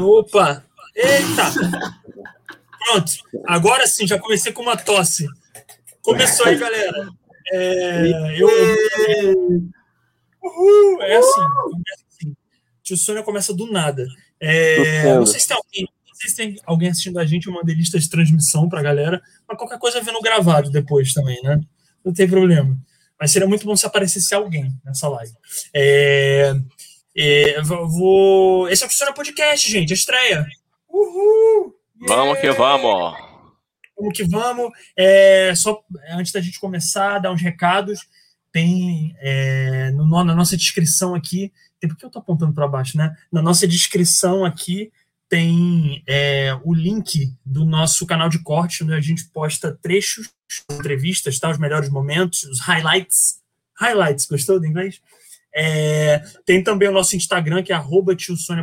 Opa! Eita! Pronto. Agora sim, já comecei com uma tosse. Começou aí, galera. É, eu, Uhul, é assim, assim. Tio Sônia começa do nada. É, não sei se tem alguém, se tem alguém assistindo a gente, eu mandei lista de transmissão pra galera, mas qualquer coisa vendo gravado depois também, né? Não tem problema. Mas seria muito bom se aparecesse alguém nessa live. É, é, vou, esse é o Funciona Podcast, gente, a estreia. Uhul! Vamos que vamos! Vamos que vamos. É, só antes da gente começar, dar uns recados tem é, no, na nossa descrição aqui, tem porque eu estou apontando para baixo, né? Na nossa descrição aqui tem é, o link do nosso canal de corte, onde a gente posta trechos, entrevistas, tá? os melhores momentos, os highlights. Highlights, gostou do inglês? É, tem também o nosso Instagram, que é arroba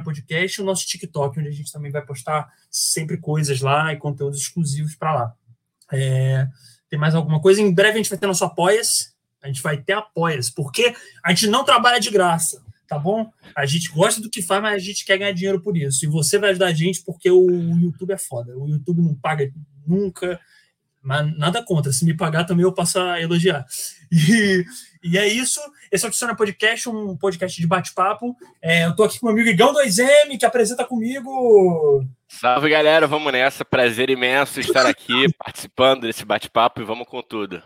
Podcast, e o nosso TikTok, onde a gente também vai postar sempre coisas lá e conteúdos exclusivos para lá. É, tem mais alguma coisa? Em breve a gente vai ter nosso Apoia-se, a gente vai ter apoias, porque a gente não trabalha de graça, tá bom? A gente gosta do que faz, mas a gente quer ganhar dinheiro por isso. E você vai ajudar a gente porque o YouTube é foda. O YouTube não paga nunca, mas nada contra. Se me pagar também eu passo a elogiar. E, e é isso. Esse é o Funciona Podcast, um podcast de bate-papo. É, eu tô aqui com o meu amigo Igão 2M, que apresenta comigo. Salve, galera. Vamos nessa. Prazer imenso estar aqui participando desse bate-papo e vamos com tudo.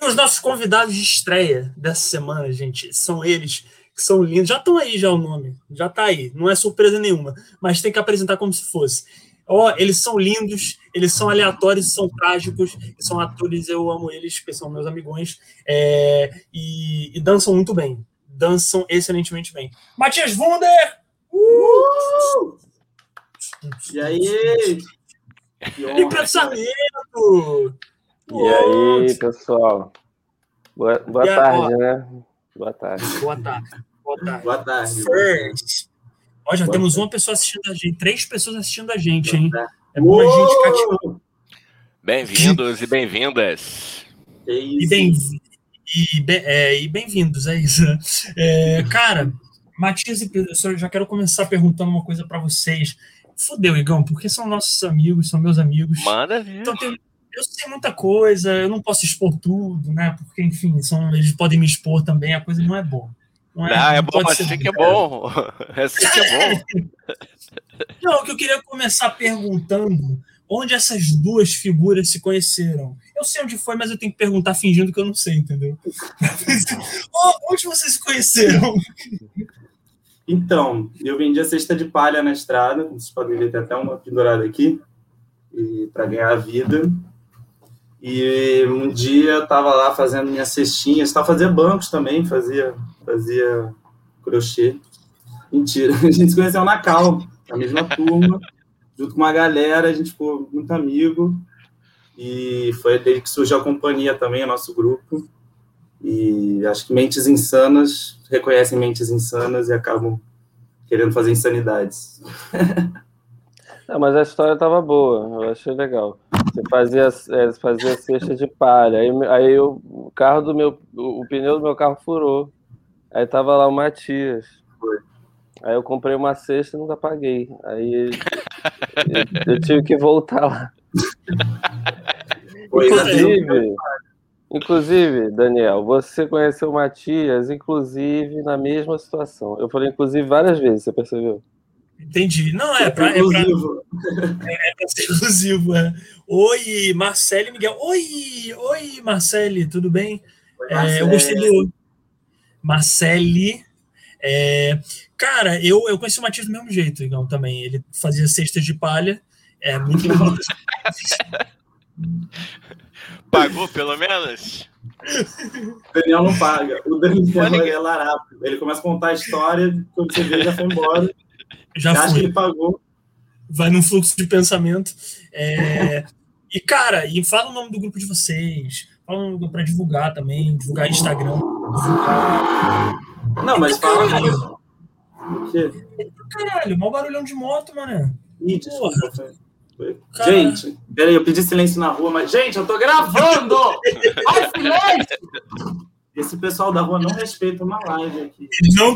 E os nossos convidados de estreia dessa semana, gente, são eles que são lindos. Já estão aí já o nome, já está aí. Não é surpresa nenhuma, mas tem que apresentar como se fosse. Ó, oh, eles são lindos, eles são aleatórios, são trágicos, são atores, eu amo eles, porque são meus amigões, é, e, e, dançam muito bem. Dançam excelentemente bem. Matias Wunder! Uh! E aí? E pensamento! E aí, pessoal? Boa, boa tarde, ó, né? Boa tarde. Boa tarde. Boa tarde. Boa tarde. First. Ó, já boa temos uma pessoa assistindo a gente, três pessoas assistindo a gente, hein? É bom a gente cativar. Bem-vindos e bem-vindas. E bem-vindos. E, bem, é, e bem-vindos, é isso. É, cara, Matias e Pedro, eu já quero começar perguntando uma coisa para vocês. Fudeu, Igão, porque são nossos amigos, são meus amigos. Manda ver. Então tem, eu sei muita coisa, eu não posso expor tudo, né? Porque, enfim, são, eles podem me expor também, a coisa não é boa. Não, é, não, é bom, mas assim que é bom. É assim que é bom. não, que eu queria começar perguntando onde essas duas figuras se conheceram. Eu sei onde foi, mas eu tenho que perguntar fingindo que eu não sei, entendeu? onde vocês se conheceram? Então, eu vendi a cesta de palha na estrada, como vocês podem ver, tem até uma pendurada aqui, para ganhar a vida. E um dia eu estava lá fazendo minhas cestinhas, estava fazendo bancos também, fazia, fazia crochê. Mentira, a gente se conheceu na Cal, na mesma turma, junto com uma galera, a gente ficou muito amigo. E foi dele que surgiu a companhia também, o nosso grupo. E acho que mentes insanas reconhecem mentes insanas e acabam querendo fazer insanidades. Não, mas a história estava boa, eu achei legal. Você fazia, é, fazia cesta de palha, aí, aí o carro do meu, o, pneu do meu carro furou. Aí tava lá o Matias. Aí eu comprei uma cesta e nunca paguei. Aí eu, eu tive que voltar lá. Inclusive, inclusive, Daniel, você conheceu o Matias, inclusive, na mesma situação. Eu falei, inclusive, várias vezes, você percebeu? Entendi. Não, é para é é, é pra ser exclusivo. É. Oi, Marcele Miguel. Oi, oi, Marcele, tudo bem? Oi, é, eu gostei do. Marcele. É, cara, eu, eu conheci o Matias do mesmo jeito, igual também. Ele fazia cestas de palha. É muito. Pagou, pelo menos? O Daniel não paga. O Daniel é larápio. Ele começa a contar a história, quando você vê, já foi embora. Já Acho que ele pagou. Vai num fluxo de pensamento. É... e, cara, e fala o nome do grupo de vocês. Fala para divulgar também, divulgar Instagram. Divulgar... Não, mas fala. Caralho. Caralho, mau barulhão de moto, mano. Ih, Gente, peraí, eu pedi silêncio na rua, mas, gente, eu tô gravando! Ai, silêncio! Esse pessoal da rua não respeita uma live aqui. Eles não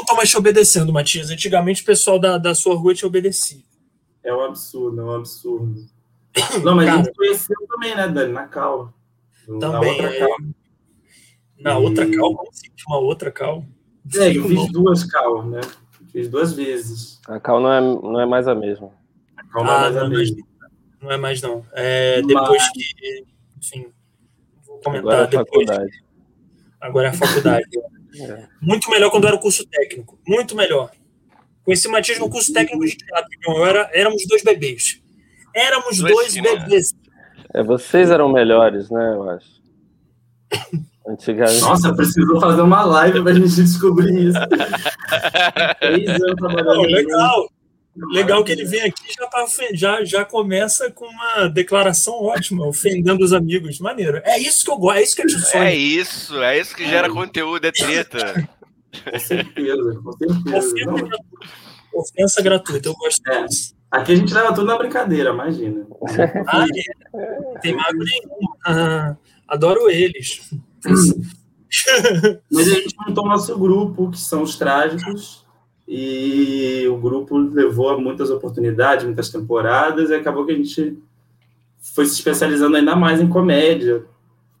estão mais te obedecendo, Matias. Antigamente o pessoal da, da sua rua te obedecia. É um absurdo, é um absurdo. Não, mas Cara, a gente conheceu também, né, Dani? Na cal. Também. Na outra é... cal. Na e... outra cal? Como assim? Uma outra cal? É, eu fiz duas cal, né? Fiz duas vezes. A cal não é, não é mais a mesma. A cal não é ah, é mais não, a mesma. Não é mais, não. É, depois mas... que. Enfim. Vou comentar Agora é depois. faculdade. Agora é a faculdade. é. Muito melhor quando era o curso técnico. Muito melhor. Conheci o Matias no curso técnico de teatro. Eu era, éramos dois bebês. Éramos dois, dois bebês. É, vocês eram melhores, né, eu acho. Antigamente. Nossa, precisou fazer uma live para a gente descobrir isso. Três anos trabalhando. legal. Legal que ele vem aqui já, tá, já, já começa com uma declaração ótima, ofendendo os amigos. Maneiro. É isso que eu gosto, é isso que eu te sonho. É isso, é isso que gera conteúdo, é treta. Com certeza, com certeza. Ofensa, gratuita. Ofensa gratuita, eu gosto é. disso. Aqui a gente leva tudo na brincadeira, imagina. Ah, é. Tem mago nenhum. Ah, adoro eles. Mas a gente montou o nosso grupo, que são os trágicos, e o grupo levou a muitas oportunidades, muitas temporadas, e acabou que a gente foi se especializando ainda mais em comédia.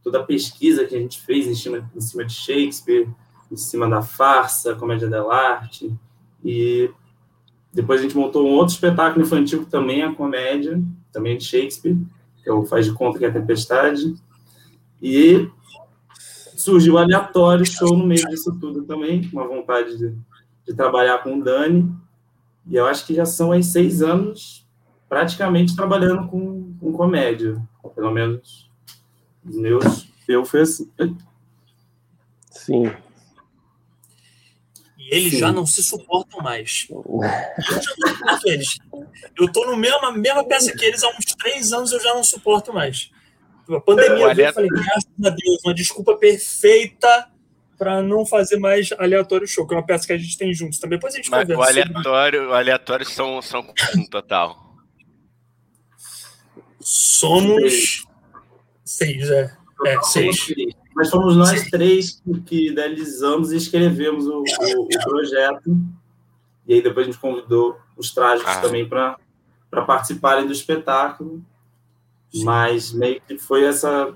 Toda a pesquisa que a gente fez em cima, em cima de Shakespeare, em cima da farsa, comédia dell'arte, e depois a gente montou um outro espetáculo infantil que também é comédia, também é de Shakespeare, que é o Faz de Conta que é a Tempestade, e surgiu aleatório show no meio disso tudo também, uma vontade de de trabalhar com o Dani, e eu acho que já são aí seis anos praticamente trabalhando com, com comédia, pelo menos os meus, eu fui assim. Sim. E eles Sim. já não se suportam mais. Eu já não eles. Eu tô no mesma, mesma peça que eles há uns três anos, eu já não suporto mais. A pandemia veio, eu falei, graças a Deus, uma desculpa perfeita para não fazer mais aleatório show, que é uma peça que a gente tem juntos também. Depois a gente Mas conversa. O aleatório, sobre... o aleatório são, são no total. Somos seis, é. É, seis. Mas fomos nós seis. três que idealizamos e escrevemos o, o, o, projeto. E aí depois a gente convidou os trágicos ah. também para participarem do espetáculo. Sim. Mas meio que foi essa.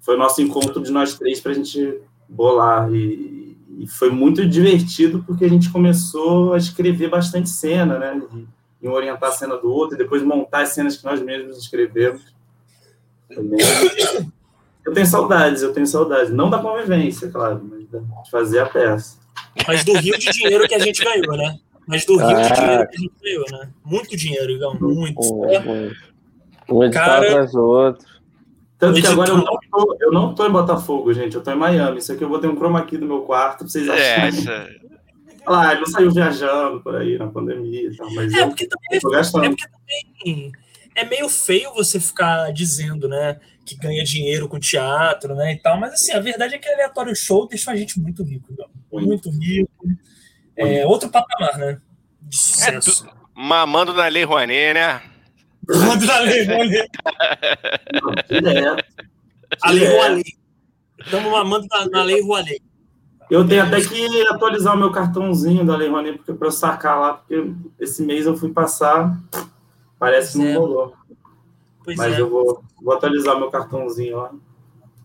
Foi o nosso encontro de nós três para a gente bolar. E, e, foi muito divertido porque a gente começou a escrever bastante cena, né? E, e orientar a cena do outro, e depois montar as cenas que nós mesmos escrevemos. Eu tenho saudades, eu tenho saudades. Não da convivência, claro, mas de fazer a peça. Mas do rio de dinheiro que a gente ganhou, né? Mas do rio ah. de dinheiro que a gente ganhou, né? Muito dinheiro, Igão, muito. Um edital Cara, atrás do outro. Tanto que agora eu não, tô, eu não tô em Botafogo, gente. Eu tô em Miami. Isso aqui eu vou ter um chroma aqui no meu quarto pra vocês é, acharem. É, Ah, ele não saiu viajando por aí na pandemia e tal, mas é, eu, porque também, eu tô gastando. É porque também é meio feio você ficar dizendo, né, que ganha dinheiro com teatro, né, e tal, mas assim, a verdade é que aleatório show deixa a gente muito rico, então. muito rico. É, outro patamar, né, de sucesso. É, mamando na Lei Rouanet, né? Contra a lei, Rouanet. A lei Rouanet. Estamos mamando na, na lei Rouanet. Eu tenho até que atualizar o meu cartãozinho da Lei Rouanet para eu sacar lá, porque esse mês eu fui passar, parece que não é. rolou. Pois Mas é. eu vou, vou atualizar meu cartãozinho lá.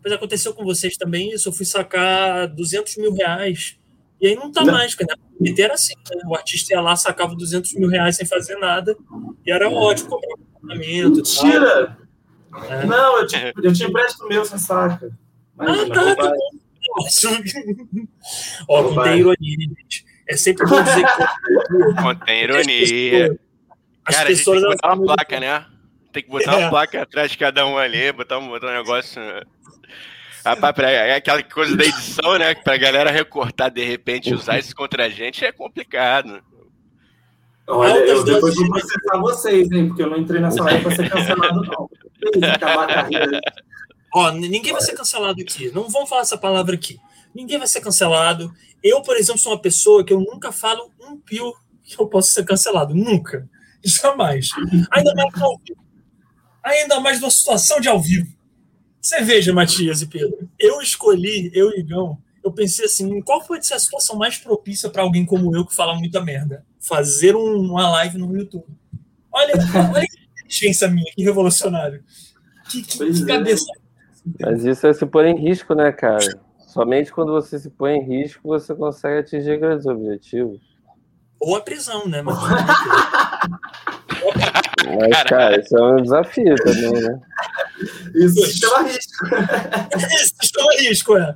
Pois aconteceu com vocês também isso, eu fui sacar 200 mil reais. E aí não tá não. mais, porque na era assim, né? o artista ia lá, sacava 200 mil reais sem fazer nada, e era ótimo, comprava apartamento. Mentira! É. Não, eu te, eu te empresto meu, você saca. Imagina, ah, tá, tá Ó, contém ironia, gente. É sempre bom dizer que. Contém ironia. As Cara, pessoas, tem que botar uma placa, né? Tem que botar é. uma placa atrás de cada um ali, botar um, botar um negócio. É aquela coisa da edição, né? Pra galera recortar de repente usar isso contra a gente é complicado. Olha, eu depois vou processar vocês, hein? Porque eu não entrei nessa live para ser cancelado, não. Ó, ninguém vai ser cancelado aqui. Não vamos falar essa palavra aqui. Ninguém vai ser cancelado. Eu, por exemplo, sou uma pessoa que eu nunca falo um pio que eu possa ser cancelado. Nunca. Jamais. Ainda mais ao vivo. Ainda mais numa situação de ao vivo. Você veja, Matias e Pedro, eu escolhi, eu e Igão, eu pensei assim, qual foi a situação mais propícia para alguém como eu que fala muita merda? Fazer um, uma live no YouTube. Olha, olha que inteligência minha, que revolucionário. Que, que, que é. cabeça. Mas isso é se pôr em risco, né, cara? Somente quando você se põe em risco você consegue atingir grandes objetivos. Ou a prisão, né? Mas, Mas cara, isso é um desafio também, né? Isso se chama risco. isso chama risco, é.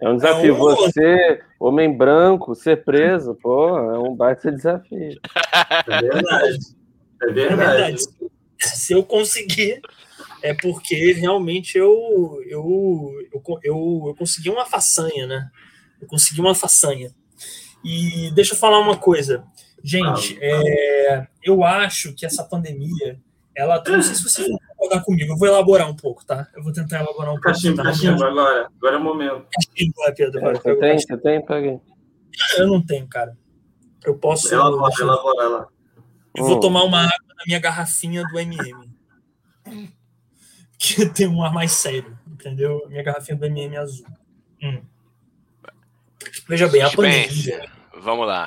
É um desafio. É um... Você, homem branco, ser preso, pô, é um baita desafio. É verdade. É verdade. É verdade. Se eu conseguir, é porque realmente eu, eu, eu, eu, eu consegui uma façanha, né? Eu consegui uma façanha. E deixa eu falar uma coisa. Gente, é, eu acho que essa pandemia, ela. Não sei se você vai concordar comigo, eu vou elaborar um pouco, tá? Eu vou tentar elaborar um pouco. Cachimbo, tá? cachimbo, agora. Agora é o momento. Cachimbo, vai, Pedro. Vai, você tem? Você tem? Peguei. Eu não tenho, cara. Eu posso. Elabora, elabora lá. Eu vou hum. tomar uma água na minha garrafinha do MM. Que tem um ar mais sério, entendeu? Minha garrafinha do MM azul. Hum. Veja bem, a pandemia. Vamos lá.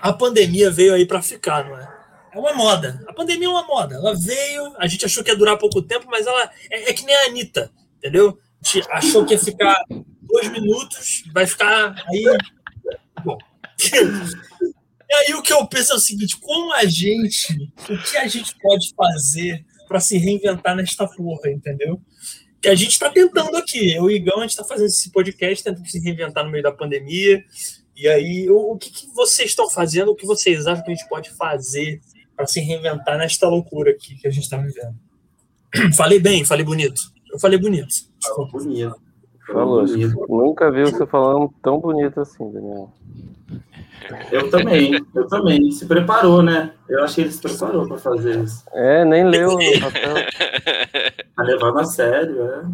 A pandemia veio aí para ficar, não é? É uma moda. A pandemia é uma moda. Ela veio, a gente achou que ia durar pouco tempo, mas ela é, é que nem a Anitta, entendeu? A gente achou que ia ficar dois minutos, vai ficar aí. Bom. E aí o que eu penso é o seguinte: como a gente, o que a gente pode fazer para se reinventar nesta porra, entendeu? Que a gente está tentando aqui. Eu e o Igão, a gente está fazendo esse podcast, tentando se reinventar no meio da pandemia. E aí, o, o que, que, vocês estão fazendo? O que vocês acham que a gente pode fazer para se reinventar nesta loucura aqui que a gente está vivendo? Falei bem, falei bonito. Eu falei bonito. Falou bonito. Falou. Nunca vi você falando tão bonito assim, Daniel. Eu também, eu também. Se preparou, né? Eu acho que ele se preparou para fazer isso. É, nem leu o papel. Tá levando a sério, é.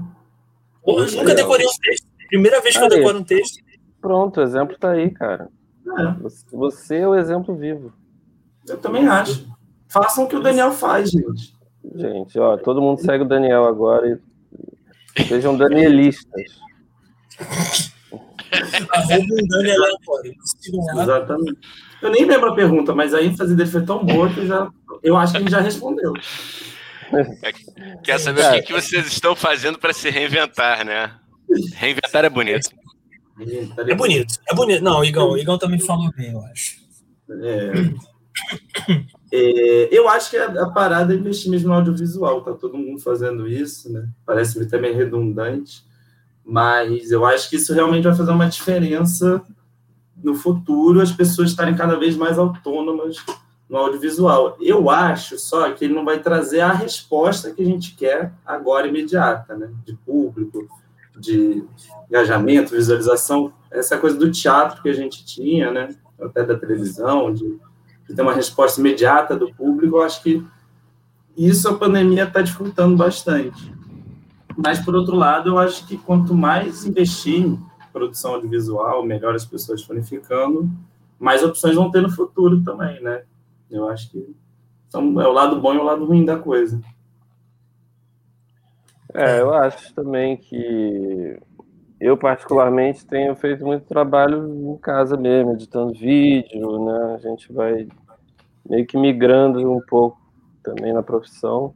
Porra, eu nunca decorei um texto. Primeira vez que eu decoro um texto. Pronto, o exemplo tá aí, cara. É. Você é o exemplo vivo. Eu também acho. Façam o que o Daniel faz, gente. Gente, ó, todo mundo segue o Daniel agora e sejam danielistas. Um. Exatamente. Eu nem lembro a pergunta, mas a ênfase dele foi tão boa que eu, já, eu acho que ele já respondeu. Quer saber o que, que vocês estão fazendo para se reinventar, né? Reinventar é bonito. É bonito, é bonito. Não, o Igão, o Igão também falou bem, eu acho. É. É, eu acho que a, a, parada é investir mesmo no audiovisual, tá todo mundo fazendo isso, né? Parece-me também redundante, mas eu acho que isso realmente vai fazer uma diferença no futuro, as pessoas estarem cada vez mais autônomas no audiovisual. Eu acho só que ele não vai trazer a resposta que a gente quer agora imediata, né? De público, de engajamento, visualização, essa coisa do teatro que a gente tinha, né? Até da televisão, de, de ter uma resposta imediata do público, eu acho que isso a pandemia está dificultando bastante. Mas, por outro lado, eu acho que quanto mais investir em produção audiovisual, melhor as pessoas forem ficando, mais opções vão ter no futuro também, né? Eu acho que são, é o lado bom e o lado ruim da coisa. É, eu acho também que eu particularmente tenho feito muito trabalho em casa mesmo, editando vídeo, né? A gente vai meio que migrando um pouco também na profissão,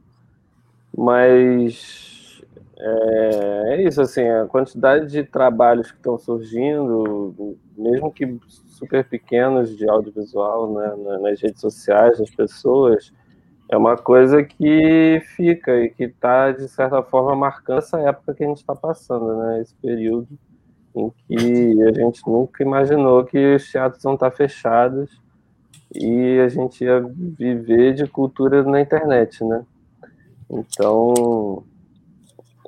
mas é, é isso assim, a quantidade de trabalhos que estão surgindo, mesmo que super pequenos de audiovisual, né, nas redes sociais das pessoas, é uma coisa que fica e que está, de certa forma, marcando essa época que a gente está passando, né? Esse período em que a gente nunca imaginou que os teatros vão estar tá fechados e a gente ia viver de cultura na internet, né? Então,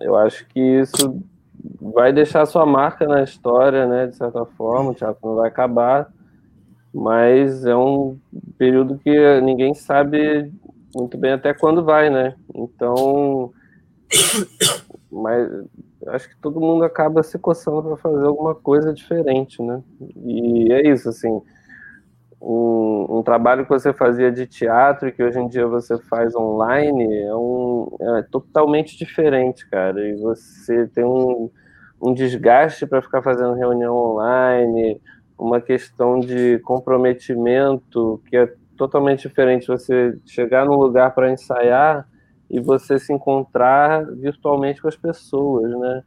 eu acho que isso vai deixar sua marca na história, né? De certa forma, o teatro não vai acabar, mas é um período que ninguém sabe muito bem até quando vai, né? Então, mas acho que todo mundo acaba se coçando para fazer alguma coisa diferente, né? E é isso, assim. um, um, trabalho que você fazia de teatro que hoje em dia você faz online é, um, é totalmente diferente, cara. E você tem um, um desgaste para ficar fazendo reunião online, uma questão de comprometimento que é totalmente diferente. Você chegar num lugar para ensaiar e você se encontrar virtualmente com as pessoas, né?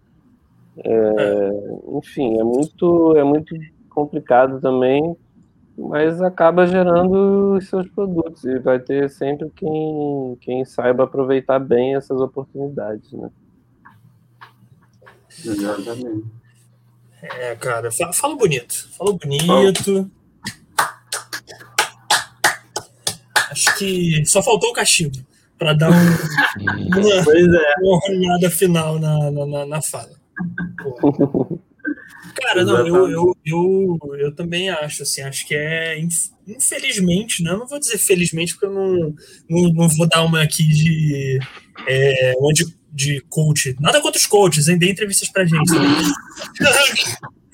É, enfim, é muito, é muito complicado também mas acaba gerando os seus produtos e vai ter sempre quem, quem saiba aproveitar bem essas oportunidades, né? Exatamente. É, cara, fala bonito, fala bonito. Acho que só faltou o castigo para dar um, uma, pois é. uma olhada final na, na, na fala. Cara, não, eu, eu, eu, eu também acho, assim, acho que é, infelizmente, né? Eu não vou dizer felizmente, porque eu não, não, não vou dar uma aqui de, é, onde, de coach. Nada contra os coaches, hein? Dê entrevistas pra gente.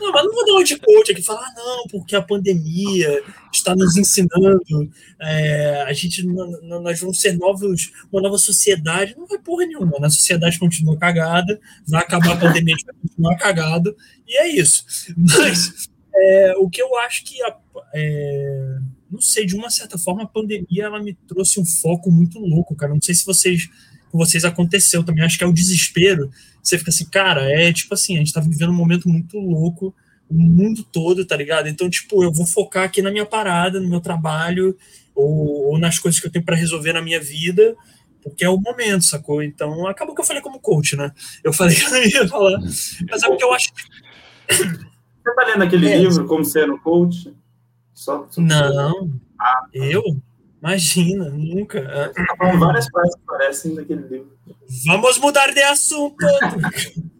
Não, mas não vou dar uma de coach aqui falar, ah, não, porque a pandemia está nos ensinando, é, a gente, nós vamos ser novos, uma nova sociedade. Não vai porra nenhuma, né? a sociedade continua cagada, vai acabar a pandemia, a gente vai continuar cagado, e é isso. Mas é, o que eu acho que, a, é, não sei, de uma certa forma, a pandemia ela me trouxe um foco muito louco, cara. Não sei se vocês com vocês aconteceu também. Acho que é o desespero. Você fica assim, cara, é tipo assim, a gente tá vivendo um momento muito louco, o mundo todo, tá ligado? Então, tipo, eu vou focar aqui na minha parada, no meu trabalho, ou, ou nas coisas que eu tenho para resolver na minha vida, porque é o momento, sacou? Então, acabou que eu falei como coach, né? Eu falei que eu não ia falar, mas é porque eu acho Você tá lendo aquele é. livro, Como Ser um Coach? Só, só não, ah, tá. eu? Imagina, nunca. Tá várias frases que parecem daquele livro. Vamos mudar de assunto!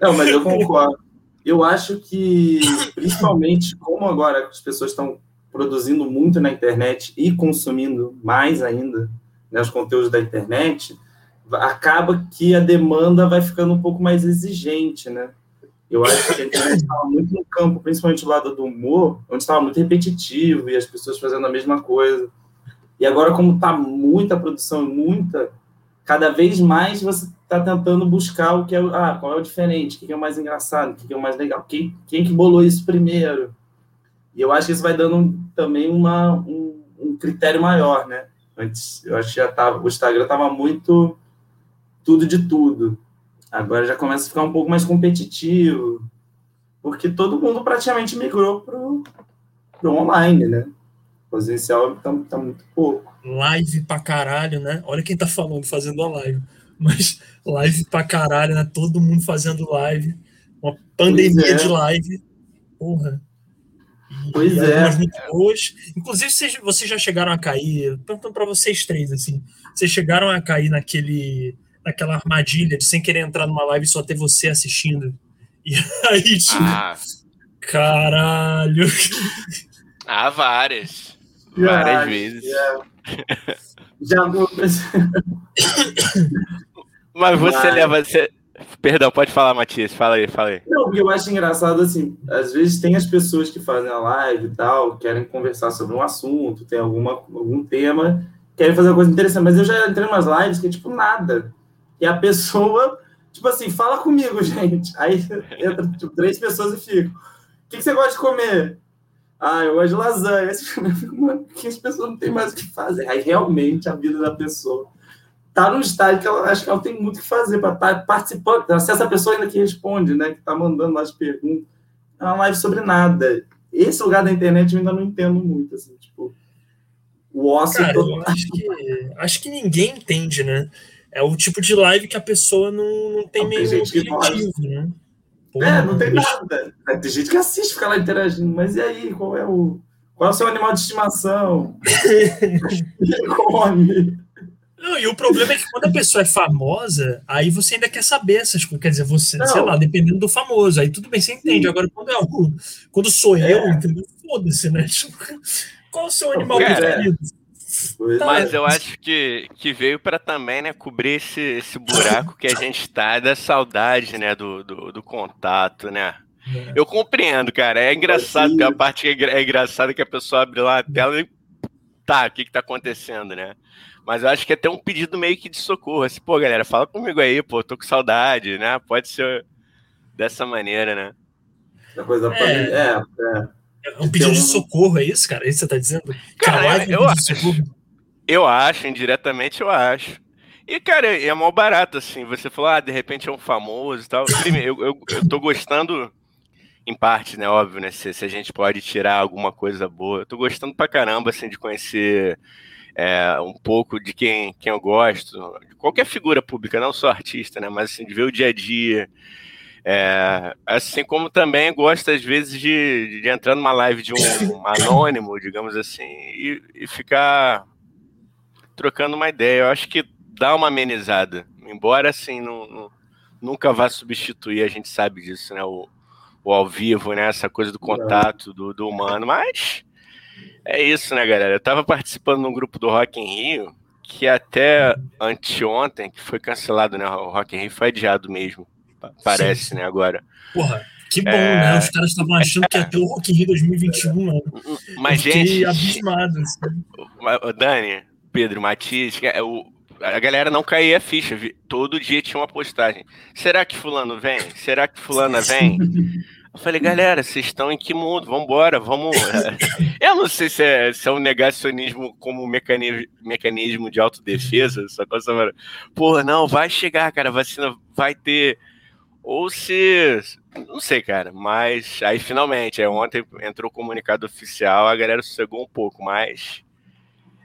Não, mas eu concordo. Eu acho que, principalmente, como agora as pessoas estão produzindo muito na internet e consumindo mais ainda né, os conteúdos da internet, acaba que a demanda vai ficando um pouco mais exigente, né? Eu acho que a gente estava muito no campo, principalmente do lado do humor, onde estava muito repetitivo e as pessoas fazendo a mesma coisa. E agora, como está muita produção, muita, cada vez mais você está tentando buscar o que é, ah, qual é o diferente, o que é o mais engraçado, o que é o mais legal, quem, quem que bolou isso primeiro. E eu acho que isso vai dando também uma, um, um critério maior, né? Antes, eu acho que já tava, o Instagram estava muito tudo de tudo. Agora já começa a ficar um pouco mais competitivo, porque todo mundo praticamente migrou para o online, né? O presencial está tá muito pouco. Live pra caralho, né? Olha quem tá falando, fazendo a live. Mas live pra caralho, né? Todo mundo fazendo live. Uma pandemia é. de live. Porra. E pois é. Boas. Inclusive, vocês, vocês já chegaram a cair. Perguntando para vocês três, assim. Vocês chegaram a cair naquele naquela armadilha de sem querer entrar numa live e só ter você assistindo. E aí, tipo, ah. caralho. Ah, várias. Várias vezes. Yeah. Já vou. Mas você Mas... leva. Você... Perdão, pode falar, Matias. Fala aí, fala aí. Não, porque eu acho engraçado assim, às vezes tem as pessoas que fazem a live e tal, querem conversar sobre um assunto, tem alguma, algum tema, querem fazer uma coisa interessante, mas eu já entrei em umas lives que é tipo nada. E a pessoa, tipo assim, fala comigo, gente. Aí entra tipo, três pessoas e fico. O que, que você gosta de comer? Ah, eu gosto de lasanha. Mano, que as pessoas não têm mais o que fazer. Aí realmente a vida da pessoa tá num estágio que ela acho que ela tem muito o que fazer para estar tá participando. Se essa pessoa ainda que responde, né? Que tá mandando as perguntas. É uma live sobre nada. Esse lugar da internet eu ainda não entendo muito, assim, tipo. O ócio Cara, todo... acho, que, acho que ninguém entende, né? É o tipo de live que a pessoa não, não tem meio objetivo, né? Porra, é, não tem nada. Tem gente que assiste, fica lá interagindo, mas e aí, qual é o, qual é o seu animal de estimação? come. Não, e o problema é que quando a pessoa é famosa, aí você ainda quer saber essas coisas. Quer dizer, você, não. sei lá, dependendo do famoso, aí tudo bem, você entende. Sim. Agora, quando, é quando sou é. eu, entendeu? Foda-se, né? Tipo, qual é o seu animal preferido? Tá. Mas eu acho que, que veio para também, né, cobrir esse, esse buraco que a gente está da saudade, né, do, do, do, contato, né? Eu compreendo, cara. É engraçado, tem a parte que é, é engraçada que a pessoa abre lá a tela e. Tá, o que que tá acontecendo, né? Mas eu acho que é até um pedido meio que de socorro. Assim, pô, galera, fala comigo aí, pô, tô com saudade, né? Pode ser dessa maneira, né? A coisa é, é, é. É um pedido de socorro, é isso, cara? É isso que você tá dizendo? Cara, eu, eu acho. Eu acho, indiretamente eu acho. E, cara, é mal barato, assim. Você falou, ah, de repente é um famoso e tal. Primeiro, eu, eu, eu tô gostando, em parte, né? Óbvio, né? Se, se, a gente pode tirar alguma coisa boa. Eu tô gostando pra caramba, assim, de conhecer é, um pouco de quem, quem eu gosto. De qualquer figura pública, não só artista, né? Mas, assim, de ver o dia a dia. É, assim como também gosto, às vezes, de, de entrar numa live de um anônimo, digamos assim, e, e ficar trocando uma ideia. Eu acho que dá uma amenizada. Embora, assim, não, não, nunca vá substituir, a gente sabe disso, né? O, o ao vivo, né? Essa coisa do contato do, do humano. Mas é isso, né, galera? Eu tava participando num grupo do Rock in Rio, que até anteontem, que foi cancelado, né? O Rock in Rio foi adiado mesmo. Parece, Sim. né, agora. Porra, que bom, é... né? Os caras estavam achando que ia ter o Rock in Rio 2021, né? Mas, gente... abismado. Assim. Dani, Pedro, Matias, é, o, a galera não caía a ficha. Todo dia tinha uma postagem. Será que fulano vem? Será que fulana vem? Eu falei, galera, vocês estão em que mundo? Vambora, vamos. Eu não sei se é, se é um negacionismo como mecanismo, mecanismo de autodefesa, essa coisa. Porra, não, vai chegar, cara, a vacina vai ter. Ou se. Não sei, cara, mas aí finalmente, aí ontem entrou o comunicado oficial, a galera sossegou um pouco, mas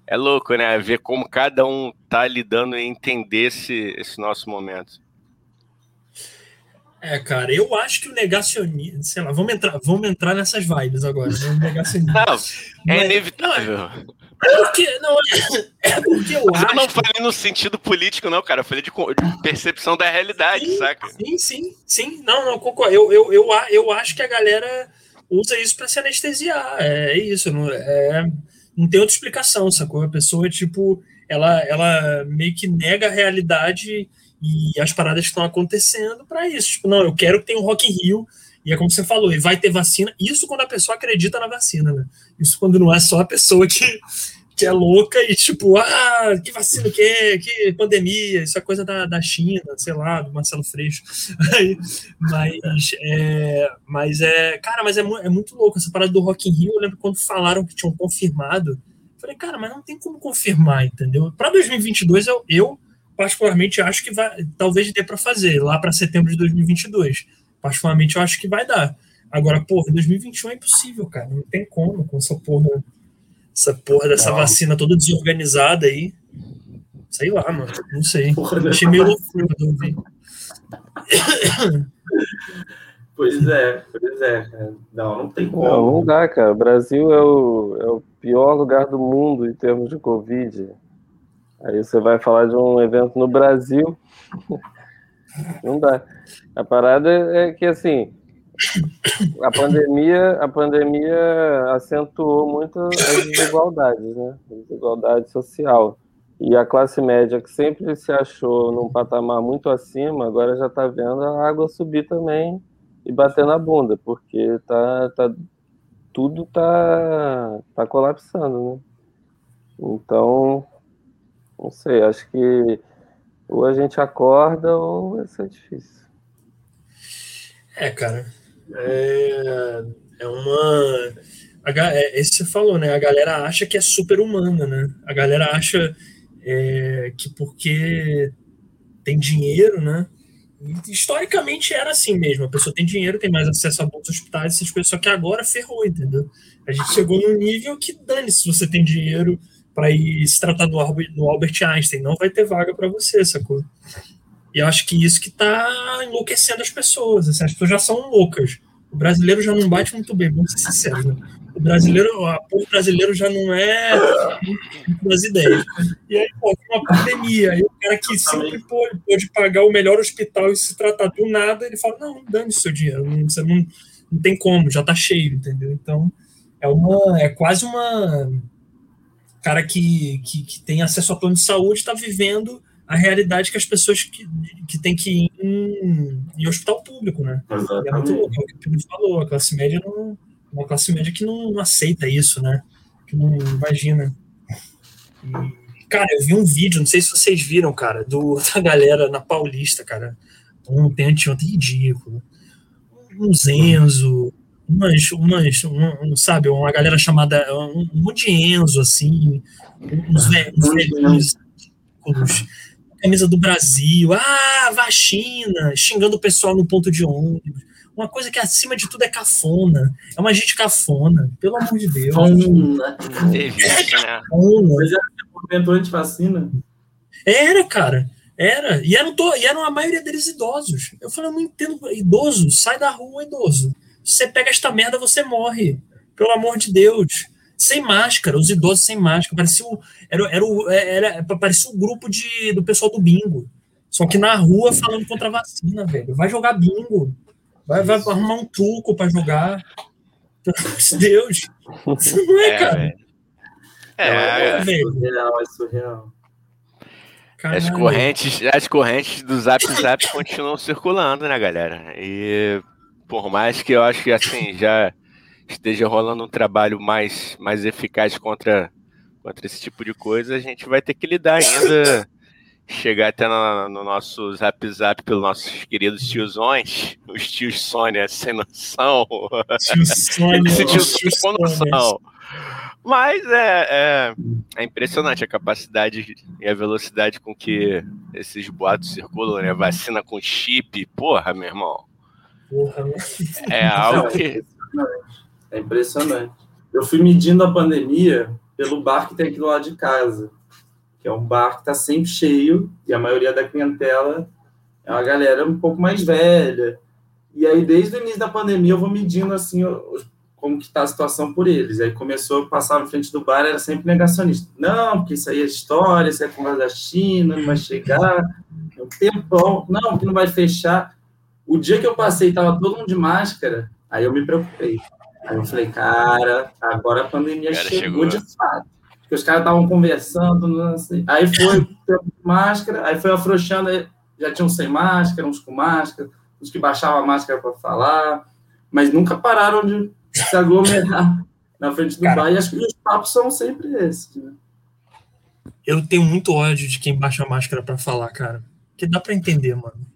é louco, né? Ver como cada um tá lidando e entender esse, esse nosso momento. É, cara, eu acho que o negacionismo, sei lá, vamos entrar, vamos entrar nessas vibes agora, né? negacionismo. Não, é inevitável. Não, é porque, não, é porque eu Mas acho... Eu não falei no sentido político, não, cara, eu falei de, de percepção da realidade, sim, saca? Sim, sim, sim, não, não, concordo. Eu, eu, eu, eu acho que a galera usa isso para se anestesiar, é isso, não, é não tem outra explicação, sacou? A pessoa, tipo, ela, ela meio que nega a realidade e as paradas que estão acontecendo para isso. Tipo, não, eu quero que tenha um Rock in Rio, e é como você falou, e vai ter vacina. Isso quando a pessoa acredita na vacina, né? Isso quando não é só a pessoa que, que é louca e tipo, ah, que vacina que é, que pandemia, isso é coisa da, da China, sei lá, do Marcelo Freixo. mas, é, mas é, cara, mas é, é muito louco essa parada do Rock in Rio. Eu lembro quando falaram que tinham confirmado. Falei, cara, mas não tem como confirmar, entendeu? Para 2022, eu, eu particularmente acho que vai, talvez dê para fazer lá para setembro de 2022. Particularmente, eu acho que vai dar. Agora, porra, 2021 é impossível, cara. Não tem como com essa porra essa porra dessa não. vacina toda desorganizada aí. Sei lá, mano. Não sei. Porra, Achei meio loucura quando eu vi. Pois é, pois é. Não, não tem como. Não, não dá, cara. O Brasil é o, é o pior lugar do mundo em termos de Covid. Aí você vai falar de um evento no Brasil. Não dá. A parada é que, assim, a pandemia, a pandemia acentuou muito as desigualdades, né? Desigualdade social. E a classe média, que sempre se achou num patamar muito acima, agora já está vendo a água subir também e bater na bunda, porque tá, tá, tudo tá, tá colapsando, né? Então, não sei, acho que ou a gente acorda ou vai ser difícil. É, cara, é, é uma. É, esse você falou, né? A galera acha que é super humana, né? A galera acha é, que porque tem dinheiro, né? Historicamente era assim mesmo. A pessoa tem dinheiro, tem mais acesso a bons hospitais, essas coisas. Só que agora ferrou, entendeu? A gente chegou num nível que dane se você tem dinheiro para ir se tratar no, no Albert Einstein. Não vai ter vaga para você, sacou? E eu acho que isso que está enlouquecendo as pessoas. Assim, as pessoas já são loucas. O brasileiro já não bate muito bem, vamos ser sinceros. Né? O brasileiro, o povo brasileiro já não é das ideias. E aí, pô, uma pandemia, aí o cara que sempre pôde, pôde pagar o melhor hospital e se tratar do nada, ele fala, não, dane seu dinheiro, não, você não, não tem como, já tá cheio, entendeu? Então, é uma, é quase uma cara que, que, que tem acesso a plano de saúde está vivendo a realidade que as pessoas que, que têm que ir em, em hospital público, né? Exatamente. É muito louco, é o que o Pedro falou, a classe média não. Uma classe média que não, não aceita isso, né? Que não imagina. E, cara, eu vi um vídeo, não sei se vocês viram, cara, do, da galera na Paulista, cara. Ontem, anteontem, ridículo. Um Zenzo, umas, umas um, um, sabe, uma galera chamada, um, um monte de Enzo, assim, uns, uns velhinhos camisa do Brasil, ah, vacina, xingando o pessoal no ponto de ônibus. Uma coisa que acima de tudo é cafona. É uma gente cafona, pelo amor de Deus. Fona. É cafona. Mas era movimento anti-vacina? Era, cara. Era. E eram, to... e eram a maioria deles idosos. Eu falei, eu não entendo. Idoso, sai da rua, idoso. Você pega esta merda, você morre. Pelo amor de Deus sem máscara, os idosos sem máscara. Parecia o, era, era, o, era, parecia o grupo de, do pessoal do bingo. Só que na rua falando contra a vacina, velho. Vai jogar bingo. Vai, vai arrumar um truco para jogar. Pelo amor de Deus. Isso não é, é cara. É, é, é, surreal, é surreal. As correntes, as correntes do Zap Zap continuam circulando, né, galera? E por mais que eu acho que assim já esteja rolando um trabalho mais, mais eficaz contra, contra esse tipo de coisa, a gente vai ter que lidar ainda, chegar até no, no nosso zap zap pelos nossos queridos tiozões, os tios Sônia sem noção. Tio Sônia, Esse tio com noção. Mas é, é, é, impressionante a capacidade e a velocidade com que esses boatos circulam, né? Vacina com chip, porra, meu irmão. Porra, é algo que. É impressionante. Eu fui medindo a pandemia pelo bar que tem aqui do lado de casa, que é um bar que está sempre cheio e a maioria da clientela é uma galera um pouco mais velha. E aí, desde o início da pandemia, eu vou medindo assim como que está a situação por eles. Aí começou a passar na frente do bar, era sempre negacionista. Não, porque isso aí é história, isso é conversa da China, não vai chegar, é um tempão. Não, que não vai fechar. O dia que eu passei, estava todo mundo de máscara, aí eu me preocupei. Aí eu falei, cara, agora a pandemia cara, chegou, chegou, de fato. Porque os caras estavam conversando, assim. aí foi máscara, aí foi afrouxando, aí já tinham sem máscara, uns com máscara, uns que baixavam a máscara para falar, mas nunca pararam de se aglomerar na frente do cara, bar. E acho que os papos são sempre esses. Né? Eu tenho muito ódio de quem baixa a máscara para falar, cara. Porque dá para entender, mano.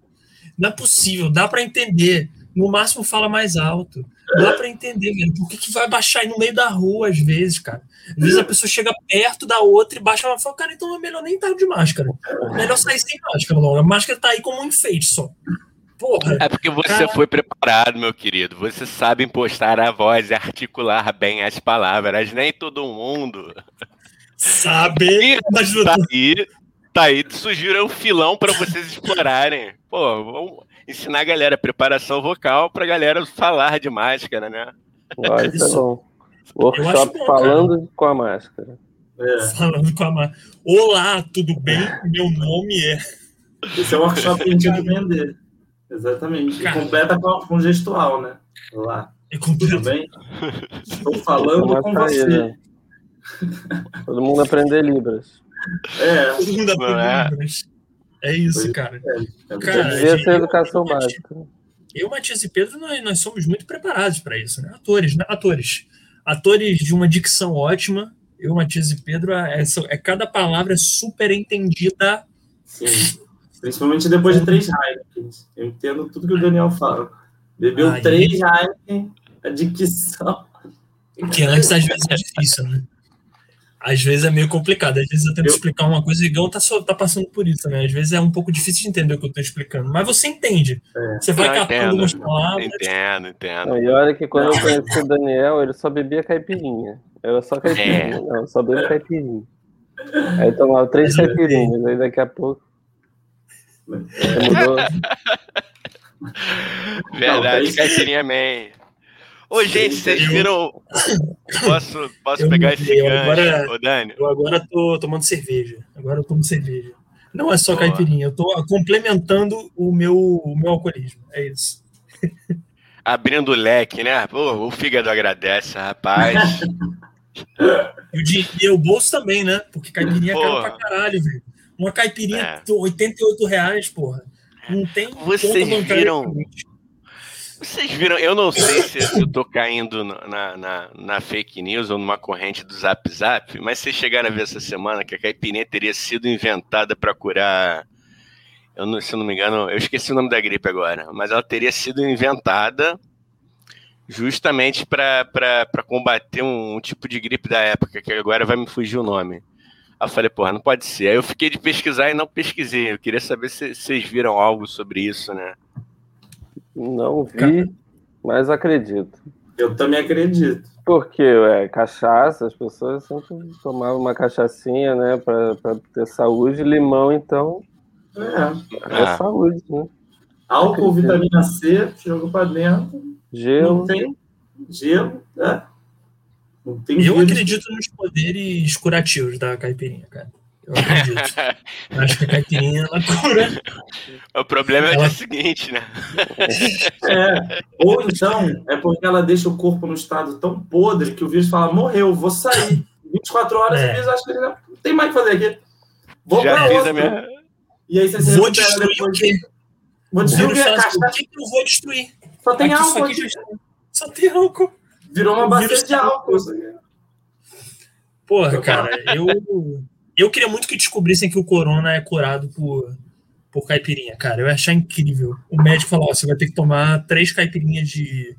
Não é possível, dá para entender. No máximo fala mais alto. Dá para entender, velho. Por que, que vai baixar aí no meio da rua, às vezes, cara? Às vezes a pessoa chega perto da outra e baixa e fala, cara, então é melhor nem estar de máscara. Melhor sair sem máscara, não. A máscara tá aí como um enfeite só. Porra. É porque você cara... foi preparado, meu querido. Você sabe impostar a voz e articular bem as palavras. Nem todo mundo. Sabe. Mas... Tá aí, tá aí. Sugiro um filão para vocês explorarem. Pô, vamos ensinar a galera preparação vocal pra galera falar de máscara, né? Vai, é bom. Workshop bom, falando cara. com a máscara. É. Falando com a máscara. Olá, tudo bem? Meu nome é. Esse é o workshop que a gente vai vender. Exatamente. Cara, completa com, com gestual, né? Olá. É tudo bem? Estou falando com você. né? Todo mundo aprender Libras. É. Todo mundo aprender é. Libras. É isso, cara. É, cara devia ser educação básica. Eu, Matias e Pedro, nós, nós somos muito preparados para isso, né? Atores, né? Atores. Atores de uma dicção ótima. Eu, Matias e Pedro, é, é cada palavra é super entendida. Sim. Principalmente depois de três Heineken. Eu entendo tudo que o Daniel fala. Bebeu três Heineken, a dicção. Que antes às vezes é difícil, né? Às vezes é meio complicado. Às vezes eu tento eu... explicar uma coisa e o Igão tá, tá passando por isso, né? Às vezes é um pouco difícil de entender o que eu tô explicando. Mas você entende. É. Você vai captando algumas palavras. Entendo, entendo. Não, e olha que quando eu conheci o Daniel, ele só bebia caipirinha. Era só caipirinha. É. Não, só bebia caipirinha. Aí tomava três caipirinhas. Aí daqui a pouco. mudou. Verdade, caipirinha man. Ô, gente, vocês viram. Posso, posso eu pegar esse gancho, agora, ô, Dani? Eu agora tô tomando cerveja. Agora eu tomo cerveja. Não é só Boa. caipirinha, eu tô complementando o meu, o meu alcoolismo. É isso. Abrindo o leque, né? Pô, o fígado agradece, rapaz. e, o, e o bolso também, né? Porque caipirinha é caro pra caralho, velho. Uma caipirinha, é. 88 reais, porra. Não tem Vocês viram. Vocês viram, eu não sei se eu tô caindo na, na, na, fake news ou numa corrente do Zap Zap, mas vocês chegaram a ver essa semana que a caipirinha teria sido inventada para curar. Eu não, se eu não me engano, eu esqueci o nome da gripe agora, mas ela teria sido inventada justamente para combater um, um, tipo de gripe da época, que agora vai me fugir o nome. Aí eu falei, porra, não pode ser. Aí eu fiquei de pesquisar e não pesquisei. Eu queria saber se vocês viram algo sobre isso, né? Não vi, mas acredito. Eu também acredito. Porque é cachaça, as pessoas sempre tomavam uma cachaçinha, né, para ter saúde. Limão, então, é, é ah. saúde, né? Álcool, vitamina C, jogou para dentro. Gelo. Não tem gelo, né? Não tem Eu acredito nos poderes curativos da caipirinha, cara. Eu acredito. Acho que a caipirinha ela cura. O problema ela... é o seguinte, né? É. Ou então é porque ela deixa o corpo no estado tão podre que o vírus fala: morreu, vou sair. 24 horas é. o vírus acha que ele não tem mais o que fazer aqui. Vou Já pra outra. Minha... E aí você se vou destruir depois. o quê? Vou destruir o quê? O que, eu vou destruir? Só tem aqui, álcool. Só, só tem álcool. Virou uma bacia de álcool. Porra, cara, eu eu queria muito que descobrissem que o corona é curado por, por caipirinha, cara. Eu ia achar incrível. O médico falou: você vai ter que tomar três caipirinhas de,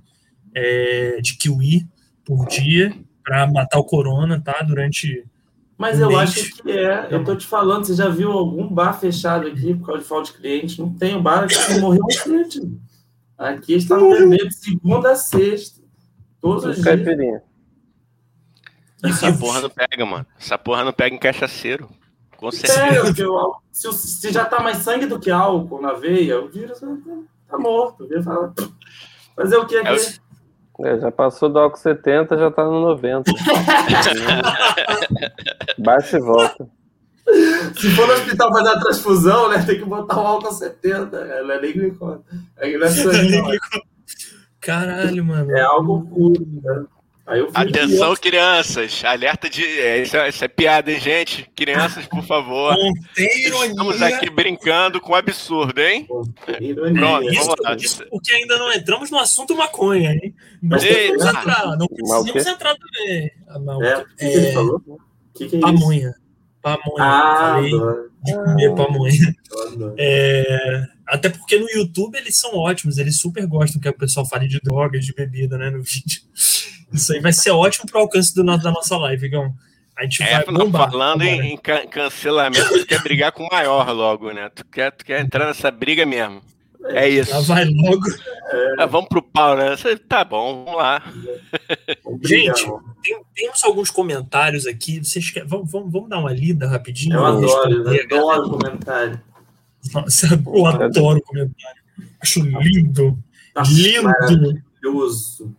é, de kiwi por dia para matar o corona, tá? Durante. Mas um eu mês. acho que é. Eu tô te falando, você já viu algum bar fechado aqui por causa de falta de cliente? Não tem um bar que morreu um cliente. Aqui está no de segunda a sexta. Todos os dias. Caipirinha. Essa porra não pega, mano. Essa porra não pega em cachaceiro. Com certeza. Sério, se, se, já tá mais sangue do que álcool na veia, o vírus tá morto. O vírus fala, fazer o que aqui? É, é, já passou do álcool 70, já tá no 90. Baixa e volta. Se for no hospital fazer a transfusão, né, tem que botar o álcool 70. Ela é nem glicose. É, é Caralho, mano. É algo puro, né? Atenção, crianças. Alerta de. É, isso, é, isso, é, piada, hein, gente? Crianças, por favor. Estamos aqui brincando com absurdo, hein? Pronto, isso, vamos lá. Isso porque ainda não entramos no assunto maconha, hein? Mas Ei, não entrar. Não precisamos entrar também. Ah, não, é, o que, é, que ele falou? O que, que é pamonha. Pamonha. Ah, falei de comer pamonha. É, até porque no YouTube eles são ótimos, eles super gostam que o pessoal fale de drogas, de bebida, né, no vídeo. Isso aí vai ser ótimo para o alcance do, da nossa live, Gão. A gente é, vai bombar. Falando agora. em cancelamento, tu quer brigar com o maior logo, né? Tu quer, tu quer entrar nessa briga mesmo. É isso. Já vai logo. É, vamos pro pau, né? Tá bom, vamos lá. Gente, tem, temos alguns comentários aqui. Vocês querem, vamos, vamos, vamos dar uma lida rapidinho? Eu adoro, eu adoro comentário. Nossa, eu adoro comentário. Acho lindo. Nossa, lindo. Maravilhoso.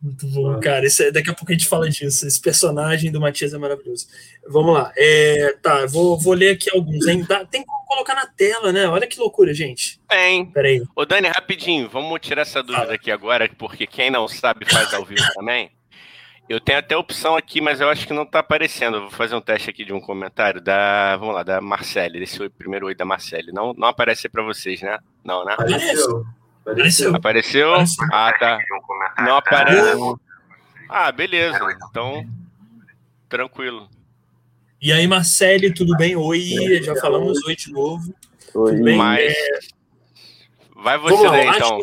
Muito bom, cara. é, daqui a pouco a gente fala disso. Esse personagem do Matias é maravilhoso. Vamos lá. É, tá, vou, vou ler aqui alguns. Hein? tem como colocar na tela, né? Olha que loucura, gente. Tem. Peraí. Ô, Dani, rapidinho, vamos tirar essa dúvida ah. aqui agora, porque quem não sabe faz ao vivo também. Eu tenho até opção aqui, mas eu acho que não está aparecendo. vou fazer um teste aqui de um comentário da, vamos lá, da Marcele. Esse o primeiro oi da Marcele. Não, não aparece para vocês, né? Não, né? Apareceu. Apareceu. Apareceu? Ah, tá. Não apareceu. Ah, beleza. Então, tranquilo. E aí, Marcele, tudo bem? Oi, já falamos oi de novo. Oi. Tudo bem? Mas... É... Vai você daí, então.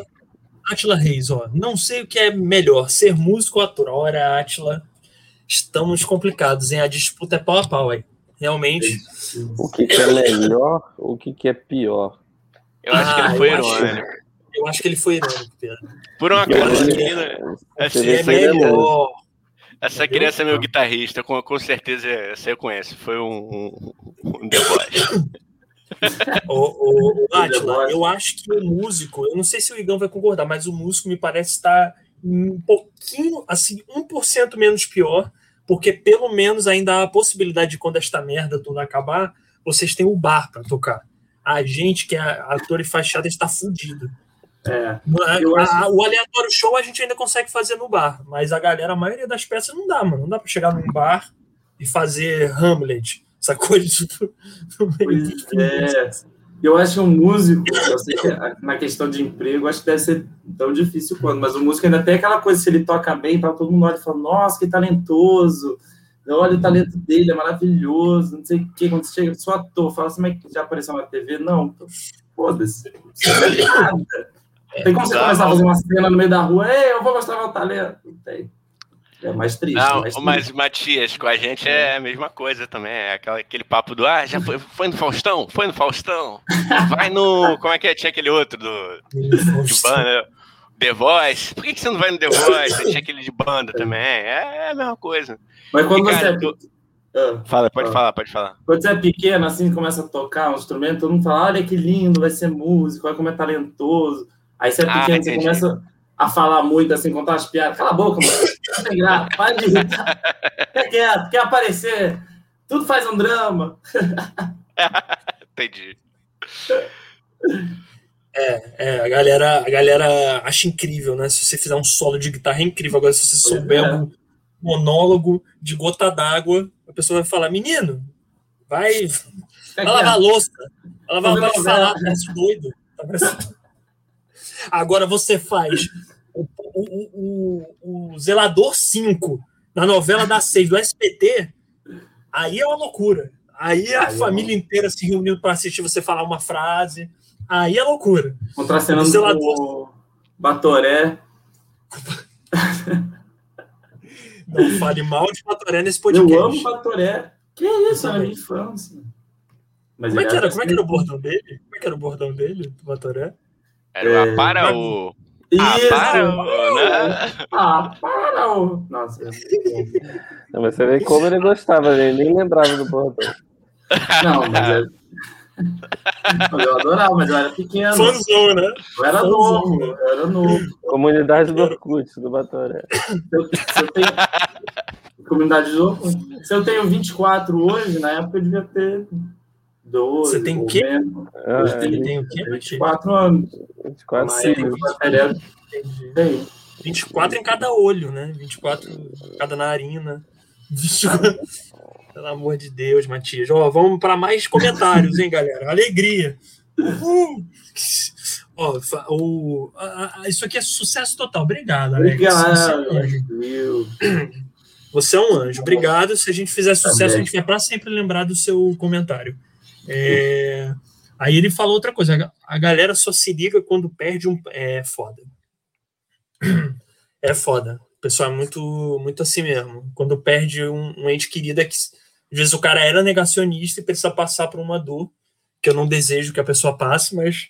Atila Reis, ó. Não sei o que é melhor, ser músico ou ator. Ora, Atila, estamos complicados, hein? A disputa é pau a pau aí. Realmente. O que, que é melhor, o que, que é pior? Eu acho ah, que ele foi irônico. Eu acho que ele foi irônico, Pedro. Por uma coisa, menina. Assim, é melhor. Essa criança é meu guitarrista, com, com certeza você eu conheço. Foi um, um, um deboche. o, o, Atila, eu acho que o músico, eu não sei se o Igão vai concordar, mas o músico me parece estar um pouquinho, assim, 1% menos pior, porque pelo menos ainda há a possibilidade de quando esta merda toda acabar, vocês têm o bar para tocar. A gente que é ator e fachada está fudido. É, a, o aleatório show a gente ainda consegue fazer no bar, mas a galera, a maioria das peças não dá, mano. Não dá para chegar num bar e fazer Hamlet, essa coisa. Pois é. Eu acho que um músico, que na questão de emprego, acho que deve ser tão difícil quanto, mas o músico ainda tem aquela coisa, se ele toca bem, para todo mundo olha e fala, nossa, que talentoso, olha o talento dele, é maravilhoso, não sei o que, quando você chega, sou ator, fala assim, mas já apareceu na TV? Não, foda-se, não é. Tem como você começar a fazer uma cena no meio da rua, ei, eu vou mostrar meu talento, não tem. É mais triste. Não, mais mas triste. Matias, com a gente é a mesma coisa também. É aquela, aquele papo do ah, já foi, foi no Faustão? Foi no Faustão? Vai no. Como é que é? Tinha aquele outro do. de banda. The Voice. Por que, que você não vai no The Voice? Tinha aquele de banda também. É, é a mesma coisa. Mas quando e, cara, você. É tu... Ah, fala, pode ah. falar, pode falar. Quando você é pequeno, assim, começa a tocar um instrumento, todo mundo fala: olha que lindo, vai ser músico, olha como é talentoso. Aí você é ah, pequeno, ah, você começa a falar muito, assim, contar as piadas. Cala a boca, mano. Tem graça. Para de irritar. Quer quieto, quer aparecer. Tudo faz um drama. Entendi. É, é, a galera, a galera acha incrível, né? Se você fizer um solo de guitarra é incrível. Agora, se você souber é. um monólogo de gota d'água, a pessoa vai falar, menino, vai, vai lavar louça. Ela vai, vai falar, parece doido. Tá parecendo... Agora você faz o, o, o, o Zelador 5 na novela da 6 do SPT, aí é uma loucura. Aí a aí família é inteira se reunindo para assistir você falar uma frase. Aí é loucura. Contracenando Zelador... o Batoré. Não fale mal de Batoré nesse podcast. Eu amo Batoré. Que isso, é a minha infância. Mas como, é que era, como é que era o bordão dele? Como é que era o bordão dele, do Batoré? Era é... para o. Isso! Ah, para o. Né? Ah, para o. Nossa. Não, mas você vê como ele gostava, ele nem lembrava do bordão. Não, mas é... Eu adorava, mas eu era pequeno. Fãzão, né? Eu era Fãzão. novo, eu era novo. Comunidade do Orkut, do Batoré. Se eu, se eu tenho... Comunidade do Orkut. Se eu tenho 24 hoje, na época eu devia ter 12. Você tem o quê? Ah, Hoje tem, tem o quê? 24 anos. 24 cílios. Tem. 24 em cada olho, né? 24 em cada narina. 24... Pelo amor de Deus, Matias. Ó, vamos para mais comentários, hein, galera? Alegria. Ó, o, a, a, isso aqui é sucesso total. Obrigado, Alex. Obrigado. Você é um anjo. Você é um anjo. Obrigado. Se a gente fizer sucesso, a gente vai para sempre lembrar do seu comentário. É, aí ele falou outra coisa: a galera só se liga quando perde um. É foda. É foda. O pessoal é muito, muito assim mesmo. Quando perde um, um ente querido, é que às vezes o cara era negacionista e precisa passar por uma dor, que eu não desejo que a pessoa passe, mas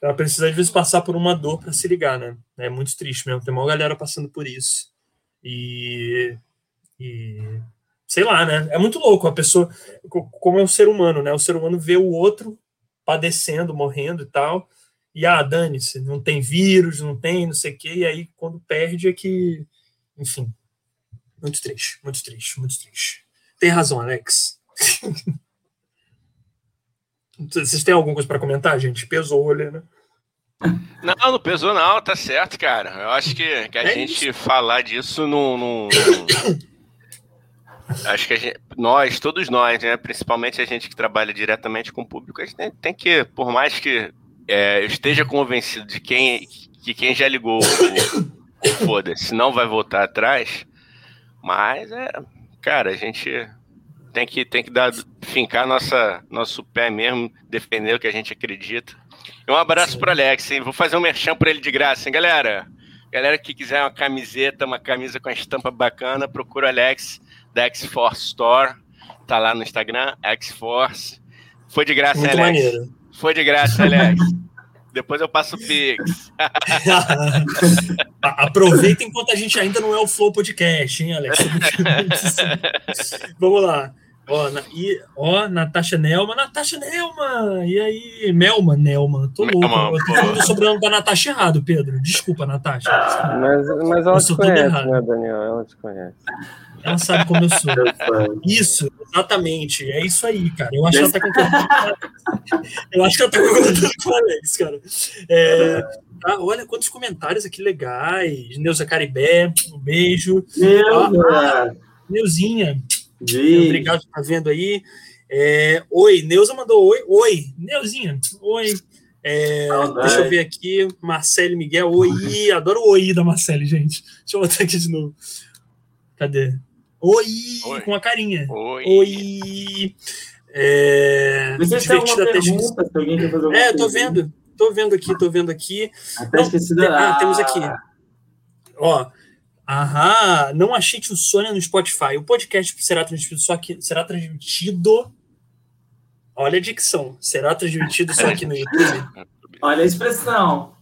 ela precisa às vezes passar por uma dor para se ligar, né? É muito triste mesmo. Tem uma galera passando por isso. E, e sei lá, né? É muito louco a pessoa, como é um ser humano, né? O ser humano vê o outro padecendo, morrendo e tal, e ah, dane-se, não tem vírus, não tem, não sei o quê, e aí quando perde é que, enfim, muito triste, muito triste, muito triste. Tem razão, Alex. Vocês têm alguma coisa para comentar, gente? Pesou o olho, né? Não, não pesou não, tá certo, cara. Eu acho que, que a é gente isso. falar disso não, não, Acho que gente, nós, todos nós, né, principalmente a gente que trabalha diretamente com o público, a gente tem, que, por mais que é, eu esteja convencido de quem, que quem já ligou o, foda-se não vai voltar atrás, mas é, cara, a gente tem que, tem que dar, fincar nossa, nosso pé mesmo, defender o que a gente acredita. E um abraço para Alex, hein? Vou fazer um merchan para ele de graça, hein, galera? Galera que quiser uma camiseta, uma camisa com a estampa bacana, procura o Alex da X-Force Store. Tá lá no Instagram, X-Force. Foi de graça, Muito Alex. Maneiro. Foi de graça, Alex. Depois eu passo o Pix. Aproveita enquanto a gente ainda não é o Flow Podcast, hein, Alex? Vamos lá. Ó, na, e, ó, Natasha Nelma, Natasha Nelma! E aí, Melma, Nelma, tô louco. Melma, eu tô falando o sobrenome da Natasha errado, Pedro. Desculpa, Natasha. Mas, mas ela te conhece, né, Daniel? Ela te conhece. Ela sabe como eu sou. Isso, exatamente. É isso aí, cara. Eu acho que ela tá concordando. Eu acho que ela tá concordando com o Alex, cara. É, ah, olha quantos comentários aqui legais. Neuza Caribé, um beijo. Neuza. Ah, Neuzinha. Obrigado por estar vendo aí. É, oi, Neuza mandou oi. Oi, Neuzinha. Oi. É, deixa eu ver aqui. Marcele Miguel. Oi. Adoro o oi da Marcele, gente. Deixa eu botar aqui de novo. Cadê? Oi, oi. com a carinha. Oi. Oi. É, Você tem alguma pergunta, se alguém quer fazer alguma É, tô vendo. Tô vendo aqui, tô vendo aqui. Até não, esqueci da... Ah, temos aqui. Ó, Aham, não achei o Sônia no Spotify. O podcast será transmitido só aqui. Será transmitido. Olha a dicção. Será transmitido só aqui no YouTube. Olha a expressão.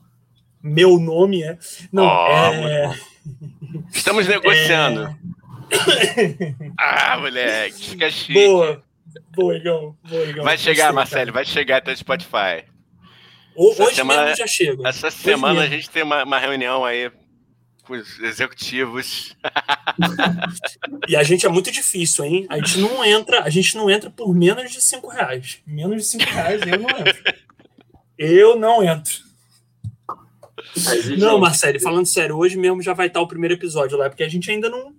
Meu nome é. Não, oh, é. Estamos negociando. É... ah, moleque, fica chique. Boa. Boa, Igão. Boa, Igão. Vai chegar, Marcelo, vai chegar até o Spotify. Hoje semana, mesmo já chega. Essa hoje semana mesmo. a gente tem uma, uma reunião aí com os executivos. e a gente é muito difícil, hein? A gente não entra, a gente não entra por menos de cinco reais. Menos de cinco reais eu não entro. Eu não entro. Não, Marcelo, falando sério, hoje mesmo já vai estar o primeiro episódio lá, porque a gente ainda não,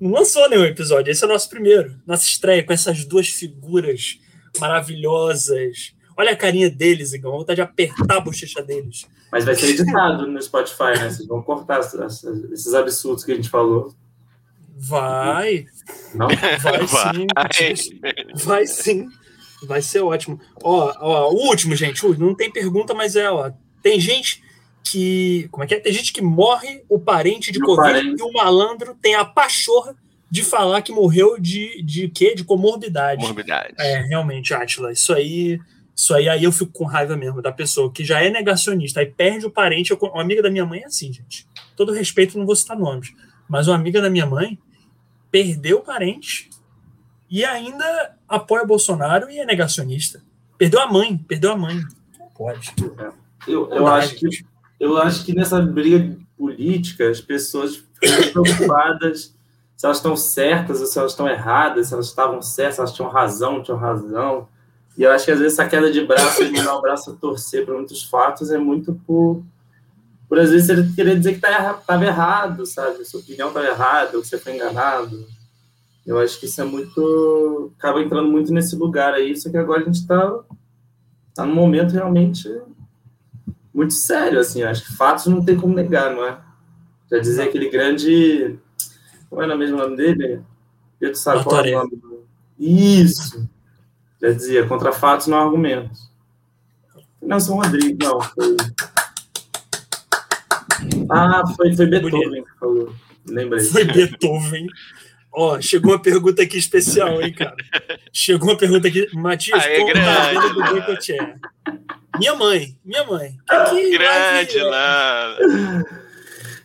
não lançou nenhum episódio. Esse é o nosso primeiro. Nossa estreia com essas duas figuras maravilhosas. Olha a carinha deles, Igão. Vontade de apertar a bochecha deles. Mas vai ser editado no Spotify, né? Vocês vão cortar esses absurdos que a gente falou. Vai. Não? Vai sim. Vai sim. Vai ser ótimo. Ó, ó, o último, gente. Não tem pergunta, mas é, ó. Tem gente que. Como é que é? Tem gente que morre o parente de Meu Covid parente. e o malandro tem a pachorra de falar que morreu de, de quê? De comorbidade. Comorbidade. É, realmente, Atila. Isso aí isso aí, aí eu fico com raiva mesmo da pessoa que já é negacionista, aí perde o parente. Eu, uma amiga da minha mãe é assim, gente. Todo respeito, não vou citar nomes. Mas uma amiga da minha mãe perdeu o parente e ainda apoia Bolsonaro e é negacionista. Perdeu a mãe, perdeu a mãe. Não pode. Eu, eu, acho que, eu acho que nessa briga política as pessoas ficam preocupadas se elas estão certas ou se elas estão erradas, se elas estavam certas, se elas tinham razão, tinham razão. E eu acho que às vezes essa queda de braço, de mandar o braço a torcer para muitos fatos, é muito por, por às vezes ele querer dizer que estava tá, errado, sabe? Sua opinião estava errada, que você foi enganado. Eu acho que isso é muito. acaba entrando muito nesse lugar aí, só que agora a gente está tá num momento realmente muito sério, assim. Acho que fatos não tem como negar, não é? Já dizer aquele grande. Como era mesmo o nome dele? Pedro sabe qual é o nome do... Isso! Já dizia, contra fatos não há argumentos. Nelson Rodrigues, não. Foi... Ah, foi, foi Beethoven que falou. Lembrei. Foi Beethoven. Ó, chegou uma pergunta aqui especial, hein, cara? Chegou uma pergunta aqui. Matias, Aê, como tá a do Boicotier? Minha mãe, minha mãe. Que grande, Lana.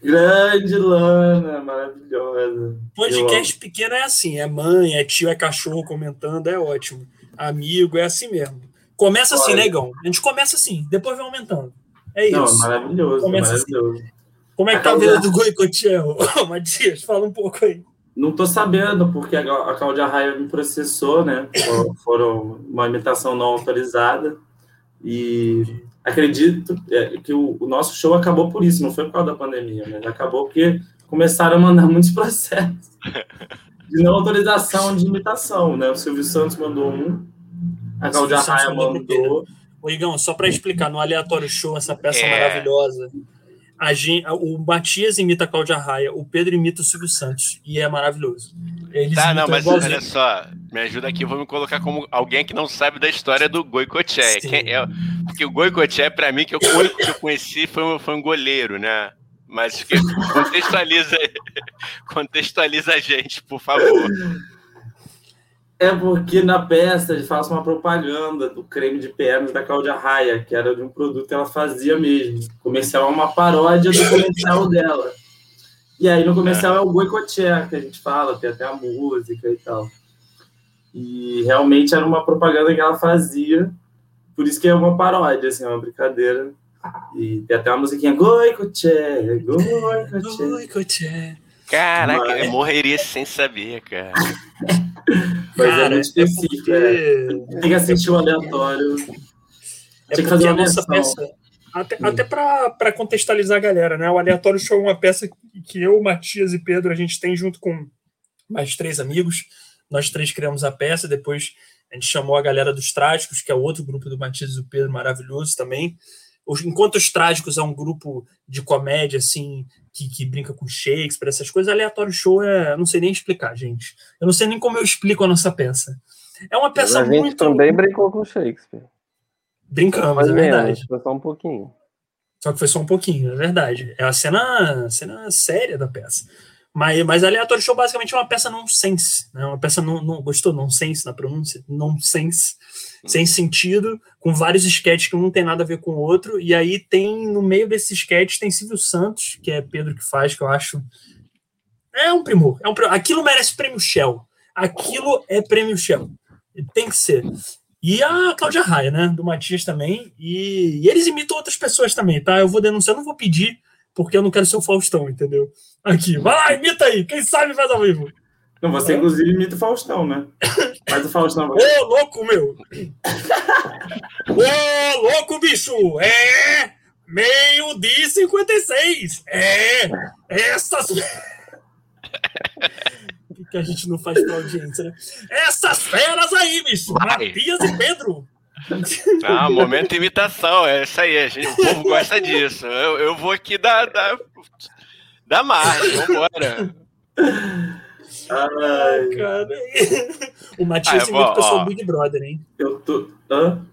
Grande Lana, maravilhosa. Podcast pequeno é assim, é mãe, é tio, é cachorro comentando, é ótimo amigo, é assim mesmo. Começa assim, negão. A gente começa assim, depois vai aumentando. É isso. Não, maravilhoso, começa assim. maravilhoso. Assim. Como é que tá a vida do Goicotiel? Matias, fala um pouco aí. Não tô sabendo, porque a Cláudia Raia me processou, né? Foram uma imitação não autorizada. E acredito é, que o, nosso show acabou por isso, não foi por causa da pandemia, né? Acabou porque começaram a mandar muitos processos de não autorização de imitação, né? O Silvio Santos mandou um, a Cláudia Raia mandou. Ô, Igão, só para explicar, no Aleatório Show, essa peça é. maravilhosa, a gente, o Matias imita a Cláudia Raia, o Pedro imita o Silvio Santos, e é maravilhoso. Eles tá, não, mas igualzinho. olha só, me ajuda aqui, vou me colocar como alguém que não sabe da história do Goicoechea. É, porque o Goicoechea, para mim, que eu, o único que eu conheci foi um, foi um goleiro, né? Mas contextualiza, contextualiza a gente, por favor. É porque na peça ele faz uma propaganda do creme de pernas da Cláudia Raia, que era de um produto que ela fazia mesmo. O comercial é uma paródia do comercial dela. E aí no comercial é, é o boicotear que a gente fala, tem até a música e tal. E realmente era uma propaganda que ela fazia, por isso que é uma paródia, assim, é uma brincadeira e tem até uma musiquinha Goicoche, Goicoche. Goicoche. Caraca, Mas... eu morreria sem saber, cara. Mas cara, é muito específico. É porque... é. Tem que assistir o aleatório. É Tem que fazer a nossa peça. Até, até para contextualizar a galera, né? O Aleatório Show é uma peça que eu, Matias e Pedro, a gente tem junto com mais três amigos. Nós três criamos a peça, depois a gente chamou a galera dos Trágicos, que é outro grupo do Matias e do Pedro, maravilhoso também. Enquanto os Trágicos é um grupo de comédia, assim, que, que brinca com Shakespeare, essas coisas, Aleatório Show é. não sei nem explicar, gente. Eu não sei nem como eu explico a nossa peça. É uma peça a muito. gente também brincou com Shakespeare. Brincamos, Mas é verdade. Foi só um pouquinho. Só que foi só um pouquinho, é verdade. É a cena, cena séria da peça. Mas, mas Aleatório Show basicamente é uma peça nonsense, né? Uma peça não, não gostou nonsense na pronúncia, nonsense, hum. sem sentido, com vários sketches que um não tem nada a ver com o outro. E aí tem no meio desses sketches tem Silvio Santos, que é Pedro que faz, que eu acho é um primor, é um primor. Aquilo merece prêmio Shell. Aquilo é prêmio Shell. Tem que ser. E a Cláudia Raia, né? Do Matias também. E, e eles imitam outras pessoas também, tá? Eu vou denunciar, não vou pedir porque eu não quero ser o Faustão, entendeu? Aqui, vai lá, imita aí, quem sabe faz ao vivo. Não, você inclusive imita o Faustão, né? Faz o Faustão. Ô, louco, meu! Ô, louco, bicho! É! Meio-dia 56! É! Essas. O que a gente não faz pra audiência, né? Essas feras aí, bicho! Vai. Matias e Pedro! Ah, momento imitação, é isso aí, a gente, o povo gosta disso. Eu, eu vou aqui dar, dar, dar margem, vambora. Ai, cara. O Matias ah, é muito pessoal Big Brother, hein? Eu tô. Hã?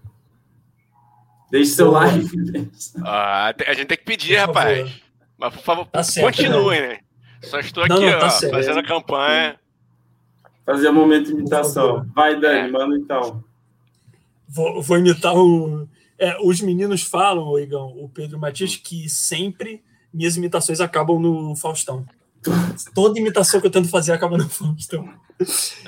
Deixe seu like. Ah, a gente tem que pedir, por rapaz. Favor. Mas por favor, tá continue, né? Só estou aqui, não, não, tá ó, fazendo a campanha. Fazer um momento de imitação. Vai, Dani, é. manda então. Vou, vou imitar o. É, os meninos falam, Igão, o Pedro Matias, que sempre minhas imitações acabam no Faustão. Toda imitação que eu tento fazer acaba no Faustão.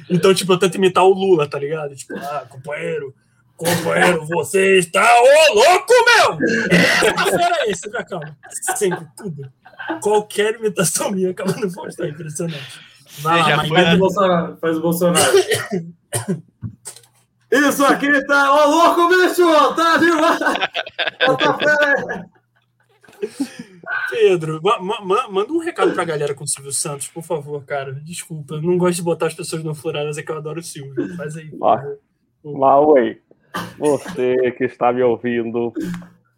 Então, tipo, eu tento imitar o Lula, tá ligado? Tipo, ah, companheiro, companheiro, você está ô louco, meu! É, era esse, já acaba. Sempre, tudo. Qualquer imitação minha acaba no Faustão, impressionante. Vai lá, o Bolsonaro, faz o Bolsonaro. Isso aqui tá. Ô, louco, bicho! Tá demais! Tá Pedro, ma ma manda um recado pra galera com o Silvio Santos, por favor, cara. Desculpa, eu não gosto de botar as pessoas no furadas, é que eu adoro o Silvio. Faz aí. Maui, você que está me ouvindo,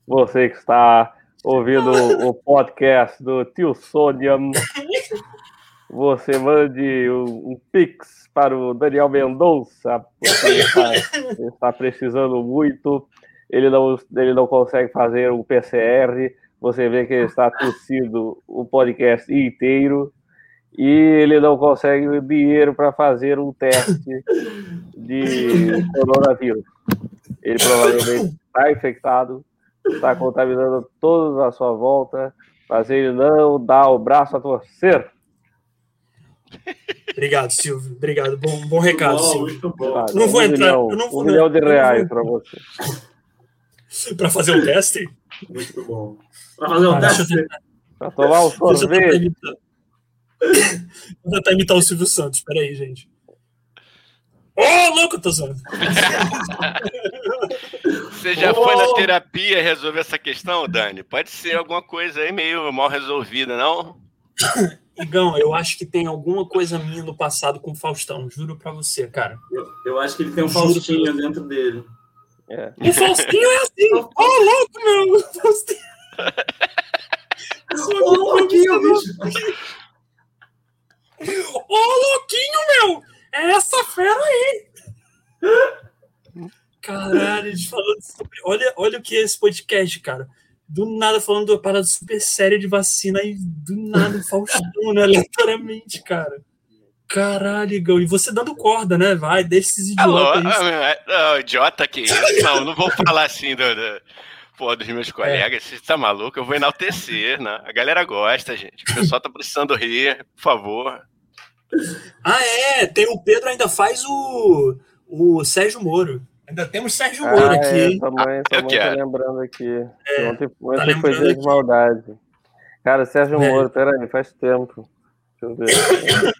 você que está ouvindo o podcast do Tio Sônia, você mande um, um pix para o Daniel Mendonça, porque ele está, ele está, precisando muito, ele não, ele não consegue fazer um PCR, você vê que ele está tossindo o podcast inteiro, e ele não consegue dinheiro para fazer um teste de coronavírus. Ele provavelmente está infectado, está contaminando todos à sua volta, mas ele não dá o braço a torcer. Obrigado, Silvio. Obrigado. Bom, bom recado, bom, Silvio. Muito bom. Não vou um entrar. Milhão, não vou, um milhão de reais para você. para fazer o um teste? Muito bom. Para fazer o um ah, teste? Para tomar o um sorvete. Vou tentar imitar o Silvio Santos. Espera aí, gente. Ô, oh, louco, tô zoando. Você já oh. foi na terapia resolver essa questão, Dani? Pode ser alguma coisa aí meio mal resolvida, não? Igão, eu acho que tem alguma coisa minha no passado com o Faustão, juro pra você, cara. Eu, eu acho que ele tem um juro Faustinho pra... dentro dele. É. O Faustinho é assim! Ô, oh, louco, meu! Faustinho. Ô, louquinho, bicho! Ô, louquinho, meu! É essa fera aí! Caralho, a gente falando sobre. Olha, olha o que é esse podcast, cara do nada falando uma parada super séria de vacina e do nada Faustão, né? Aleatoriamente, cara. Caralho, Igão. E você dando corda, né? Vai, deixa esses idiotas. Alô, é, não, idiota que Não, não vou falar assim do, do, pô, dos meus colegas. É. Você tá maluco? Eu vou enaltecer, né? A galera gosta, gente. O pessoal tá precisando rir, por favor. Ah, é. Tem, o Pedro ainda faz o, o Sérgio Moro. Ainda temos Sérgio Moro ah, aqui. É, também, também tô lembrando aqui. É, ontem ontem tá foi dia de maldade. Cara, Sérgio é. Moro, peraí, faz tempo. Deixa eu ver.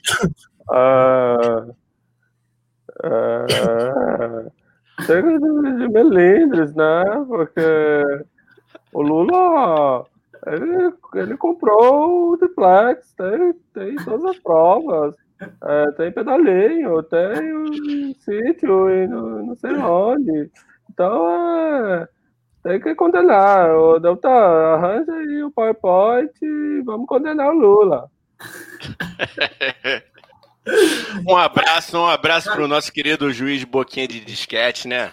ah, ah, chega de, de melindres, né? Porque o Lula ele, ele comprou o duplex, tem, tem todas as provas. É, tem pedalinho, tem um sítio e não, não sei onde. Então, é, tem que condenar. O deputado, arranja aí o PowerPoint e vamos condenar o Lula. um abraço, um abraço para o nosso querido juiz Boquinha de Disquete, né?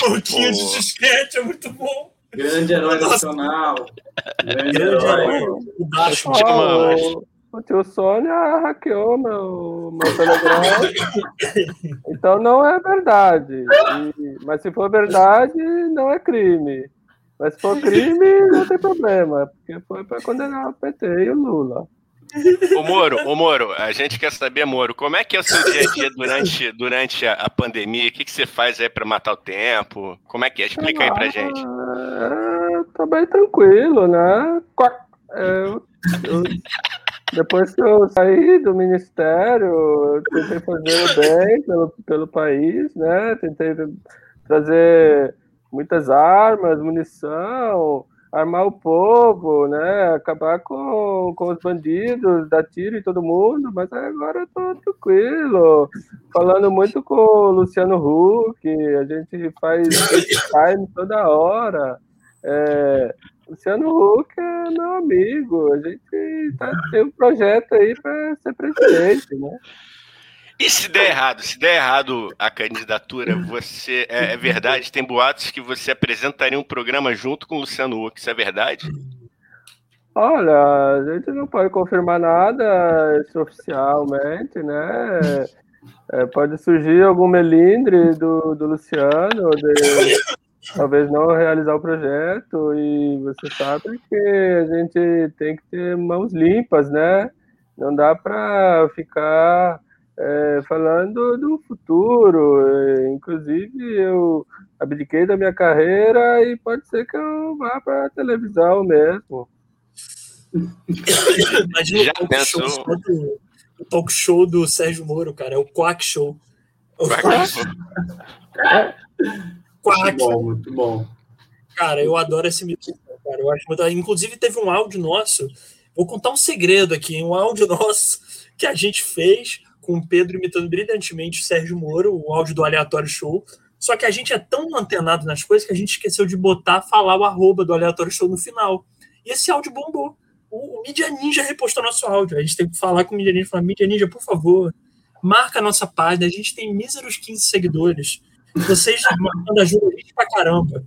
Boquinha oh. de Disquete é muito bom. Grande herói nacional. Grande, Grande herói. O baixo. Oh, o tio Sônia hackeou meu, meu Telegram. então não é verdade. E, mas se for verdade, não é crime. Mas se for crime, não tem problema, porque foi para condenar o PT e o Lula. Ô Moro, ô Moro, a gente quer saber, Moro, como é que é o seu dia a dia durante, durante a, a pandemia? O que, que você faz aí para matar o tempo? Como é que é? Explica aí pra gente. É, tô bem tranquilo, né? É, eu, eu, depois que eu saí do ministério, eu tentei fazer o bem pelo, pelo país, né? Tentei trazer muitas armas, munição, armar o povo, né? Acabar com, com os bandidos, dar tiro em todo mundo, mas agora eu tô tranquilo. Falando muito com o Luciano Huck, a gente faz time toda hora. É, Luciano Huck é meu amigo, a gente tá, tem um projeto aí para ser presidente, né? E se der errado, se der errado a candidatura, você é, é, verdade? Tem boatos que você apresentaria um programa junto com o Luciano Huck, isso é verdade? Olha, a gente não pode confirmar nada oficialmente, né? É, pode surgir algum melindre do, do Luciano, de, talvez não realizar o projeto, e você sabe que a gente tem que ter mãos limpas, né? Não dá para ficar é, falando do futuro. É, inclusive, eu abdiquei da minha carreira e pode ser que eu vá para a televisão mesmo. Imagina Já o talk, show, o talk show do Sérgio Moro, cara. É o Quack Show. O Quack. Quack. Muito bom, muito bom. Cara, eu adoro esse cara. Eu acho Inclusive, teve um áudio nosso. Vou contar um segredo aqui. Um áudio nosso que a gente fez com o Pedro imitando brilhantemente o Sérgio Moro, o áudio do Aleatório Show. Só que a gente é tão antenado nas coisas que a gente esqueceu de botar, falar o arroba do Aleatório Show no final. E esse áudio bombou. O, o Mídia Ninja repostou nosso áudio. A gente tem que falar com o Mídia Ninja e falar: Mídia Ninja, por favor, marca a nossa página. A gente tem míseros 15 seguidores. Vocês mandando ajuda a gente pra caramba.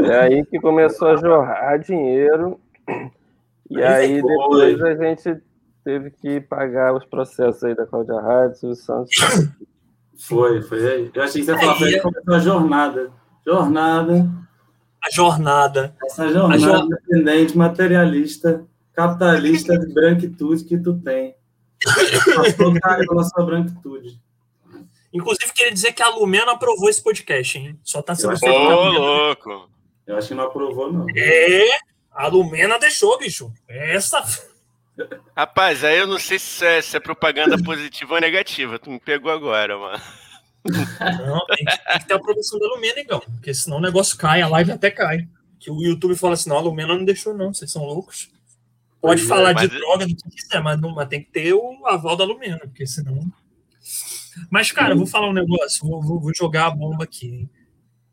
É aí que começou a jorrar dinheiro. E aí, aí depois a gente teve que pagar os processos aí da Cláudia Hartz, o Santos. Foi, foi aí. Eu achei que você ia falar, foi começou a jornada. Jornada. A jornada. Essa jornada jor... independente, materialista, capitalista de branquitude que tu tem. Passou pela sua branquitude. Inclusive, queria dizer que a Lumena aprovou esse podcast, hein? Só tá sendo feito. Ô, louco! Eu acho que não aprovou, não. É, a Lumena deixou, bicho. Essa. Rapaz, aí eu não sei se é, se é propaganda positiva ou negativa. Tu me pegou agora, mano. Não, tem que, tem que ter a produção da Lumena, então, porque senão o negócio cai, a live até cai. Que o YouTube fala assim: não, a Lumena não deixou, não, vocês são loucos. Pode falar é, de droga do que quiser, mas, não, mas tem que ter o aval da Lumena, porque senão. Mas, cara, hum. vou falar um negócio, vou, vou, jogar a bomba aqui. Hein?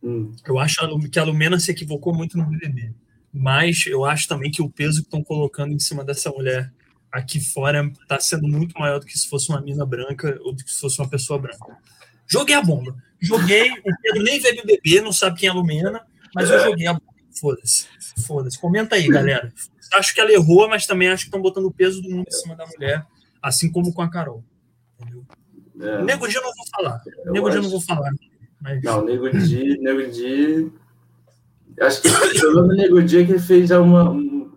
Hum. Eu acho que a Lumena se equivocou muito no BBB. Mas eu acho também que o peso que estão colocando em cima dessa mulher aqui fora está sendo muito maior do que se fosse uma mina branca ou do que se fosse uma pessoa branca. Joguei a bomba. Joguei. O Pedro nem vê BBB, não sabe quem é a Lumena, mas eu joguei a bomba. Foda-se. Foda-se. Comenta aí, galera. Acho que ela errou, mas também acho que estão botando o peso do mundo em cima da mulher, assim como com a Carol. Entendeu? É. Nego Dia eu não vou falar. Eu Nego Dia eu não vou falar. Mas... Não, Nego Dia, Nego Dia Acho que o problema do Nego Dia é que ele fez já uma, um,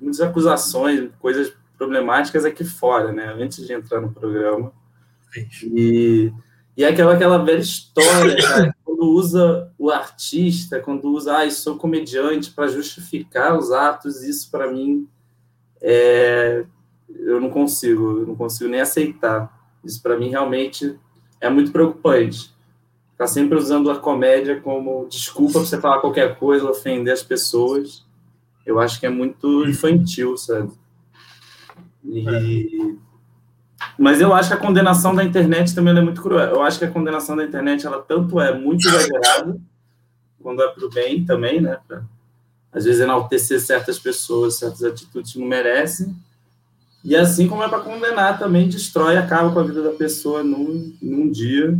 muitas acusações, coisas problemáticas aqui fora, né? Antes de entrar no programa. E, e é aquela, aquela velha história, cara, quando usa o artista, quando usa, ah, sou comediante para justificar os atos, isso para mim é, eu não consigo, eu não consigo nem aceitar. Isso para mim realmente é muito preocupante. Tá sempre usando a comédia como desculpa para você falar qualquer coisa, ofender as pessoas. Eu acho que é muito infantil, sabe? E, Mas eu acho que a condenação da internet também é muito cruel. Eu acho que a condenação da internet, ela tanto é muito exagerada, quando é para o bem também, né? Pra, às vezes enaltecer certas pessoas, certas atitudes que não merecem, e assim como é para condenar também, destrói, acaba com a vida da pessoa num, num dia.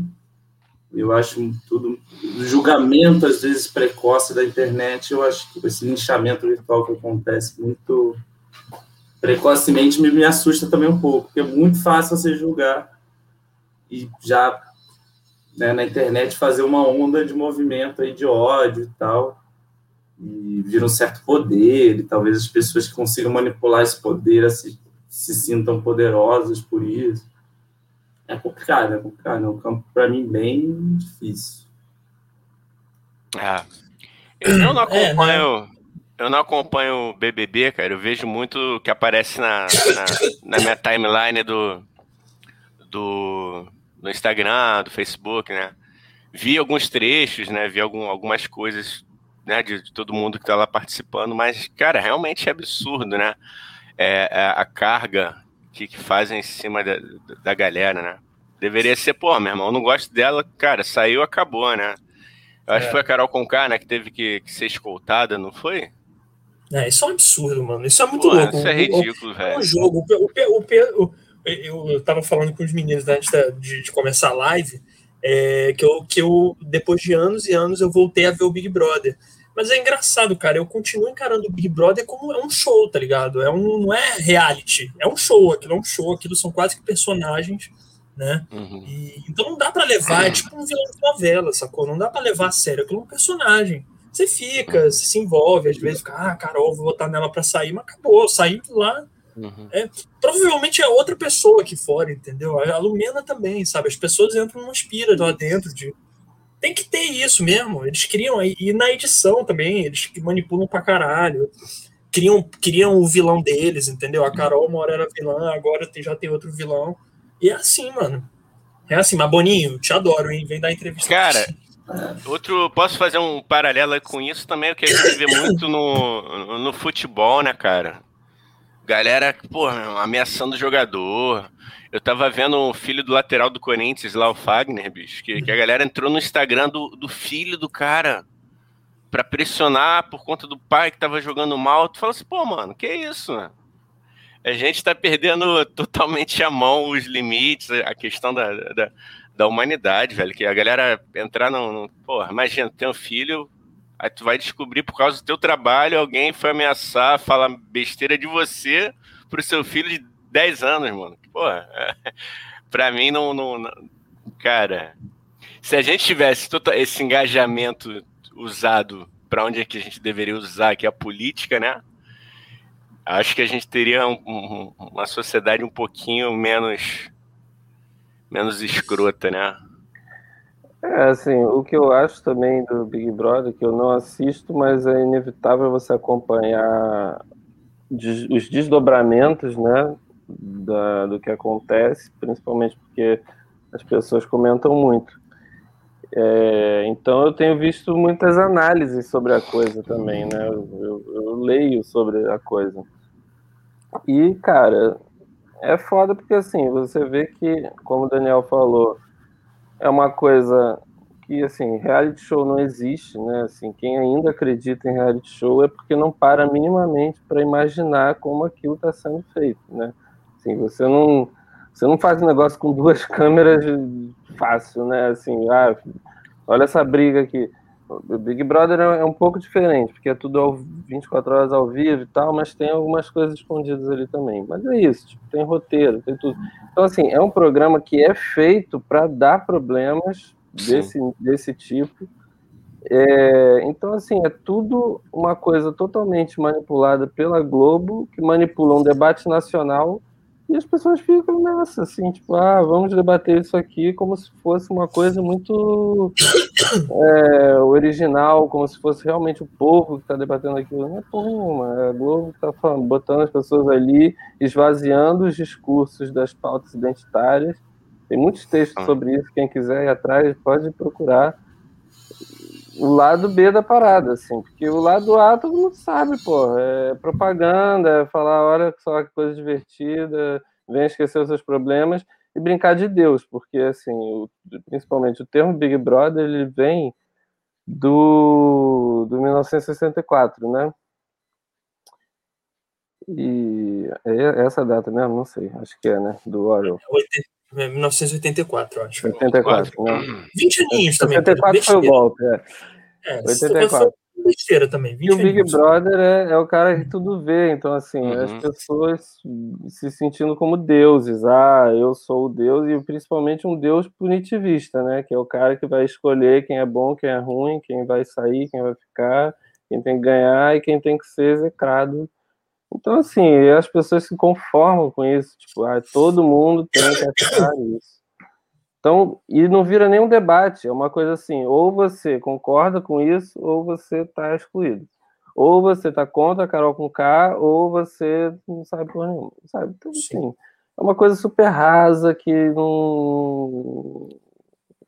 Eu acho tudo. O julgamento, às vezes, precoce da internet, eu acho que esse linchamento virtual que acontece muito precocemente me, me assusta também um pouco, porque é muito fácil você julgar e já né, na internet fazer uma onda de movimento aí de ódio e tal, e vira um certo poder, e talvez as pessoas que consigam manipular esse poder se, se sintam poderosas por isso. É complicado, é complicado. É um campo, para mim, bem difícil. É. Eu não acompanho. É, né? Eu não acompanho o BBB, cara. Eu vejo muito que aparece na, na, na minha timeline do, do, do Instagram, do Facebook, né? Vi alguns trechos, né? Vi algum, algumas coisas né, de, de todo mundo que tá lá participando, mas, cara, realmente é absurdo, né? É, é a carga que, que fazem em cima da, da galera, né? Deveria ser, pô, meu irmão, não gosto dela, cara, saiu, acabou, né? Eu acho é. que foi a Carol Conká, né, que teve que, que ser escoltada, não foi? É, isso é um absurdo, mano. Isso é muito Pô, louco. Isso é ridículo, velho. É um jogo. O, o, o, o, eu tava falando com os meninos antes de, de começar a live, é, que, eu, que eu, depois de anos e anos, eu voltei a ver o Big Brother. Mas é engraçado, cara. Eu continuo encarando o Big Brother como é um show, tá ligado? É um, não é reality. É um show. Aquilo é um show. Aquilo são quase que personagens, né? Uhum. E, então não dá para levar. É tipo um vilão de novela, sacou? Não dá para levar a sério. Aquilo é um personagem. Você fica, você se envolve, às vezes fica, ah, Carol, vou votar nela para sair, mas acabou, saiu lá. Uhum. É, provavelmente é outra pessoa aqui fora, entendeu? A Lumena também, sabe? As pessoas entram numa espira lá dentro de. Tem que ter isso mesmo. Eles criam. E na edição também, eles manipulam pra caralho. Criam, criam o vilão deles, entendeu? A Carol uma hora era vilã, agora já tem outro vilão. E é assim, mano. É assim, mas Boninho, te adoro, hein? Vem dar entrevista. Cara, Outro, posso fazer um paralelo com isso também, o que a gente vê muito no, no futebol, né, cara? Galera, pô, ameaçando o jogador. Eu tava vendo o filho do lateral do Corinthians lá, o Fagner, bicho, que, que a galera entrou no Instagram do, do filho do cara pra pressionar por conta do pai que tava jogando mal. Tu fala assim, pô, mano, que isso, mano? A gente tá perdendo totalmente a mão, os limites, a questão da, da da humanidade, velho. Que a galera entrar no. no porra, imagina, tem um filho, aí tu vai descobrir por causa do teu trabalho, alguém foi ameaçar, falar besteira de você pro seu filho de 10 anos, mano. Porra, é, pra mim não, não, não, Cara, se a gente tivesse todo esse engajamento usado para onde é que a gente deveria usar, que é a política, né? Acho que a gente teria um, um, uma sociedade um pouquinho menos menos escrota, né? É, assim, o que eu acho também do Big Brother, que eu não assisto, mas é inevitável você acompanhar os desdobramentos, né, da, do que acontece, principalmente porque as pessoas comentam muito. É, então eu tenho visto muitas análises sobre a coisa também, né? Eu, eu, eu leio sobre a coisa. E, cara, é foda porque assim, você vê que, como o Daniel falou, é uma coisa que assim, reality show não existe, né? Assim, quem ainda acredita em reality show é porque não para minimamente para imaginar como aquilo está sendo feito, né? Assim, você não você não faz um negócio com duas câmeras fácil, né? Assim, ah, olha essa briga aqui. O Big Brother é um pouco diferente, porque é tudo ao 24 horas ao vivo e tal, mas tem algumas coisas escondidas ali também. Mas é isso, tipo, tem roteiro, tem tudo. Então, assim, é um programa que é feito para dar problemas desse, desse tipo. É, então, assim, é tudo uma coisa totalmente manipulada pela Globo, que manipula um debate nacional e as pessoas ficam nessa, assim, tipo, ah, vamos debater isso aqui como se fosse uma coisa muito é, original, como se fosse realmente o povo que está debatendo aquilo. Não é porra nenhuma, é a Globo que está botando as pessoas ali, esvaziando os discursos das pautas identitárias. Tem muitos textos sobre isso, quem quiser ir atrás pode procurar o lado B da parada, assim, porque o lado A todo mundo sabe, pô, é propaganda, é falar, olha só que coisa divertida, venha esquecer os seus problemas e brincar de Deus, porque assim, o, principalmente o termo Big Brother ele vem do, do 1964, né? E é essa data mesmo? Não sei, acho que é, né? Do Orwell. 1984, acho. 84, né? 20 aninhos também. 84 foi o golpe, é. é 84. Besteira também. e o Big Brother é, é, o cara que tudo vê, então assim, uhum. as pessoas se sentindo como deuses. Ah, eu sou o deus, e principalmente um deus punitivista, né? Que é o cara que vai escolher quem é bom, quem é ruim, quem vai sair, quem vai ficar, quem tem que ganhar e quem tem que ser execrado então, assim, as pessoas se conformam com isso, tipo, ah, todo mundo tem que achar isso. Então, e não vira nenhum debate, é uma coisa assim, ou você concorda com isso, ou você está excluído. Ou você está contra a Carol com K, ou você não sabe por nenhum, sabe? Então, assim, é uma coisa super rasa que não,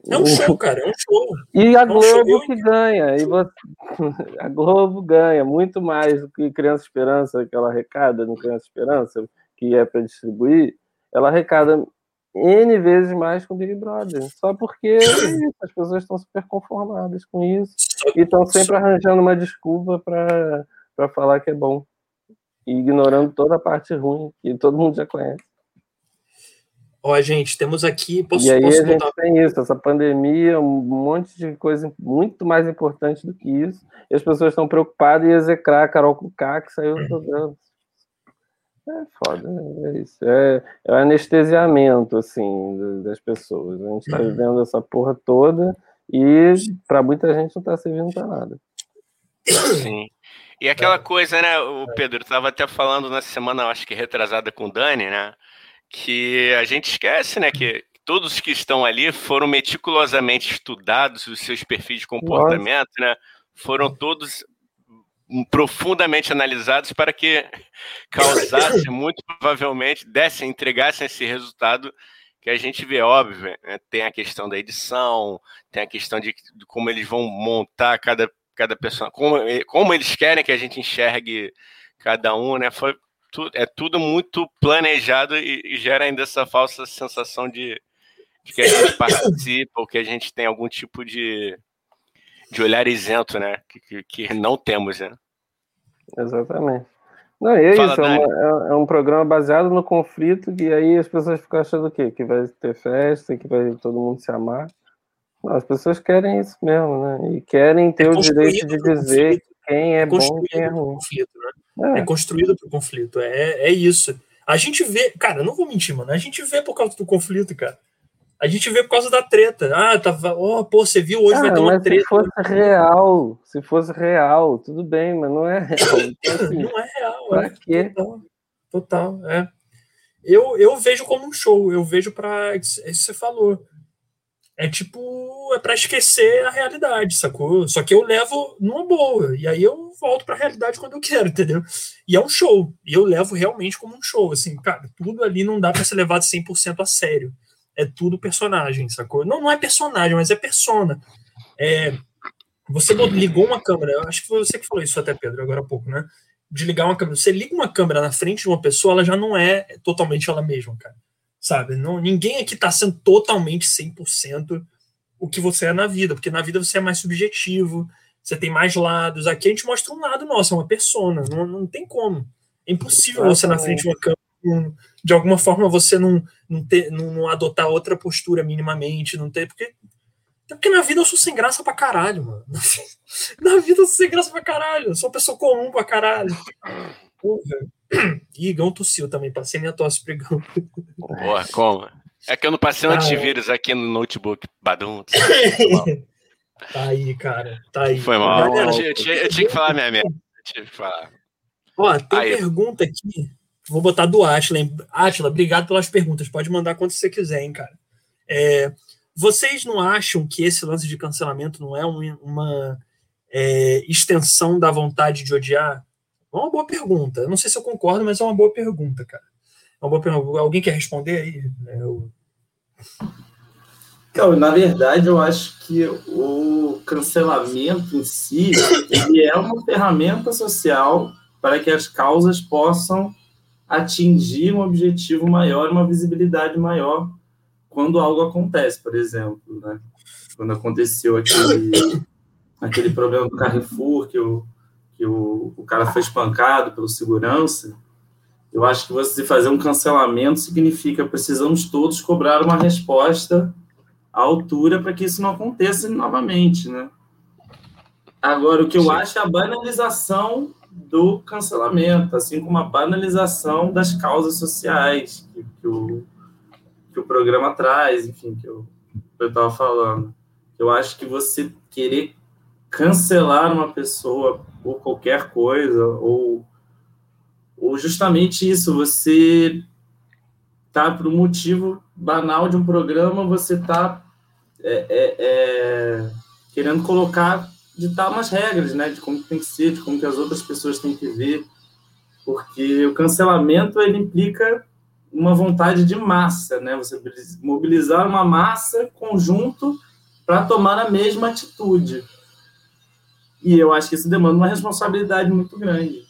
é um show, cara, é um show. E a é um Globo que ganha. E você... A Globo ganha muito mais do que Criança Esperança, que ela arrecada no Criança Esperança, que é para distribuir. Ela arrecada N vezes mais com Big Brother. Só porque as pessoas estão super conformadas com isso. E estão sempre arranjando uma desculpa para falar que é bom. E ignorando toda a parte ruim que todo mundo já conhece. Ó, gente, temos aqui. Posso, e aí posso a gente botar... tem isso, essa pandemia, um monte de coisa muito mais importante do que isso. E as pessoas estão preocupadas em execrar a Carol Kuká, que saiu do programa. É foda, né? é isso. É, é o anestesiamento, assim, das pessoas. A gente está vivendo essa porra toda e para muita gente não está servindo para nada. Sim. E aquela coisa, né, o Pedro estava até falando na semana, acho que retrasada com o Dani, né? Que a gente esquece, né, que todos que estão ali foram meticulosamente estudados, os seus perfis de comportamento, Nossa. né, foram todos profundamente analisados para que causasse, muito provavelmente, dessem, entregassem esse resultado que a gente vê, óbvio, né? tem a questão da edição, tem a questão de, de, como eles vão montar cada, cada pessoa, como, como eles querem que a gente enxergue cada um, né? Foi, é tudo muito planejado e, e, gera ainda essa falsa sensação de, de, que a gente participa ou que a gente tem algum tipo de, de olhar isento, né? Que, que, que não temos, né? Exatamente. Não, é Fala, isso, é, uma, é, é, um programa baseado no conflito e aí as pessoas ficam achando o quê? Que vai ter festa, que vai todo mundo se amar. Não, as pessoas querem isso mesmo, né? E querem ter é o direito de dizer quem é, bom e quem é. Conflito, né? É, é construído para o conflito. É, é isso. A gente vê, cara, não vou mentir, mano. A gente vê por causa do conflito, cara. A gente vê por causa da treta. Ah, tava. Oh, pô, você viu hoje ah, vai ter uma treta. Se fosse real, se fosse real, tudo bem, mas não é real. Então, assim, não é real. Pra é, quê? Total, total, é. Eu, eu vejo como um show, eu vejo para isso que você falou. É tipo, é para esquecer a realidade, sacou? Só que eu levo numa boa, e aí eu volto para a realidade quando eu quero, entendeu? E é um show, e eu levo realmente como um show, assim, cara, tudo ali não dá para ser levado 100% a sério. É tudo personagem, sacou? Não, não é personagem, mas é persona. É, você ligou uma câmera, acho que foi você que falou isso até, Pedro, agora há pouco, né? De ligar uma câmera. Você liga uma câmera na frente de uma pessoa, ela já não é totalmente ela mesma, cara sabe? Não, ninguém aqui está sendo totalmente 100% o que você é na vida, porque na vida você é mais subjetivo, você tem mais lados. Aqui a gente mostra um lado nosso, é uma persona, não, não tem como. É impossível você na frente de uma câmera, de alguma forma você não, não, ter, não, não adotar outra postura minimamente, não ter, porque porque na vida eu sou sem graça pra caralho, mano. Na vida eu sou sem graça pra caralho. Eu sou uma pessoa comum pra caralho. Porra. Ih, Gão tossiu também, passei minha tosse pregão. Boa, como? É que eu não passei um ah, antivírus é. aqui no notebook. Badum. tá aí, cara. Tá aí. Foi mal. Galera, eu, tinha, eu, tinha, que falar minha merda. Tinha que falar. Ó, tem aí. pergunta aqui. Vou botar do Atila. Atila, obrigado pelas perguntas. Pode mandar quanto você quiser, hein, cara. É, vocês não acham que esse lance de cancelamento não é uma, uma é, extensão da vontade de odiar? É uma boa pergunta. Não sei se eu concordo, mas é uma boa pergunta, cara. É uma boa pergunta. Alguém quer responder aí? É, eu... Então, na verdade, eu acho que o cancelamento em si ele é uma ferramenta social para que as causas possam atingir um objetivo maior, uma visibilidade maior quando algo acontece, por exemplo, né? Quando aconteceu aquele, aquele problema do Carrefour, que, o, que o, o cara foi espancado pelo segurança, eu acho que você fazer um cancelamento significa precisamos todos cobrar uma resposta à altura para que isso não aconteça novamente, né? Agora, o que eu Sim. acho é a banalização do cancelamento, assim como a banalização das causas sociais que, que o, que o programa traz, enfim, que eu estava falando. Eu acho que você querer cancelar uma pessoa por qualquer coisa, ou, ou justamente isso, você tá por um motivo banal de um programa, você tá é, é, é, querendo colocar ditar umas regras, né, de como tem que ser, de como que as outras pessoas têm que ver, porque o cancelamento ele implica uma vontade de massa, né, você mobilizar uma massa conjunto para tomar a mesma atitude. E eu acho que isso demanda uma responsabilidade muito grande.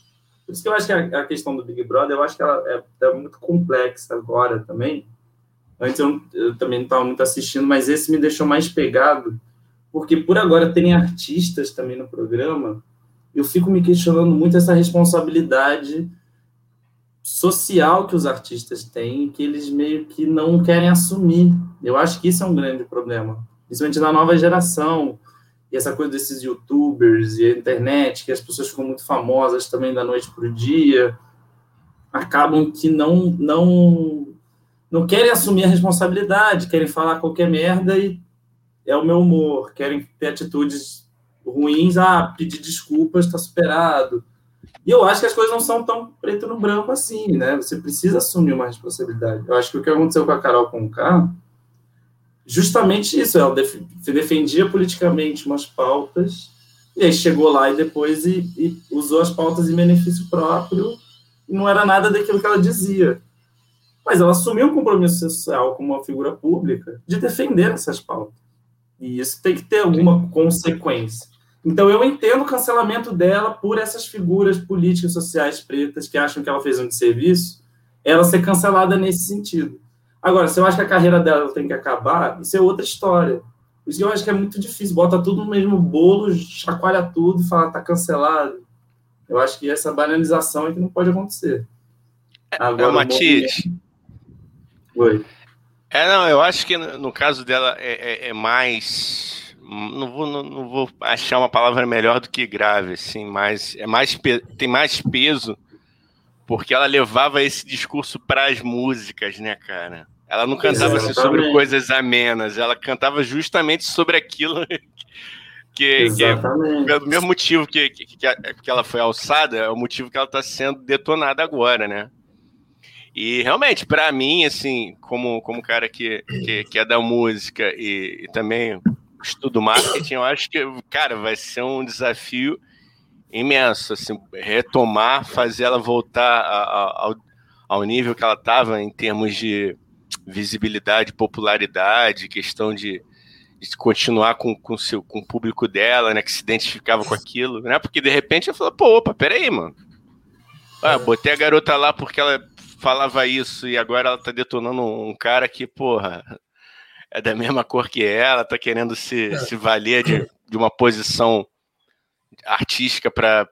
Por isso que eu acho que a, questão do Big Brother, eu acho que ela é, é muito complexa agora também. Antes eu, eu também não estava muito assistindo, mas esse me deixou mais pegado, porque por agora tem artistas também no programa, eu fico me questionando muito essa responsabilidade social que os artistas têm, que eles meio que não querem assumir. Eu acho que isso é um grande problema, principalmente na nova geração. E essa coisa desses youtubers e a internet, que as pessoas ficam muito famosas também da noite para o dia, acabam que não, não, não querem assumir a responsabilidade, querem falar qualquer merda e é o meu humor, querem ter atitudes ruins, ah, pedir desculpas, está superado. E eu acho que as coisas não são tão preto no branco assim, né? Você precisa assumir uma responsabilidade. Eu acho que o que aconteceu com a Carol Conká, justamente isso, ela def defendia politicamente umas pautas, e aí chegou lá e depois e, e usou as pautas em benefício próprio, e não era nada daquilo que ela dizia. Mas ela assumiu um compromisso social como uma figura pública de defender essas pautas. E isso tem que ter alguma consequência. Então, eu entendo o cancelamento dela por essas figuras políticas sociais pretas que acham que ela fez um desserviço, ela ser cancelada nesse sentido. Agora, se eu acho que a carreira dela tem que acabar, isso é outra história. Por isso que eu acho que é muito difícil, bota tudo no mesmo bolo, chacoalha tudo e fala, tá cancelado. Eu acho que essa banalização é que não pode acontecer. É, Agora, é, Matias. Oi. É, não, eu acho que no caso dela é, é, é mais. Não vou, não, não, vou achar uma palavra melhor do que grave, assim, mas é mais tem mais peso porque ela levava esse discurso para as músicas, né, cara? Ela não cantava assim, sobre coisas amenas, ela cantava justamente sobre aquilo que, que é o mesmo motivo que, que, que ela foi alçada, é o motivo que ela está sendo detonada agora, né? E realmente, para mim, assim, como, como cara que, que, que é da música e, e, também estudo marketing, eu acho que, cara, vai ser um desafio imenso, assim, retomar, fazer ela voltar a, a, ao, ao nível que ela estava em termos de visibilidade, popularidade, questão de, de continuar com, com, seu, com o público dela, né, que se identificava com aquilo, né, porque de repente eu falo, pô, opa, peraí, mano, ah, botei a garota lá porque ela falava isso e agora ela tá detonando um cara que, porra, é da mesma cor que ela, tá querendo se, é. se valer de, de uma posição artística para,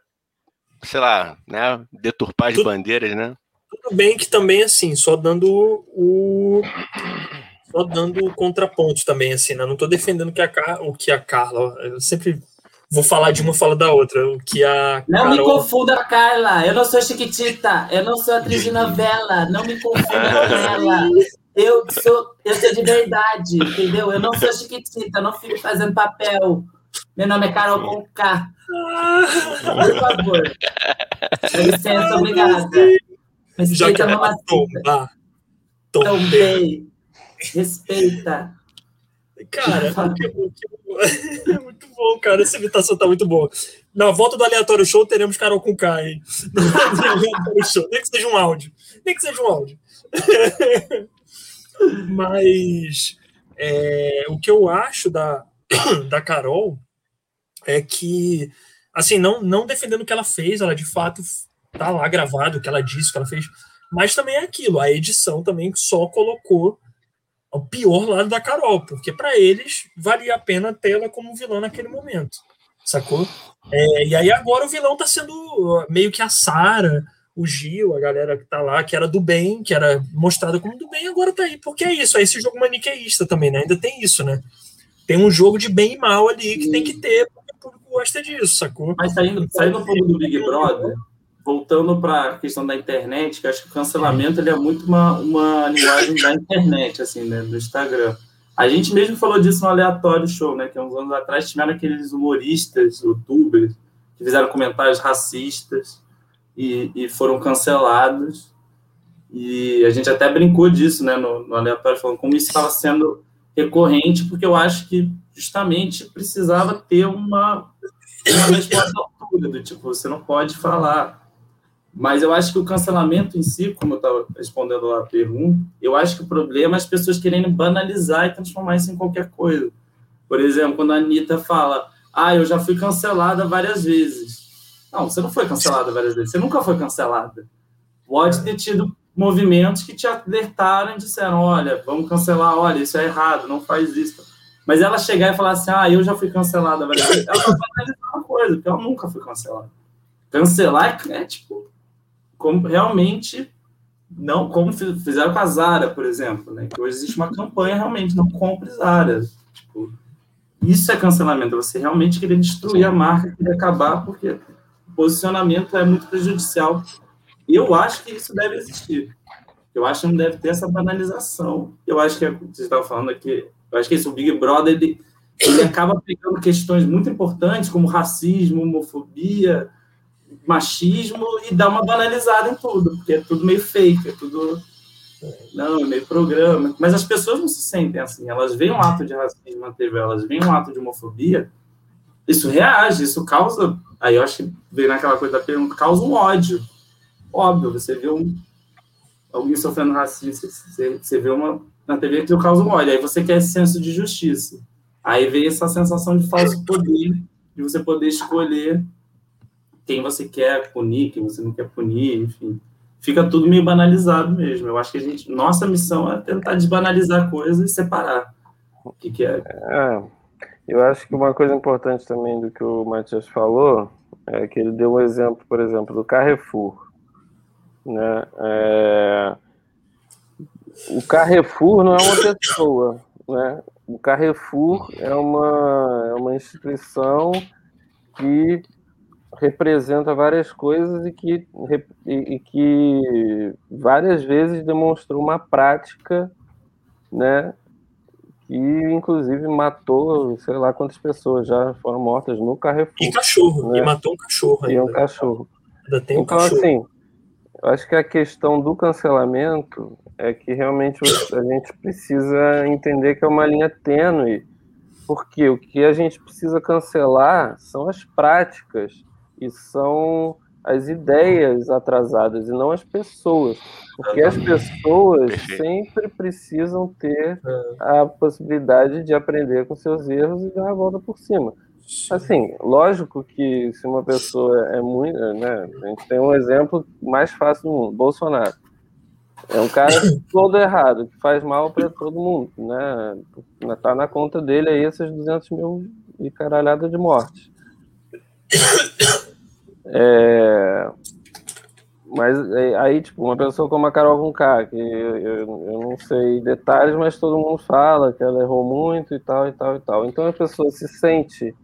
sei lá, né, deturpar as tudo, bandeiras, né? Tudo bem que também, assim, só dando o. Só dando o contraponto também, assim, né? Não tô defendendo que a, o que a Carla. Eu sempre vou falar de uma fala da outra. O que a. Não Carol... me confunda, Carla. Eu não sou Chiquitita. Eu não sou atriz de novela. Não me confunda com ela. Eu sou, eu sou de verdade, entendeu? Eu não sou Chiquitita. Não fico fazendo papel. Meu nome é Carol Conká. Por favor. Com licença, obrigada. Respeita a mamacita. Tombei. Respeita. Cara, é muito bom, cara. Essa imitação tá muito boa. Na volta do aleatório show, teremos Carol com K, hein? Nem que seja um áudio. Nem que seja um áudio. Mas é, o que eu acho da, da Carol é que, assim, não, não defendendo o que ela fez, ela de fato tá lá gravado, o que ela disse, o que ela fez, Mas também é aquilo, a edição também só colocou o pior lado da Carol, porque para eles valia a pena tê-la como vilã naquele momento, sacou? É, e aí agora o vilão tá sendo meio que a Sara, o Gil, a galera que tá lá, que era do bem, que era mostrada como do bem, agora tá aí. Porque é isso, é esse jogo maniqueísta também, né? Ainda tem isso, né? Tem um jogo de bem e mal ali que Sim. tem que ter, porque o público gosta disso, sacou? Mas saindo, saindo um pouco do Big Brother, voltando para a questão da internet, que acho que o cancelamento ele é muito uma, uma linguagem da internet, assim, né? Do Instagram. A gente mesmo falou disso no Aleatório Show, né? Que uns anos atrás tiveram aqueles humoristas, youtubers, que fizeram comentários racistas e, e foram cancelados. E a gente até brincou disso, né, no, no aleatório, falando como isso estava sendo recorrente, porque eu acho que justamente precisava ter uma, uma resposta à altura, do tipo, você não pode falar. Mas eu acho que o cancelamento em si, como eu estava respondendo lá a pergunta, eu acho que o problema é as pessoas querendo banalizar e transformar isso em qualquer coisa. Por exemplo, quando a Anitta fala, ah, eu já fui cancelada várias vezes. Não, você não foi cancelada várias vezes, você nunca foi cancelada. Pode ter tido movimentos que te alertaram e disseram: olha, vamos cancelar, olha, isso é errado, não faz isso. Mas ela chegar e falar assim: ah, eu já fui cancelada ela vai analisar uma coisa, porque ela nunca foi cancelada. Cancelar é, é tipo, como realmente não como fizeram com a Zara, por exemplo, né? Que hoje existe uma campanha realmente, não compre Zara. Tipo, isso é cancelamento, você realmente querer destruir a marca, querer acabar, porque posicionamento é muito prejudicial. E eu acho que isso deve existir. Eu acho que não deve ter essa banalização. Eu acho que é, você estava falando aqui, eu acho que esse, o Big Brother ele, ele acaba pegando questões muito importantes como racismo, homofobia, machismo e dá uma banalizada em tudo, porque é tudo meio fake, é tudo não, é meio programa. Mas as pessoas não se sentem assim. Elas veem um ato de racismo na TV, elas veem um ato de homofobia, isso reage, isso causa. Aí eu acho que veio naquela coisa da pergunta, causa um ódio. Óbvio, você vê um, alguém sofrendo racismo, você, você vê uma na TV que causa um ódio. Aí você quer esse senso de justiça. Aí vem essa sensação de falso poder, de você poder escolher quem você quer punir, quem você não quer punir, enfim. Fica tudo meio banalizado mesmo. Eu acho que a gente, nossa missão é tentar desbanalizar coisas e separar o que, que é. é. Eu acho que uma coisa importante também do que o Matias falou é que ele deu um exemplo, por exemplo, do Carrefour. Né? É... O Carrefour não é uma pessoa, né? O Carrefour é uma, é uma instituição que representa várias coisas e que, e, e que várias vezes demonstrou uma prática né, que inclusive matou, sei lá quantas pessoas já foram mortas no Carrefour. E cachorro, né? e matou um cachorro ainda. E um cachorro. Ainda tem um então, cachorro. assim, eu acho que a questão do cancelamento é que realmente a gente precisa entender que é uma linha tênue, porque o que a gente precisa cancelar são as práticas e são as ideias atrasadas e não as pessoas. Porque as pessoas sempre precisam ter é. a possibilidade de aprender com seus erros e dar a volta por cima. Assim, lógico que se uma pessoa é muito. Né, a gente tem um exemplo mais fácil do mundo: Bolsonaro. É um cara todo errado, que faz mal para todo mundo. Né? Tá na conta dele aí esses 200 mil e caralhada de mortes. É, mas é, aí, tipo, uma pessoa como a Carol Conká, que eu, eu, eu, não sei detalhes, mas todo mundo fala que ela errou muito e tal, e tal, e tal. Então a pessoa se sente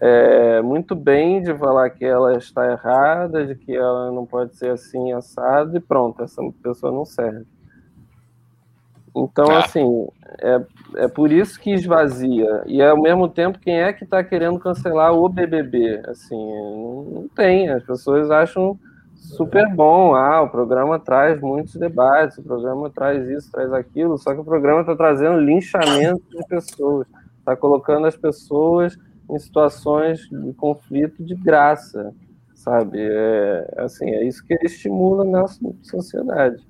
é, muito bem de falar que ela está errada, de que ela não pode ser assim, assado, e pronto, essa pessoa não serve. Então, ah. assim, é, é por isso que esvazia. E ao mesmo tempo, quem é que está querendo cancelar o BBB? Assim, não, não, tem. As pessoas acham super bom. Ah, o programa traz muitos debates, o programa traz isso, traz aquilo. Só que o programa está trazendo linchamento de pessoas, está colocando as pessoas em situações de conflito de graça, sabe? É, assim, é isso que ele estimula na nossa sociedade.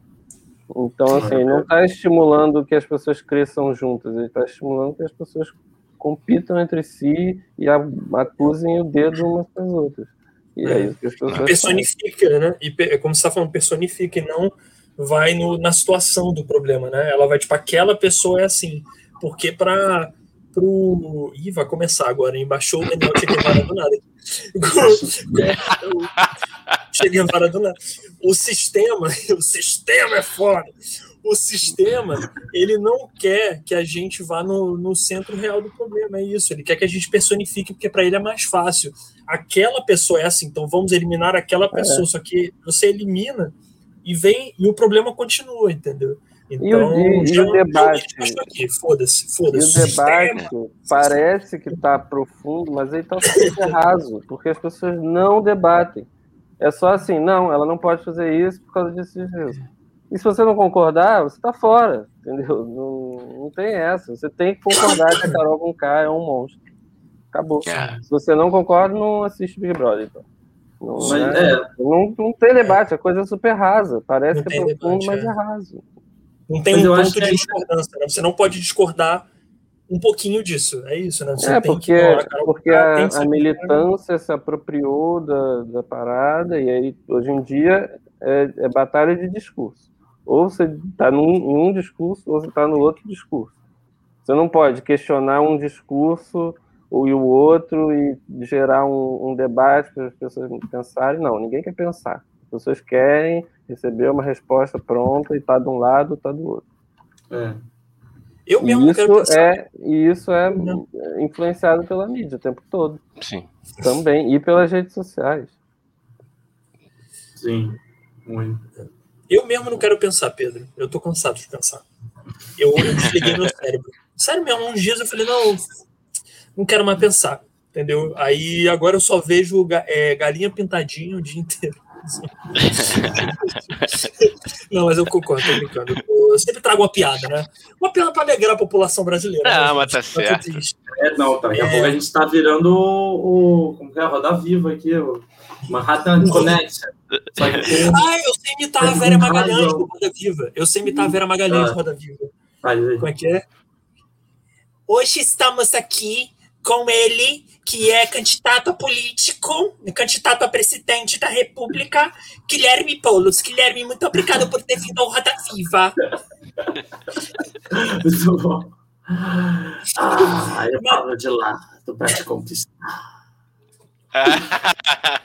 Então, assim, não está estimulando que as pessoas cresçam juntas, ele está estimulando que as pessoas compitam entre si e acusem o dedo umas para as outras. E é, isso que as pessoas personifica, né? E é como você está falando, personifica e não vai no, na situação do problema, né? Ela vai, tipo, aquela pessoa é assim. Porque para pro. Ih, vai começar agora, hein? Baixou o Daniel Che Guevara do nada. che Guevara do nada. O sistema, o sistema é foda. O sistema, ele não quer que a gente vá no, no centro real do problema, é isso. Ele quer que a gente personifique, porque para ele é mais fácil. Aquela pessoa é assim, então vamos eliminar aquela pessoa. É. Só que você elimina e vem e o problema continua, entendeu? Então, e o, e, o debate. Foda-se, foda-se. E o debate parece que está profundo, mas ele está super raso, porque as pessoas não debatem. É só assim, não, ela não pode fazer isso por causa disso e disso. E se você não concordar, você está fora, entendeu? Não, não tem essa. Você tem que concordar que a Carol Conká é um monstro. Acabou. É. Se você não concorda, não assiste Big Brother, então. Não, mas, é, é. não, não tem debate, a coisa é super rasa. Parece não que é profundo, debate, mas é, é raso. Não tem Mas um ponto de é discordância, né? Você não pode discordar um pouquinho disso, é isso, né? Você é, porque, que, porque a, a militância se apropriou da, da parada, e aí, hoje em dia, é, é batalha de discurso. Ou você está em um discurso, ou você está no outro discurso. Você não pode questionar um discurso ou e o outro e gerar um, um debate para as pessoas pensarem. Não, ninguém quer pensar. As pessoas querem receber uma resposta pronta e está de um lado, está do outro. É. Eu mesmo isso quero pensar. É, e isso é não. influenciado pela mídia o tempo todo. Sim. Também, e pelas redes sociais. Sim, muito. Eu mesmo não quero pensar, Pedro. Eu tô cansado de pensar. Eu, eu desliguei meu cérebro. Sério mesmo, uns dias eu falei, não, não quero mais pensar. Entendeu? Aí agora eu só vejo é, galinha pintadinha o dia inteiro. Não, mas eu concordo, tô brincando. Eu sempre trago uma piada, né? Uma piada para alegrar a população brasileira. Ah, né, mas tá certo. É, não, daqui a é... pouco a gente está virando o, o. Como é? Roda Viva aqui, o Manhattan Connection. Ah, eu sei imitar a Vera Magalhães do Roda Viva. Eu sei imitar a Vera Magalhães do Roda Viva. Como é que é? Hoje estamos aqui com ele, que é candidato a político, candidato a presidente da República, Guilherme Poulos. Guilherme, muito obrigado por ter vindo ao Roda Viva. Muito bom. Ah, eu falo de lá, do Pet Conquistar.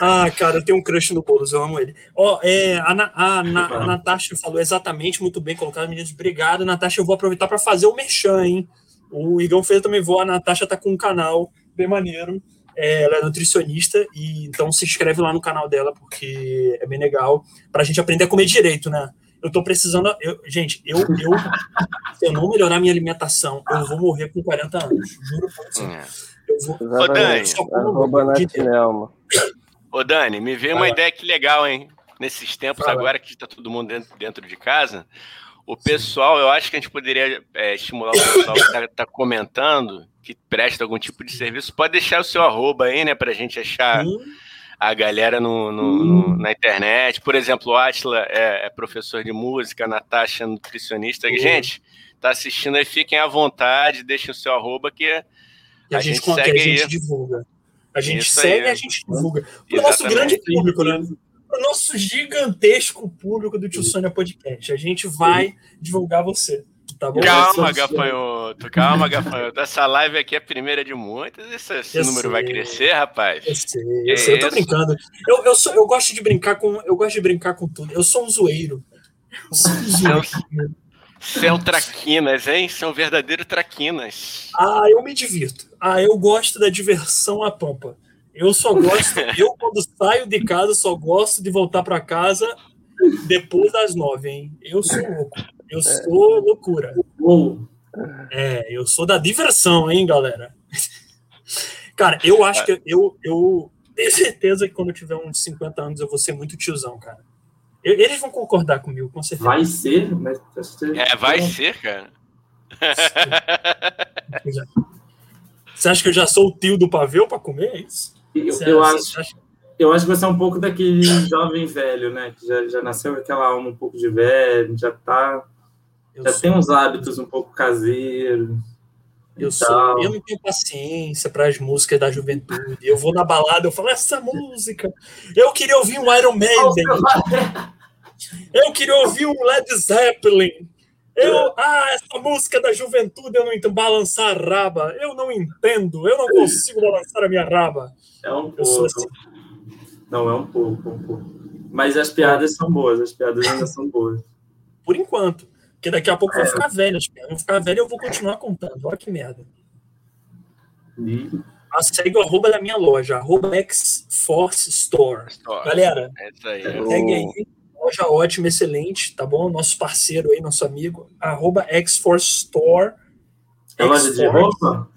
ah, cara, eu tenho um crush no Boulos, eu amo ele. Ó, oh, é, a, a, a, a, Natasha falou exatamente, muito bem colocado, meninos. Obrigado, Natasha. Eu vou aproveitar para fazer o merchan, hein? O Igão fez também vou, a Natasha tá com um canal bem maneiro. É, ela é nutricionista, e então se inscreve lá no canal dela, porque é bem legal, pra gente aprender a comer direito, né? Eu tô precisando. Eu, gente, eu, eu, se eu não melhorar minha alimentação, eu vou morrer com 40 anos. Juro pra você. É. Eu vou. Ô, Dani, Ô, Dani, me veio uma ideia que legal, hein? Nesses tempos agora que tá todo mundo dentro, dentro de casa, o pessoal, eu acho que a gente poderia é, estimular o pessoal que está tá comentando, que presta algum tipo de serviço, pode deixar o seu arroba aí, né, para a gente achar a galera no, no, no, na internet. Por exemplo, o Atila é, é, professor de música, a Natasha é nutricionista. Gente, tá assistindo aí, fiquem à vontade, deixem o seu arroba que a, a, gente, gente segue a gente divulga. A gente Isso segue e a gente divulga. O nosso grande público, né? O nosso gigantesco público do Tio Sônia Podcast. A gente vai divulgar você. Tá bom? Calma, Gafanhoto. Calma, Gafanhoto. Essa live aqui é a primeira de muitas. Esse, esse número sei. vai crescer, rapaz. Eu sei, eu, sei. eu tô brincando. Eu, eu, sou, eu gosto de brincar com. Eu gosto de brincar com tudo. Eu sou um zoeiro. São traquinas, hein? São verdadeiros traquinas. Ah, eu me divirto. Ah, eu gosto da diversão à pampa. Eu só gosto, eu quando saio de casa, só gosto de voltar para casa depois das nove, hein? Eu sou louco. Eu sou loucura. É, eu sou da diversão, hein, galera? Cara, eu acho que eu, eu tenho certeza que quando eu tiver uns 50 anos eu vou ser muito tiozão, cara. Eles vão concordar comigo, com certeza. Vai ser, mas. É, vai ser, cara. Você acha que eu já sou o tio do pavê para comer? É isso? Eu, eu acho, eu acho que você é um pouco daquele jovem velho, né? Que já, já nasceu com aquela alma um pouco de velho, já tá. Eu já sou... tem uns hábitos um pouco caseiros. Eu, sou, eu não tenho paciência para as músicas da juventude. Eu vou na balada, eu falo, essa música. Eu queria ouvir um Iron Maiden. Eu queria ouvir um Led Zeppelin. Eu, ah, essa música da juventude eu não entendo. Balançar a raba. Eu não entendo. Eu não consigo balançar a minha raba. É um pouco. Assim. Não, é um pouco, um pouco. Mas as piadas são boas, as piadas ainda são boas. Por enquanto. Porque daqui a pouco é. vão ficar velhas. Vão ficar velhas e eu vou continuar contando. Olha que merda. E... Ah, segue o arroba da minha loja, arroba X-Force Store. Store. Galera, é isso aí. segue aí. Loja ótima, excelente, tá bom? Nosso parceiro aí, nosso amigo, arroba X-Force Store. É loja de roupa?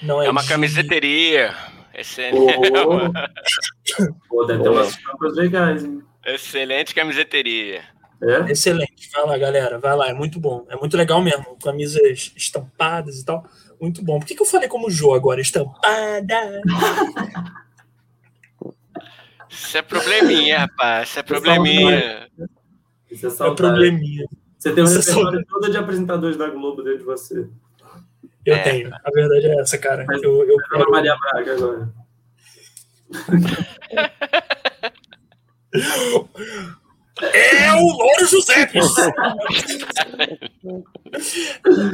Não, é, é uma de... camiseteria. Excelente. Oh. Pô, deve ter umas legais, hein? Excelente camiseteria. É? Excelente. Vai lá, galera. Vai lá. É muito bom. É muito legal mesmo. Camisas estampadas e tal. Muito bom. Por que, que eu falei como Jô agora? Estampada. Isso é probleminha, rapaz. Isso é probleminha. Isso é, é probleminha. Você tem um Isso repertório é todo de apresentadores da Globo dentro de você. Eu é. tenho. A verdade é essa, cara. Mas eu, eu quero... Maria Braga agora. É o Louro José!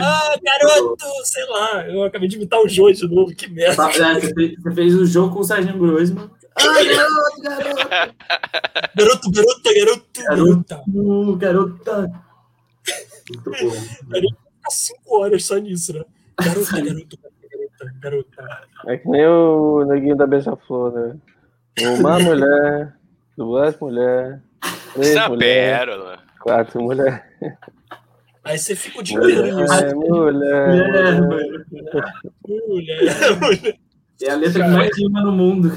ah, garoto, sei lá, eu acabei de imitar o Jô de novo, que merda. Tá, é, você, fez, o jogo com o Sérgio Groisman. Ai, garoto, garoto! Garoto, garota, garoto, garota. Garota. Muito bom. Ele fica cinco horas só nisso, né? Garota, garoto, garota, garota. É que nem o neguinho da Beija-Flor, né? Uma mulher, duas mulheres Três Essa mulher, pérola. Quatro mulheres. Aí você fica o dia inteiro nisso. Mulher, mulher, mulher, mulher. É a letra que mais rima no mundo.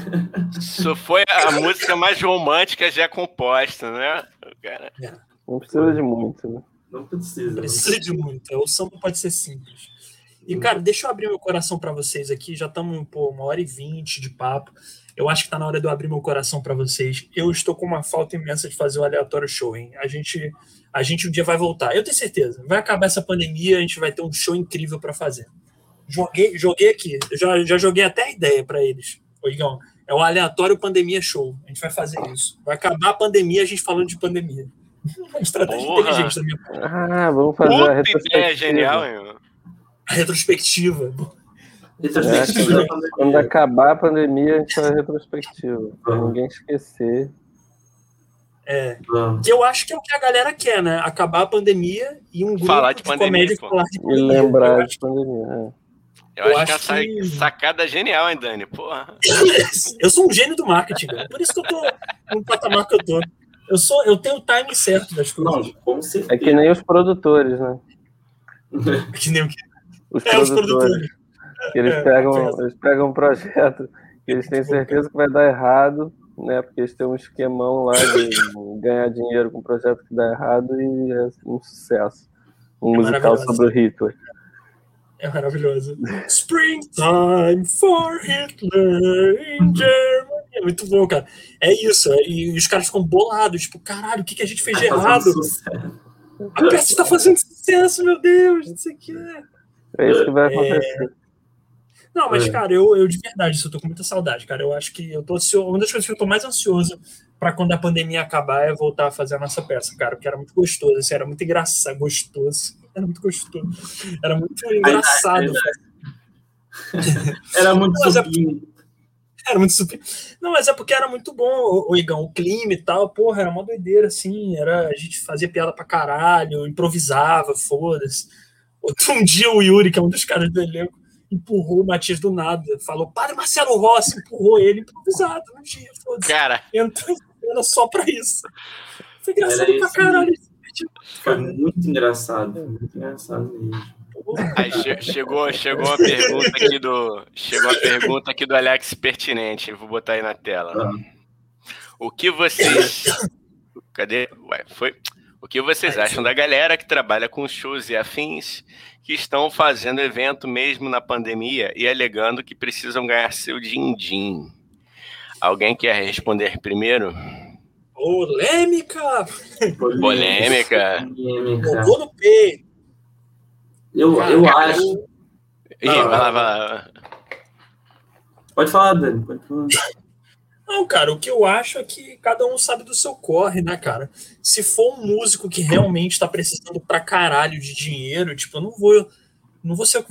Isso foi a música mais romântica já composta, né? Cara. Não precisa de muito, né? Não precisa. Não precisa de muito. O samba pode ser simples. E, cara, deixa eu abrir meu coração para vocês aqui. Já estamos, pô, uma hora e vinte de papo. Eu acho que está na hora de eu abrir meu coração para vocês. Eu estou com uma falta imensa de fazer o aleatório show, hein? A gente, a gente um dia vai voltar. Eu tenho certeza. Vai acabar essa pandemia, a gente vai ter um show incrível para fazer. Joguei, joguei aqui. Já, já joguei até a ideia para eles. Oigão, é o aleatório pandemia show. A gente vai fazer isso. Vai acabar a pandemia, a gente falando de pandemia. Uma estratégia Porra. inteligente da minha parte. Ah, vamos fazer Puta a retrospectiva. ideia genial, hein? A retrospectiva. É, quando, quando, acabar a pandemia, a gente faz a retrospectiva. Pra ninguém esquecer. É. Que eu acho que é o que a galera quer, né? Acabar a pandemia e um grupo falar de, de pandemia, comédia falar de pandemia. E lembrar de pandemia. É. Eu, eu, acho, acho que é uma sacada genial, hein, Dani? Porra. eu sou um gênio do marketing, cara. Por isso que eu tô no patamar que eu tô. Eu, sou, eu tenho o time certo das coisas. Não, é que nem os produtores, né? É que nem o que? Os, é, produtores. os produtores. Que eles é, pegam, eles pegam um projeto que eles têm certeza que vai dar errado, né? Porque eles têm um esquemão lá de ganhar dinheiro com um projeto que dá errado e é um sucesso. Um é musical sobre o Hitler. É maravilhoso. Springtime for Hitler in Germany. É muito bom, cara. É isso. É, e os caras ficam bolados. Tipo, caralho, o que, que a gente fez de errado? A peça está fazendo sucesso, meu Deus. Não sei o que. É isso que vai acontecer. É... Não, mas, é. cara, eu, eu de verdade, isso eu tô com muita saudade, cara. Eu acho que eu tô ansioso. Uma das coisas que eu tô mais ansioso para quando a pandemia acabar é voltar a fazer a nossa peça, cara, porque era muito gostoso, assim, era muito engraçado, gostoso. Era muito gostoso. Era muito engraçado. era muito mas é Era muito super. Não, mas é porque era muito bom, o Igão, o clima e tal, porra, era uma doideira, assim, era, a gente fazia piada pra caralho, improvisava, foda-se. Um dia o Yuri, que é um dos caras do elenco, empurrou o Matias do nada. Falou, para Marcelo Rossi, empurrou ele improvisado no dia. Cara. Entrou em só pra isso. Foi engraçado pra caralho. Foi muito engraçado, muito engraçado mesmo. Aí chegou, chegou uma pergunta aqui do. Chegou uma pergunta aqui do Alex pertinente. Vou botar aí na tela. Ah. O que vocês. Cadê? Ué, foi. O que vocês acham da galera que trabalha com shows e afins que estão fazendo evento mesmo na pandemia e alegando que precisam ganhar seu din-din. Alguém quer responder primeiro? Polêmica! Polêmica! Polêmica. no peito. Eu, eu acho. Ih, vai lá, vai lá. Pode falar, Dani. Pode falar. Não, cara, o que eu acho é que cada um sabe do seu corre, né, cara? Se for um músico que realmente tá precisando pra caralho de dinheiro, tipo, eu não vou. Não vou ser.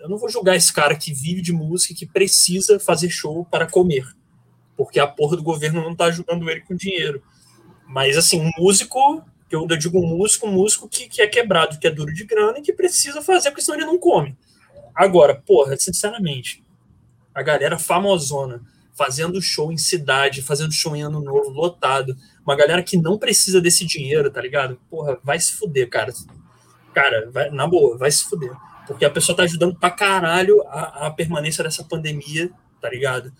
Eu não vou julgar esse cara que vive de música e que precisa fazer show para comer. Porque a porra do governo não tá ajudando ele com dinheiro. Mas, assim, um músico, que eu digo um músico, um músico que, que é quebrado, que é duro de grana e que precisa fazer, porque senão ele não come. Agora, porra, sinceramente, a galera famosona fazendo show em cidade, fazendo show em ano novo, lotado. Uma galera que não precisa desse dinheiro, tá ligado? Porra, vai se fuder, cara. Cara, vai, na boa, vai se fuder. Porque a pessoa tá ajudando pra caralho a, a permanência dessa pandemia, tá ligado?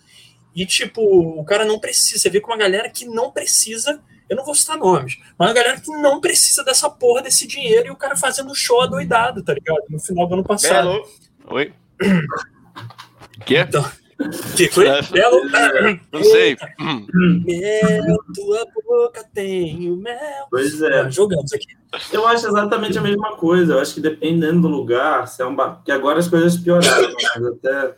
E, tipo, o cara não precisa. Você vê com uma galera que não precisa. Eu não vou citar nomes, mas uma galera que não precisa dessa porra desse dinheiro e o cara fazendo show adoidado, tá ligado? No final do ano passado. Belo. Oi. Que? Então, que foi? Belo. Não sei. Mel, tua boca tem o mel. Pois é. Ah, Jogamos aqui. Eu acho exatamente a mesma coisa. Eu acho que dependendo do lugar, se é um bar... porque agora as coisas pioraram, mas até,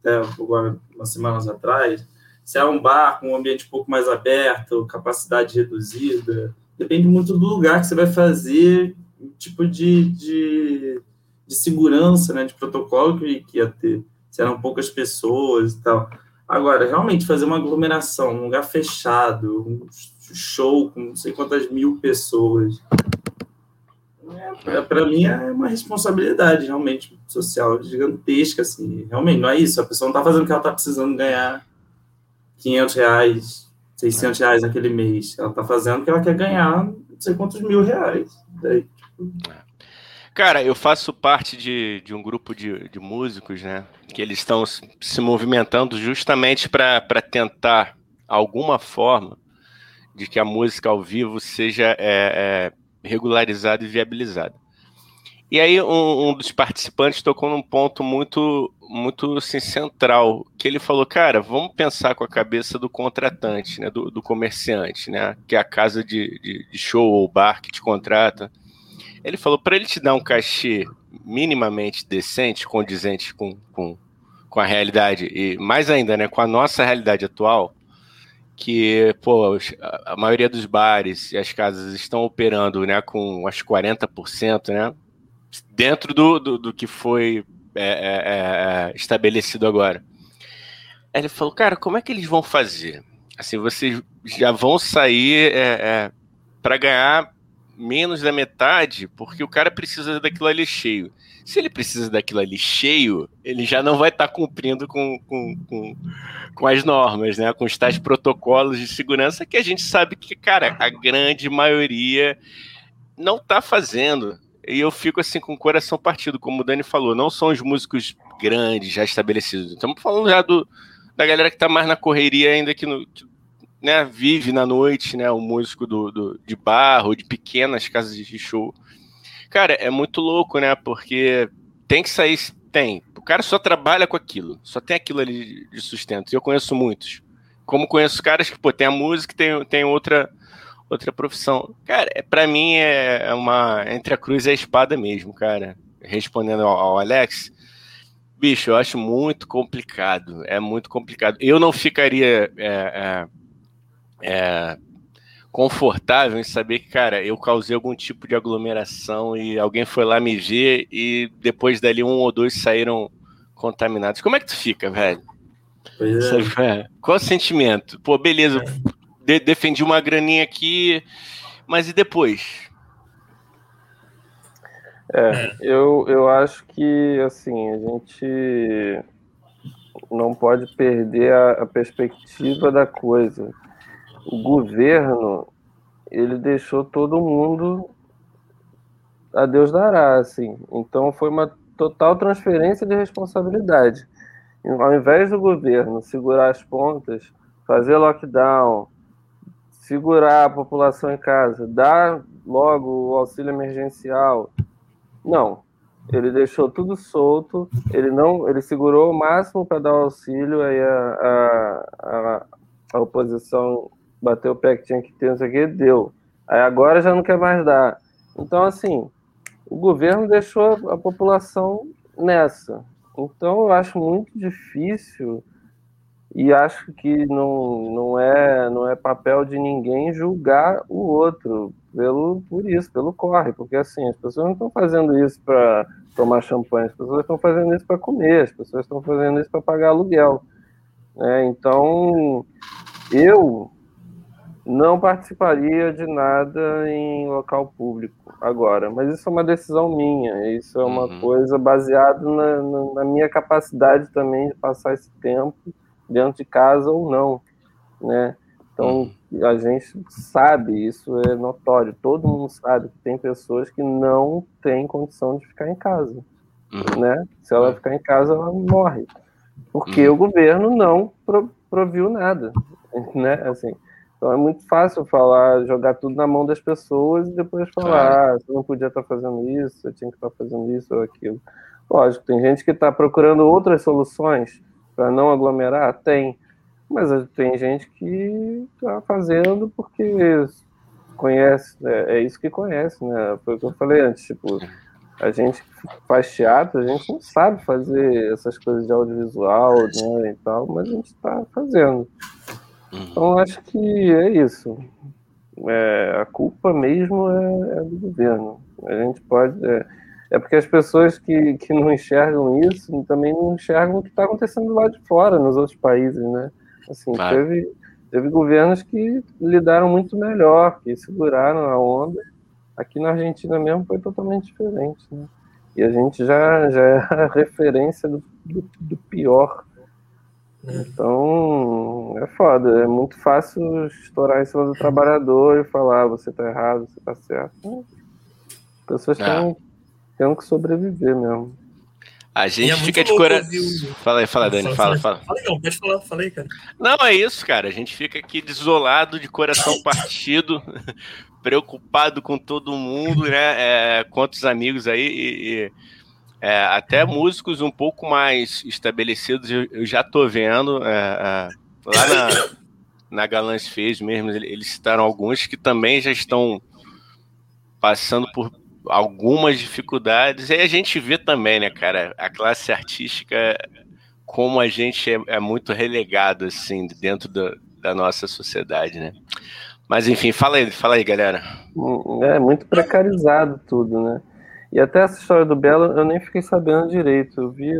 até agora, umas semanas atrás, se é um bar com um ambiente um pouco mais aberto, capacidade reduzida, depende muito do lugar que você vai fazer, tipo de, de, de segurança, né, de protocolo que, que ia ter. Se eram poucas pessoas e tal. Agora, realmente, fazer uma aglomeração, um lugar fechado, um show com não sei quantas mil pessoas, é, para mim é uma responsabilidade realmente social gigantesca, assim. Realmente, não é isso. A pessoa não está fazendo o que ela está precisando ganhar 500 reais, 600 reais naquele mês. Ela está fazendo o que ela quer ganhar não sei quantos mil reais. Daí, tipo, Cara, eu faço parte de, de um grupo de, de músicos, né? Que eles estão se movimentando justamente para tentar, alguma forma, de que a música ao vivo seja é, é, regularizada e viabilizada. E aí um, um, dos participantes tocou num ponto muito muito assim, central, que ele falou, cara, vamos pensar com a cabeça do contratante, né, do, do comerciante, né, que é a casa de, de, de show ou bar que te contrata. Ele falou, para ele te dar um cachê minimamente decente, condizente com, com, com a realidade, e mais ainda, né, com a nossa realidade atual, que, pô, a maioria dos bares e as casas estão operando, né, com acho 40%, né, dentro do, do, do que foi é, é, é, estabelecido agora. Aí ele falou, cara, como é que eles vão fazer? Assim, vocês já vão sair é, é, para ganhar menos da metade, porque o cara precisa daquilo ali cheio. Se ele precisa daquilo ali cheio, ele já não vai estar tá cumprindo com, com, com, com, as normas, né? Com os tais protocolos de segurança que a gente sabe que, cara, a grande maioria não está fazendo. E eu fico assim com o coração partido, como o Dani falou, não são os músicos grandes, já estabelecidos. Estamos falando já do, da galera que está mais na correria ainda que, no, que né, vive na noite, né, o músico do, do, de bar ou de pequenas casas de show. Cara, é muito louco, né, porque tem que sair, tem. O cara só trabalha com aquilo, só tem aquilo ali de sustento. E eu conheço muitos. Como conheço caras que, pô, tem a música e tem, tem outra, outra profissão. Cara, é, para mim é uma entre a cruz e a espada mesmo, cara. Respondendo ao, ao Alex, bicho, eu acho muito complicado. É muito complicado. Eu não ficaria é, é, é, confortável em saber que, cara, eu causei algum tipo de aglomeração e alguém foi lá me ver e depois dali um ou dois saíram contaminados. Como é que tu fica, velho? Pois é. Sabe, qual o sentimento? Pô, beleza, de defendi uma graninha aqui, mas e depois? É, eu, eu acho que, assim, a gente não pode perder a, a perspectiva da coisa o governo ele deixou todo mundo a Deus dará, assim. Então foi uma total transferência de responsabilidade. Ao invés do governo segurar as pontas, fazer lockdown, segurar a população em casa, dar logo o auxílio emergencial, não. Ele deixou tudo solto. Ele não, ele segurou o máximo para dar o auxílio. Aí a, a, a, a oposição bateu o pé que tinha que ter, não sei o que, deu. Aí agora já não quer mais dar. Então, assim, o governo deixou a população nessa. Então eu acho muito difícil e acho que não, não, é, não é papel de ninguém julgar o outro pelo, por isso, pelo corre, porque assim, as pessoas não estão fazendo isso para tomar champanhe, as pessoas estão fazendo isso para comer, as pessoas estão fazendo isso para pagar aluguel. Né? Então, eu não participaria de nada em local público agora, mas isso é uma decisão minha, isso é uma uhum. coisa baseada na, na, na, minha capacidade também de passar esse tempo dentro de casa ou não, né? Então uhum. a gente sabe, isso é notório, todo mundo sabe que tem pessoas que não têm condição de ficar em casa, uhum. né? Se ela ficar em casa, ela morre, porque uhum. o governo não proviu nada, né? Assim, então é muito fácil falar, jogar tudo na mão das pessoas e depois falar, ah, você não podia estar fazendo isso, você tinha que estar fazendo isso ou aquilo. Lógico, tem gente que está procurando outras soluções para não aglomerar, tem. Mas tem gente que está fazendo porque conhece, é, é, isso que conhece, né? Foi o que eu falei antes, tipo, a gente faz teatro, a gente não sabe fazer essas coisas de audiovisual, né, e tal, mas a gente está fazendo. Uhum. Então, acho que é isso. É, a culpa mesmo é, é, do governo. A gente pode. É, é, porque as pessoas que, que não enxergam isso também não enxergam o que está acontecendo lá de fora, nos outros países, né? Assim, claro. teve, teve governos que lidaram muito melhor, que seguraram a onda. Aqui na Argentina mesmo foi totalmente diferente, né? E a gente já, já é a referência do, do, do pior então, é foda. É muito fácil estourar em cima do trabalhador e falar ah, você tá errado, você tá certo. As pessoas é. têm, têm que sobreviver mesmo. A gente é fica de coração. Fala aí, fala, Dani, fala, fala. Fala, não, pode falar, falei, cara. Não, é isso, cara. A gente fica aqui desolado, de coração partido, preocupado com todo mundo, né? É, quantos amigos aí. E, e é, até músicos um pouco mais estabelecidos eu, eu já tô vendo. É, é, lá na, na Galãs Fez mesmo, eles citaram alguns que também já estão passando por algumas dificuldades. E a gente vê também, né, cara, a classe artística, como a gente é, é muito relegado, assim, dentro do, da nossa sociedade, né? Mas enfim, fala aí, fala aí, galera. É muito precarizado tudo, né? E até essa história do Belo eu nem fiquei sabendo direito. Eu vi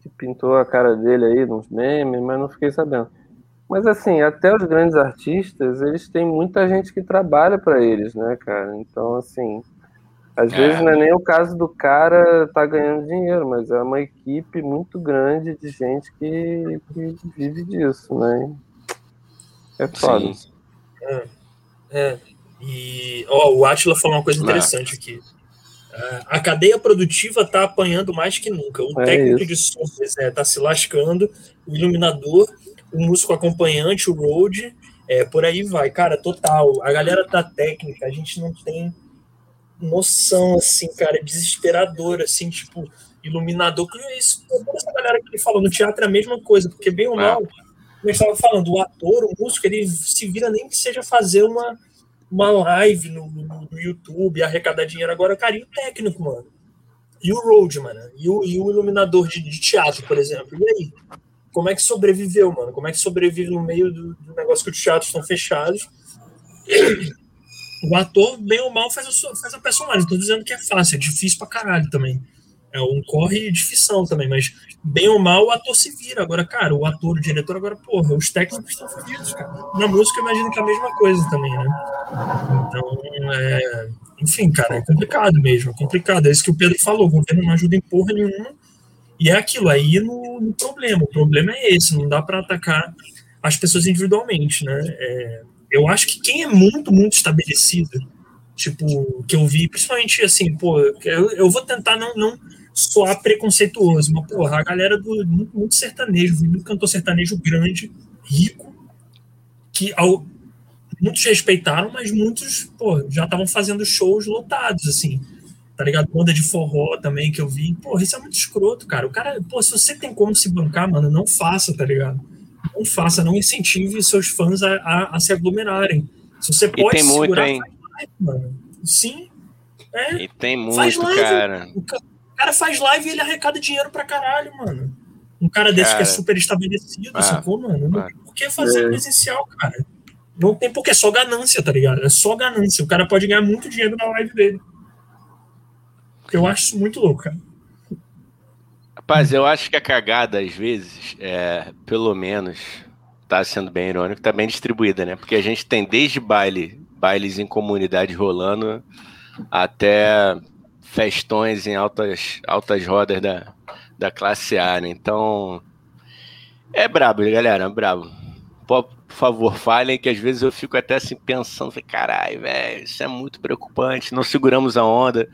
que pintou a cara dele aí nos memes, mas não fiquei sabendo. Mas assim, até os grandes artistas, eles têm muita gente que trabalha para eles, né, cara? Então, assim, às é. vezes não é nem o caso do cara tá ganhando dinheiro, mas é uma equipe muito grande de gente que, que vive disso, né? É foda. É, é. E ó, o Atila falou uma coisa interessante aqui. A cadeia produtiva está apanhando mais que nunca. O é técnico isso. de som está é, tá se lascando, o iluminador, o músico acompanhante, o road, é, por aí vai. Cara, total. A galera da técnica, a gente não tem noção, assim, cara, desesperadora, assim, tipo, iluminador. Isso, toda essa galera que ele falou no teatro é a mesma coisa, porque bem ou é. mal, como eu estava falando, o ator, o músico, ele se vira nem que seja fazer uma uma live no, no, no YouTube, arrecadar dinheiro agora, cara, e o técnico, mano? E o road, mano? E o, e o iluminador de, de, teatro, por exemplo? E aí? Como é que sobreviveu, mano? Como é que sobrevive no meio do, do negócio que os teatros estão fechados? O ator, bem ou mal, faz a, faz a personagem. Tô dizendo que é fácil, é difícil pra caralho também. É um corre de ficção também, mas bem ou mal o ator se vira. Agora, cara, o ator, o diretor, agora, porra, os técnicos estão fodidos, cara. Na música, eu imagino que é a mesma coisa também, né? Então, é... enfim, cara, é complicado mesmo, é complicado. É isso que o Pedro falou, o governo não ajuda em porra nenhuma. E é aquilo, aí no, no problema. O problema é esse, não dá para atacar as pessoas individualmente, né? É... eu acho que quem é muito, muito estabelecido, tipo, que eu vi, principalmente assim, pô, eu, eu vou tentar não, não soar preconceituoso, mas, porra, a galera do muito, muito sertanejo, muito cantor sertanejo grande, rico, que ao, muitos respeitaram, mas muitos, pô, já estavam fazendo shows lotados, assim, tá ligado? Banda de forró também que eu vi, porra, isso é muito escroto, cara. O cara, pô, se você tem como se bancar, mano, não faça, tá ligado? Não faça, não incentive seus fãs a, a, a se aglomerarem. Se você pode e tem segurar, muito, hein? mano. Sim. É, e tem muito, cara. O, cara faz live e ele arrecada dinheiro pra caralho, mano. Um cara desse cara, que é super estabelecido, ah, sacou, mano? Não, por que fazer é. presencial, cara? Não tem porque é só ganância, tá ligado? É só ganância. O cara pode ganhar muito dinheiro na live dele. Eu acho isso muito louco, cara. Rapaz, eu acho que a cagada, às vezes, é, pelo menos, tá sendo bem irônico, tá bem distribuída, né? Porque a gente tem desde baile, bailes em comunidade rolando, até festões em altas, altas rodas da, da classe A, né? Então, é brabo, galera, é brabo. Por, favor, falem, que às vezes eu fico até assim pensando, caralho, velho, isso é muito preocupante, não seguramos a onda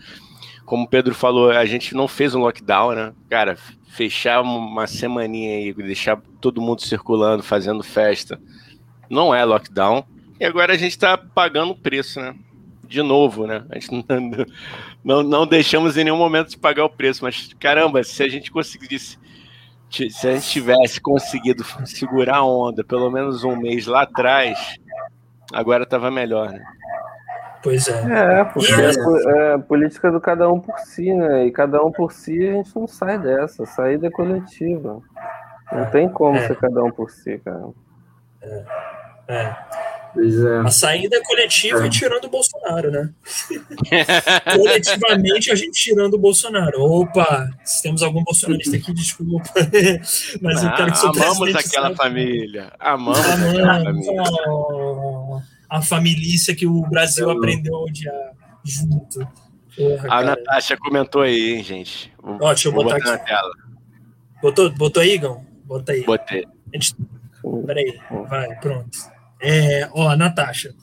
como o Pedro falou, a gente não fez um lockdown, né? Cara, fechar uma semaninha aí, deixar todo mundo circulando, fazendo festa, não é lockdown. E agora a gente está pagando o preço, né? De novo, né? A gente não, não, não deixamos em nenhum momento de pagar o preço, mas caramba, se a gente conseguisse se a gente tivesse conseguido segurar a onda pelo menos um mês lá atrás, agora estava melhor, né? Pois é. É, porque é, é a política do cada um por si, né? E cada um por si a gente não sai dessa. Saída é coletiva. Não é, tem como é. ser cada um por si, cara. É. é. É. A saída é coletiva é. tirando o Bolsonaro, né? Coletivamente a gente tirando o Bolsonaro. Opa, se temos algum bolsonarista aqui, desculpa. Mas eu quero que ah, Amamos aquela família. Amamos, amamos aquela família. Oh a família que o Brasil aprendeu a odiar junto. Porra, a Natasha comentou aí, hein, gente. Ó, deixa eu botar, botar, aqui. na tela. Botou, botou aí, Igão? Bota aí. Botei. Gente... Peraí, vai, pronto. É, ó, Natasha.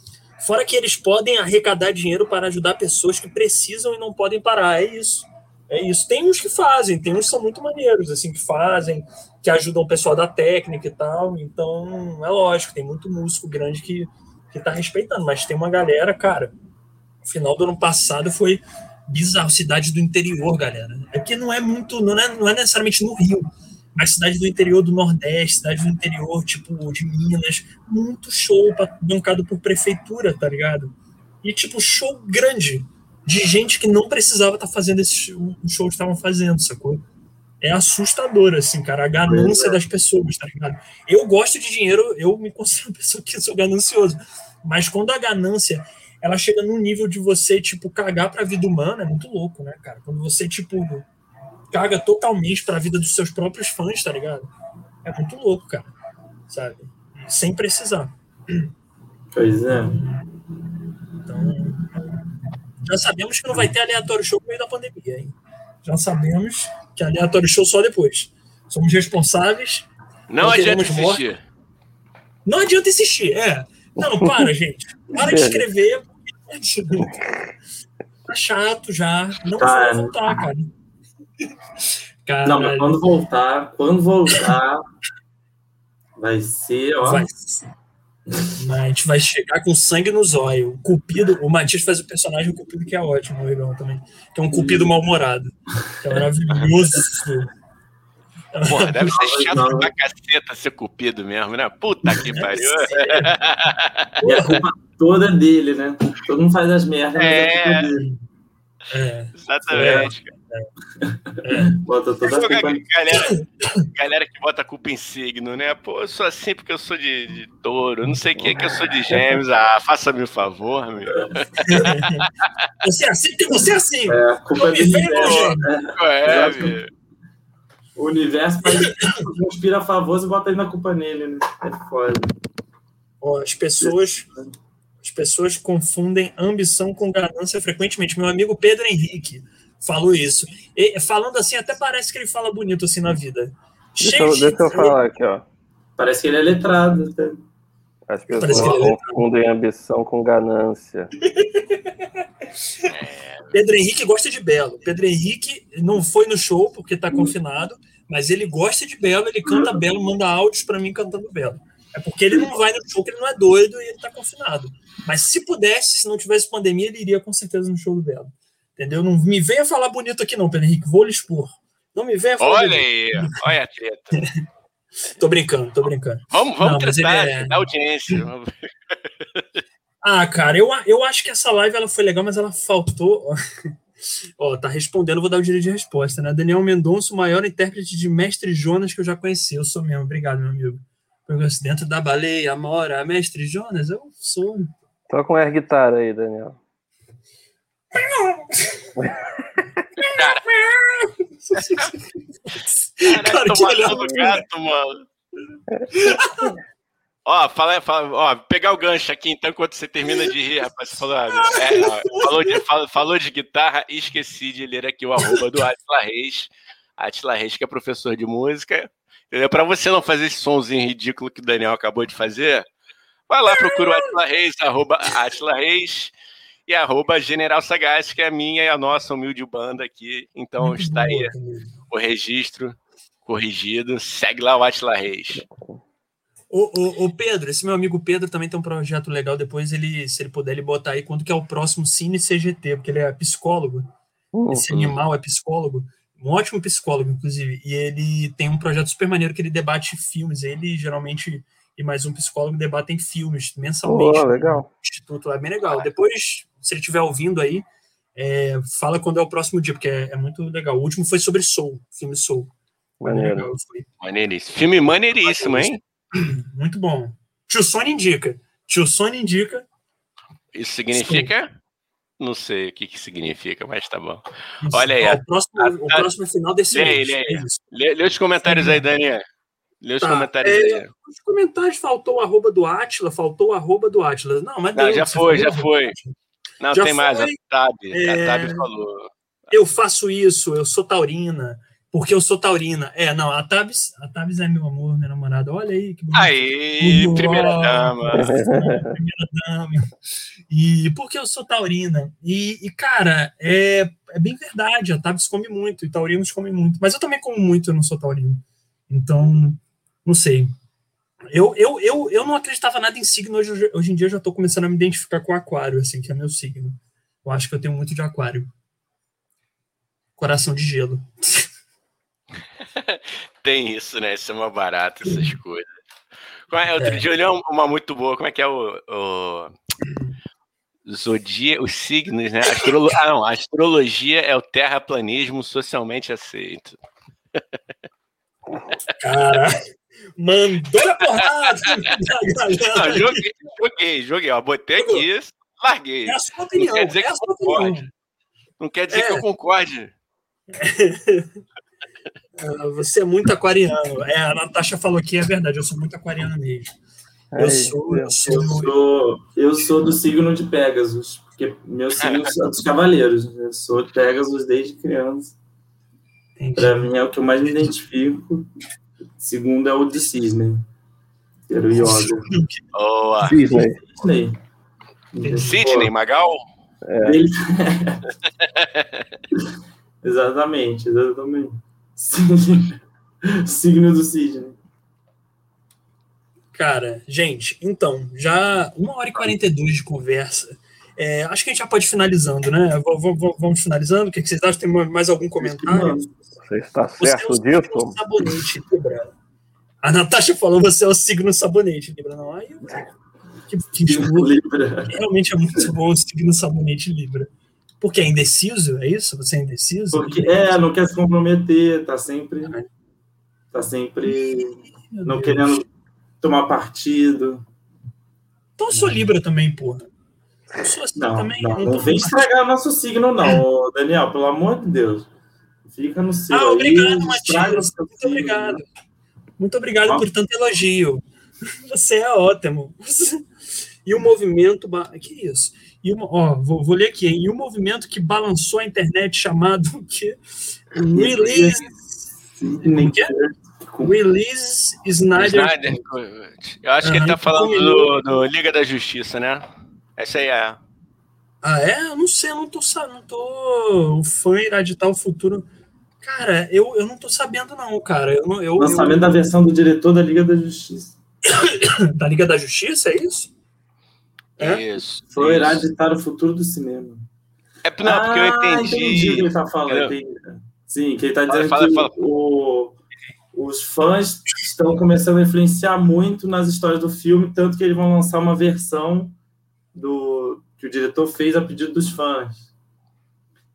Fora que eles podem arrecadar dinheiro para ajudar pessoas que precisam e não podem parar. É isso. É isso. Tem uns que fazem, tem uns que são muito maneiros, assim, que fazem, que ajudam o pessoal da técnica e tal. Então, é lógico, tem muito músico grande que que tá respeitando, mas tem uma galera, cara. O final do ano passado foi bizarro, cidade do interior, galera. É que não é muito, não é, não é necessariamente no Rio, mas cidade do interior do Nordeste, cidade do interior, tipo, de Minas, muito show bancado por prefeitura, tá ligado? E, tipo, show grande, de gente que não precisava estar tá fazendo esse show que estavam fazendo, sacou? é assustador, assim, cara, a ganância é. das pessoas, tá ligado? Eu gosto de dinheiro, eu me considero uma pessoa que sou ganancioso, mas quando a ganância ela chega num nível de você, tipo, cagar pra vida humana, é muito louco, né, cara? Quando você, tipo, caga totalmente pra vida dos seus próprios fãs, tá ligado? É muito louco, cara, sabe? Sem precisar. Pois é. Então, já sabemos que não vai ter aleatório show no meio da pandemia, hein? Já sabemos que aleatório show só depois. Somos responsáveis. Não, não adianta insistir. Não adianta insistir, é. Não, para, gente. Para de escrever. Tá chato já. Não tá, vai voltar, cara. Caralho. Não, mas quando voltar, quando voltar, vai ser, ó. Vai ser. A gente vai chegar com sangue no zóio. O Cupido, o Matias faz o personagem o Cupido, que é ótimo, o Igão também. Que é um Cupido mal-humorado. Que é maravilhoso. Porra, deve ser chato pra caceta ser Cupido mesmo, né? Puta que pariu. E a culpa toda dele, né? Todo mundo faz as merdas, é... mas é dele. É. Exatamente, é. É. Bota toda a culpa. Galera, galera que bota a culpa em signo, né? Pô, eu sou assim porque eu sou de, de touro, não sei o que é que eu sou de gêmeos. Ah, faça-me o favor, meu. Você é assim porque você é assim. É, a culpa é dele. É, é, o universo conspira a favor e bota aí na culpa nele, né? É foda. Ó, as pessoas. As pessoas confundem ambição com ganância frequentemente. Meu amigo Pedro Henrique falou isso. E, falando assim, até parece que ele fala bonito assim na vida. Deixa, eu, deixa eu falar aqui, ó. Parece que ele é letrado. Até. As pessoas é confundem ambição com ganância. Pedro Henrique gosta de Belo. Pedro Henrique não foi no show porque está confinado, mas ele gosta de Belo, ele canta Belo, manda áudios para mim cantando Belo. É porque ele não vai no show, porque ele não é doido e ele está confinado. Mas se pudesse, se não tivesse pandemia, ele iria com certeza no show do Belo. Entendeu? Não me venha falar bonito aqui, não, Pedro Henrique. Vou lhe expor. Não me venha falar. Olha bonito. aí, olha a treta. tô brincando, tô brincando. Vamos, vamos não, tratar é... da audiência. ah, cara, eu, eu acho que essa live ela foi legal, mas ela faltou. Ó, tá respondendo, vou dar o direito de resposta, né? Daniel Mendonça, o maior intérprete de Mestre Jonas que eu já conheci. Eu sou mesmo, obrigado, meu amigo. Dentro da baleia, mora Mestre Jonas, eu sou. Toca um air guitarra aí, Daniel. Cara, Cara, do gato, mano. Ó, fala, fala, ó, pegar o gancho aqui então, enquanto você termina de rir, rapaz. Você falou, é, ó, falou, de, falou, falou, de guitarra e esqueci de ler aqui o arroba do Atila Reis. Atila Reis, que é professor de música. Pra você não fazer esse somzinho ridículo que o Daniel acabou de fazer, vai lá, procura o Atila Reis, arroba Atila Reis e arroba General Sagaz, que é a minha e a nossa humilde banda aqui. Então Muito está aí o registro corrigido. Segue lá o Atila Reis. O, o, o, Pedro, esse meu amigo Pedro também tem um projeto legal. Depois, ele, se ele puder, ele botar aí quando que é o próximo Cine CGT, porque ele é psicólogo. Uhum. Esse animal é psicólogo, um ótimo psicólogo, inclusive. E ele tem um projeto super maneiro que ele debate filmes. Ele geralmente e mais um psicólogo debatem filmes mensalmente. Oh, legal. Instituto é bem legal. Depois, se ele estiver ouvindo aí, é, fala quando é o próximo dia, porque é, é, muito legal. O último foi sobre Soul, filme Soul. Maneiro. Maneiríssimo. Filme maneiríssimo, hein? Muito bom. Tio Sônia indica. Tio Sônia indica. Isso significa? Não sei o que, que significa, mas tá bom. Olha aí. o, próximo, a, o próximo final desse lê, mês. Lê, é lê, lê, os comentários Sim. aí, Daniel. Lê os tá, comentários é, aí. Os comentários faltou o arroba do Atila, faltou o arroba do Atila. Não, mas não, já foi, já foi. Não, já tem foi, mais. A Tab, é, a Tab falou. Eu faço isso, eu sou taurina porque eu sou taurina. É, não, a Tabs, a Tabs é meu amor, minha namorada. Olha aí que bonito. Aí, primeira dama. primeira dama. E porque eu sou taurina. E, e, cara, é, é bem verdade, a Tabs come muito, e taurinos comem muito. Mas eu também como muito, eu não sou taurino. Então, não sei. Eu, eu, eu, eu não acreditava nada em signo, hoje, hoje em dia eu já estou começando a me identificar com aquário, assim, que é meu signo. Eu acho que eu tenho muito de aquário. Coração de gelo. Tem isso, né? Isso é uma barata, essas coisas. É, outro é. dia eu li uma muito boa. Como é que é o. o... Zodia, os signos, né? Astrolo... Ah, não. A astrologia é o terraplanismo socialmente aceito. Caralho. Mandou a porrada! Não, joguei, joguei, joguei. Ó, botei aqui, larguei. É a sua opinião. Não quer dizer é que eu concorde. Não quer dizer é. que eu concorde. Você é muito aquariano. É, a Natasha falou que é verdade, eu sou muito aquariano mesmo. Eu, sou, eu, sou, eu, sou, eu sou do signo de Pegasus, porque meu signo são dos cavaleiros. Eu sou de Pegasus desde criança. Para mim é o que eu mais me identifico. Segundo é o de Cisne. Era o Yoga. Boa. Sidney. Sidney, Magal? É. exatamente, exatamente. Signo do Sidney. Cara, gente, então, já uma hora e 42 de conversa. É, acho que a gente já pode ir finalizando, né? V vamos finalizando. O que vocês acham? Tem mais algum comentário? Você está certo você é disso? Sabonete, Libra. A Natasha falou você é o signo sabonete, Libra. Não, aí, que, que Libra. Realmente é muito bom o signo sabonete Libra. Porque é indeciso, é isso? Você é indeciso? Porque é, não quer se comprometer, tá sempre. Tá sempre Ai, não Deus. querendo tomar partido. Então eu sou Libra também, porra. Eu sou assim não, também. Não, não, não vem estragar nosso signo, não, Daniel, pelo amor de Deus. Fica no seu. Ah, obrigado, Matias. Muito obrigado. Muito obrigado ah. por tanto elogio. Você é ótimo. E o movimento. Que isso? E uma, ó, vou, vou ler aqui, hein? E um movimento que balançou a internet chamado que Release. Como que é? Release Snyder. Snyder. Eu acho que ele tá falando do, do, Liga da Justiça, né? Essa aí é. Ah, é? Eu não sei, eu não tô sabendo. Não tô. O fã irá ditar o futuro. Cara, eu, eu não tô sabendo, não, cara. Eu, eu, Lançamento eu... da versão do diretor da Liga da Justiça. da Liga da Justiça, é isso? É? Isso. Foi irá ditar o futuro do cinema. É não, ah, porque eu entendi. entendi o que ele está falando. Sim, que ele está dizendo fala, que fala, O, os fãs estão começando a influenciar muito nas histórias do filme, tanto que eles vão lançar uma versão do que o diretor fez a pedido dos fãs.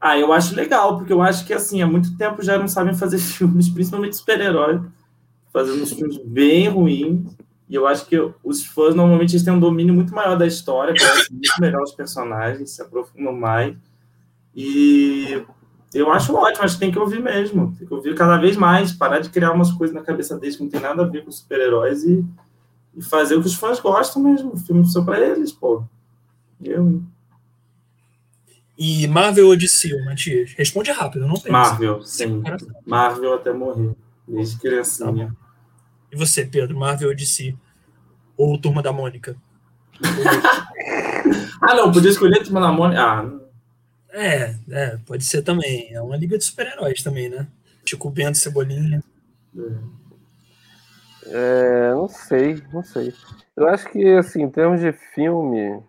Ah, eu acho legal, porque eu acho que assim, há muito tempo já não sabem fazer filmes, principalmente super-herói, fazendo uns filmes bem ruins. E eu acho que os fãs normalmente eles têm um domínio muito maior da história, conhecem muito melhor os personagens, se aprofundam mais. E eu acho ótimo, acho que tem que ouvir mesmo. Tem que ouvir cada vez mais, parar de criar umas coisas na cabeça deles que não tem nada a ver com super-heróis e, e, fazer o que os fãs gostam mesmo. O filme só para eles, pô. Eu. E Marvel ou DC, Matias? Responde rápido, não tem. Marvel, sim. Marvel até morrer, desde criancinha. Tá e você, Pedro, Marvel ou DC? Ou Turma da Mônica? ah, não, podia escolher Turma da Mônica. Ah, é, é, pode ser também. É uma liga de super-heróis também, né? Tipo Bento, Cebolinha. É, não sei, não sei. Eu acho que, assim, em termos de filme,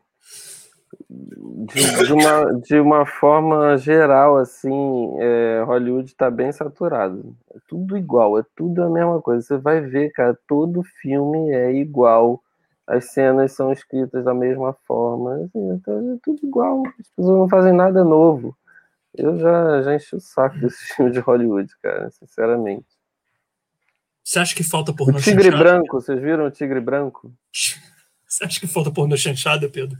de, de, uma, de uma forma geral, assim, é, Hollywood está bem saturado. É tudo igual, é tudo a mesma coisa. Você vai ver, cara, todo filme é igual. As cenas são escritas da mesma forma. Assim, então é tudo igual. As pessoas não fazem nada novo. Eu já, já enchi o saco desse filme de Hollywood, cara, sinceramente. Você acha que falta pornô O Tigre chanchada? Branco, vocês viram o Tigre Branco? Você acha que falta pornô chanchada, Pedro?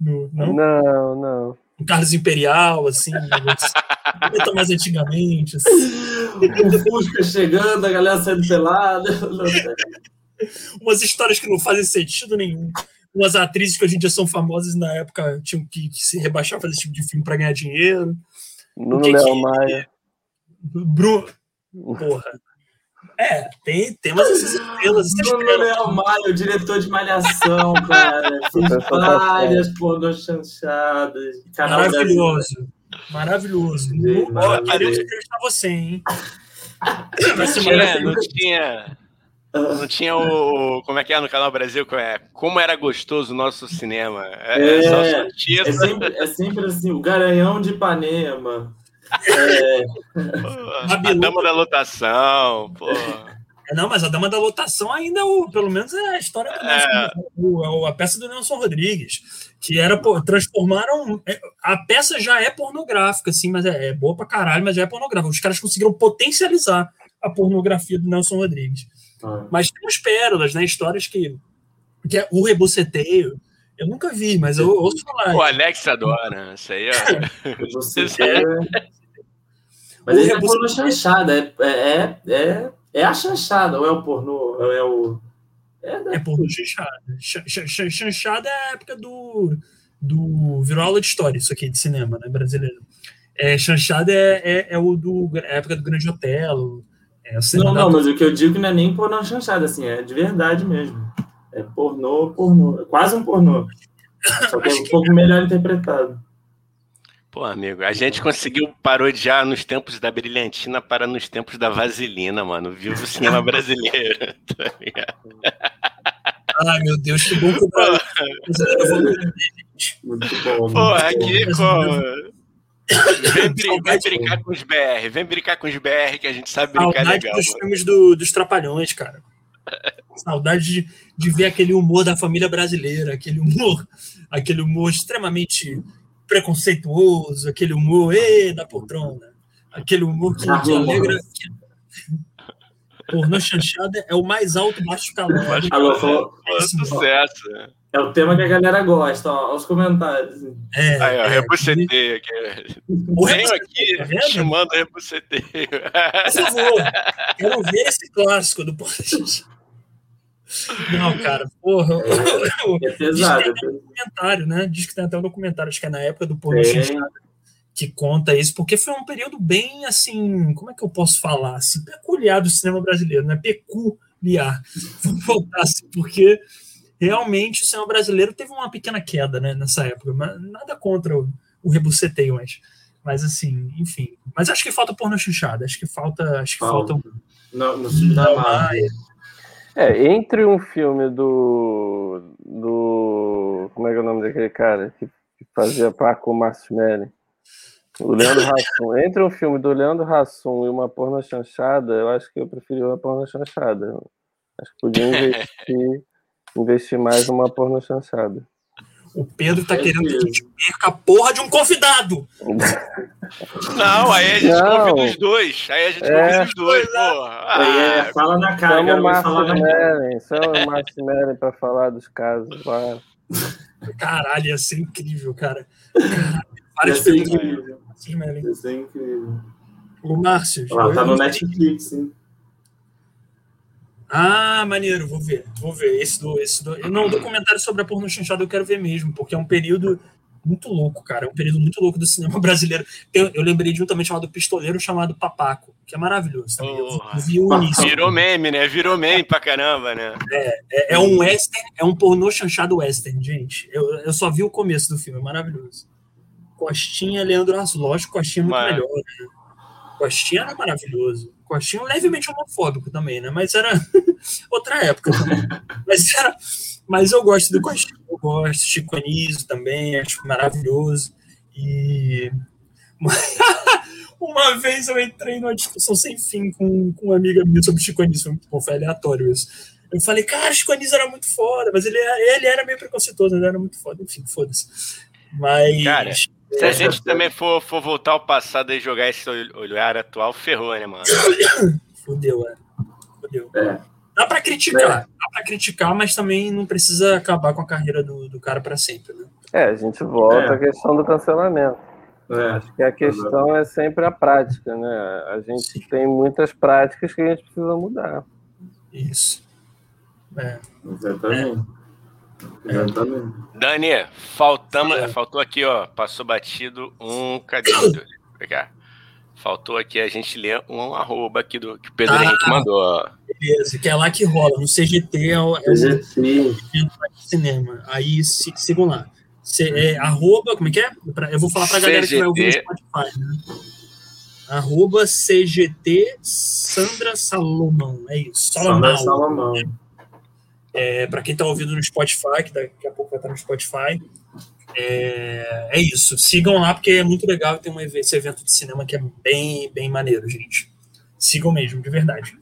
No, não? Não, não. Um Carlos Imperial, assim, muito mais antigamente. Assim. O Fusca chegando, a galera saindo pelada. Umas histórias que não fazem sentido nenhum. Umas atrizes que hoje em dia são famosas na época tinham que, que se rebaixar fazer esse tipo de filme para ganhar dinheiro. Nuno Léo Maia. Bruno. Porra. É, tem, tem umas essas estrelas. Bruno Léo Maia, o diretor de Malhação, cara. Fez várias pornô chanchadas. Maravilhoso. Maravilhoso. Sim, oh, queremos entrevistar você, hein? Não tinha, não tinha, não tinha o. Como é que é no Canal Brasil? É, como era gostoso o nosso cinema. É, é, é, é, sempre, é sempre assim, o Garanhão de Ipanema. É... a Dama da Lotação, pô. É, não, mas a Dama da Lotação ainda, o, pelo menos, é a história do é. o, a peça do Nelson Rodrigues, que era, pô, transformaram. É, a peça já é pornográfica, assim, mas é, é boa pra caralho, mas já é pornográfica. Os caras conseguiram potencializar a pornografia do Nelson Rodrigues. Ah. Mas temos pérolas, né? Histórias que. que é o rebuceteio eu nunca vi, mas eu ouço falar. O Alex adora, isso aí, ó. Você é... Mas ele é pornô chanchada, é, é, é, é a chanchada, ou é o pornô, é o... É, né? é pornô chanchada. Chanchada é a época do, do... Virou aula de história, isso aqui, de cinema, né, brasileiro. É, chanchada é, é, é o do é a época do Grande Hotel. É não, não, mas o que eu digo não é nem pornô chanchada, assim, é de verdade mesmo. É pornô, pornô. É quase um pornô. Só que é um pouco melhor interpretado. Pô, amigo, a gente conseguiu parodiar nos tempos da Brilhantina para nos tempos da Vaselina, mano. Viva o cinema brasileiro. Tá Ai, meu Deus, que bom que o Brasil. Muito bom. Pô, aqui, pô. Vem, vem, brincar com os BR, vem brincar com os BR que a gente sabe brincar Saudade legal. dos filmes do, dos Trapalhões, cara. Saudade de, de ver aquele humor da família brasileira, aquele humor, aquele humor extremamente preconceituoso, aquele humor e da poltrona, aquele humor que, que alegra. Pornô chanchada é o mais alto baixo calor. Alô, falou, sucesso. É o tema que a galera gosta, ó, os comentários. É, Aí, ó, é, rebuceteio aqui. Venho aqui tá chamando rebuceteio. Por favor, quero ver esse clássico do Pornô não, cara, porra. É, é pesado. Diz que tem até um documentário, né? Diz que tem até um documentário, acho que é na época do porno que conta isso, porque foi um período bem assim, como é que eu posso falar? Assim, peculiar do cinema brasileiro, né? Peculiar. Vamos voltar assim, porque realmente o cinema brasileiro teve uma pequena queda, né, nessa época, mas nada contra o, o rebuceteio, mas, mas assim, enfim. Mas acho que falta porno chuchada, acho que falta, acho que falta, falta um, no, no filme da Maia. É, entre um filme do. do. Como é que é o nome daquele cara que, que fazia par com o Márcio Melli? O Leandro Hassum. Entre um filme do Leandro Hassum e uma porno chanchada, eu acho que eu preferi uma porno chanchada. Acho que podia investir, investir mais numa porno chanchada. O Pedro tá querendo que a gente perca a porra de um convidado. Não, aí a gente não. convida os dois. Aí a gente é. convida os dois, porra. Ah, é, fala na cara, Chama o Márcio Meren, chama o Márcio Meren pra falar dos casos lá. Caralho, ia ser incrível, cara. Várias ia ser incrível. Ia ser incrível. O Márcio. Ah, tá no Netflix, hein? Ah, maneiro, vou ver, vou ver. Esse do, esse do... Não, o documentário sobre a porno chanchada eu quero ver mesmo, porque é um período muito louco, cara. É um período muito louco do cinema brasileiro. Eu, eu lembrei de um também chamado Pistoleiro, chamado Papaco, que é maravilhoso. Também. Eu, vi o início. Virou meme, né? Virou meme pra caramba, né? É, é, é, um western, é um pornô chanchado western, gente. Eu, eu só vi o começo do filme, é maravilhoso. Costinha, Leandro. Lógico, Costinha é muito Mas... melhor, né? Costinha era maravilhoso. Costinha levemente homofóbico também, né? Mas era outra época também. Mas, era... Mas eu gosto do Costinha, eu gosto. Chico Anísio também, acho maravilhoso. E uma vez eu entrei numa discussão sem fim com, com uma amiga minha sobre Chico Anísio, foi, foi aleatório isso. Eu falei, cara, Chico Anísio era muito foda, mas ele, ele era meio preconceituoso, ele era muito foda, enfim, foda-se. Mas. Cara, se a gente também for, for voltar ao passado e jogar esse olhar atual, ferrou, né, mano? Fudeu, é. Fudeu. É. Dá pra criticar, é. dá pra criticar, mas também não precisa acabar com a carreira do, do cara para sempre, né? É, a gente volta é. à questão do cancelamento. É. Acho que a questão é sempre a prática, né? A gente tem muitas práticas que a gente precisa mudar. Isso. É. Exatamente. Exatamente. Dani, faltamos, é. faltou aqui, ó. Passou batido um. Cadê? pegar. Faltou aqui a gente ler um arroba aqui do que o Pedro ah, Henrique mandou. Ó. Beleza, que é lá que rola. No CGT é o, é CGT. cinema. Aí se, sigam lá. C, é, arroba, como é que é? Eu vou falar pra CGT. galera que vai ouvir no Spotify, né? Arroba CGT Sandra Salomão. É isso. Salomão. Sandra Salomão. É, para quem está ouvindo no Spotify, que daqui a pouco vai estar no Spotify, é, é, isso. Sigam lá, porque é muito legal. Tem um, esse evento de cinema que é bem, bem maneiro, gente. Sigam mesmo, de verdade.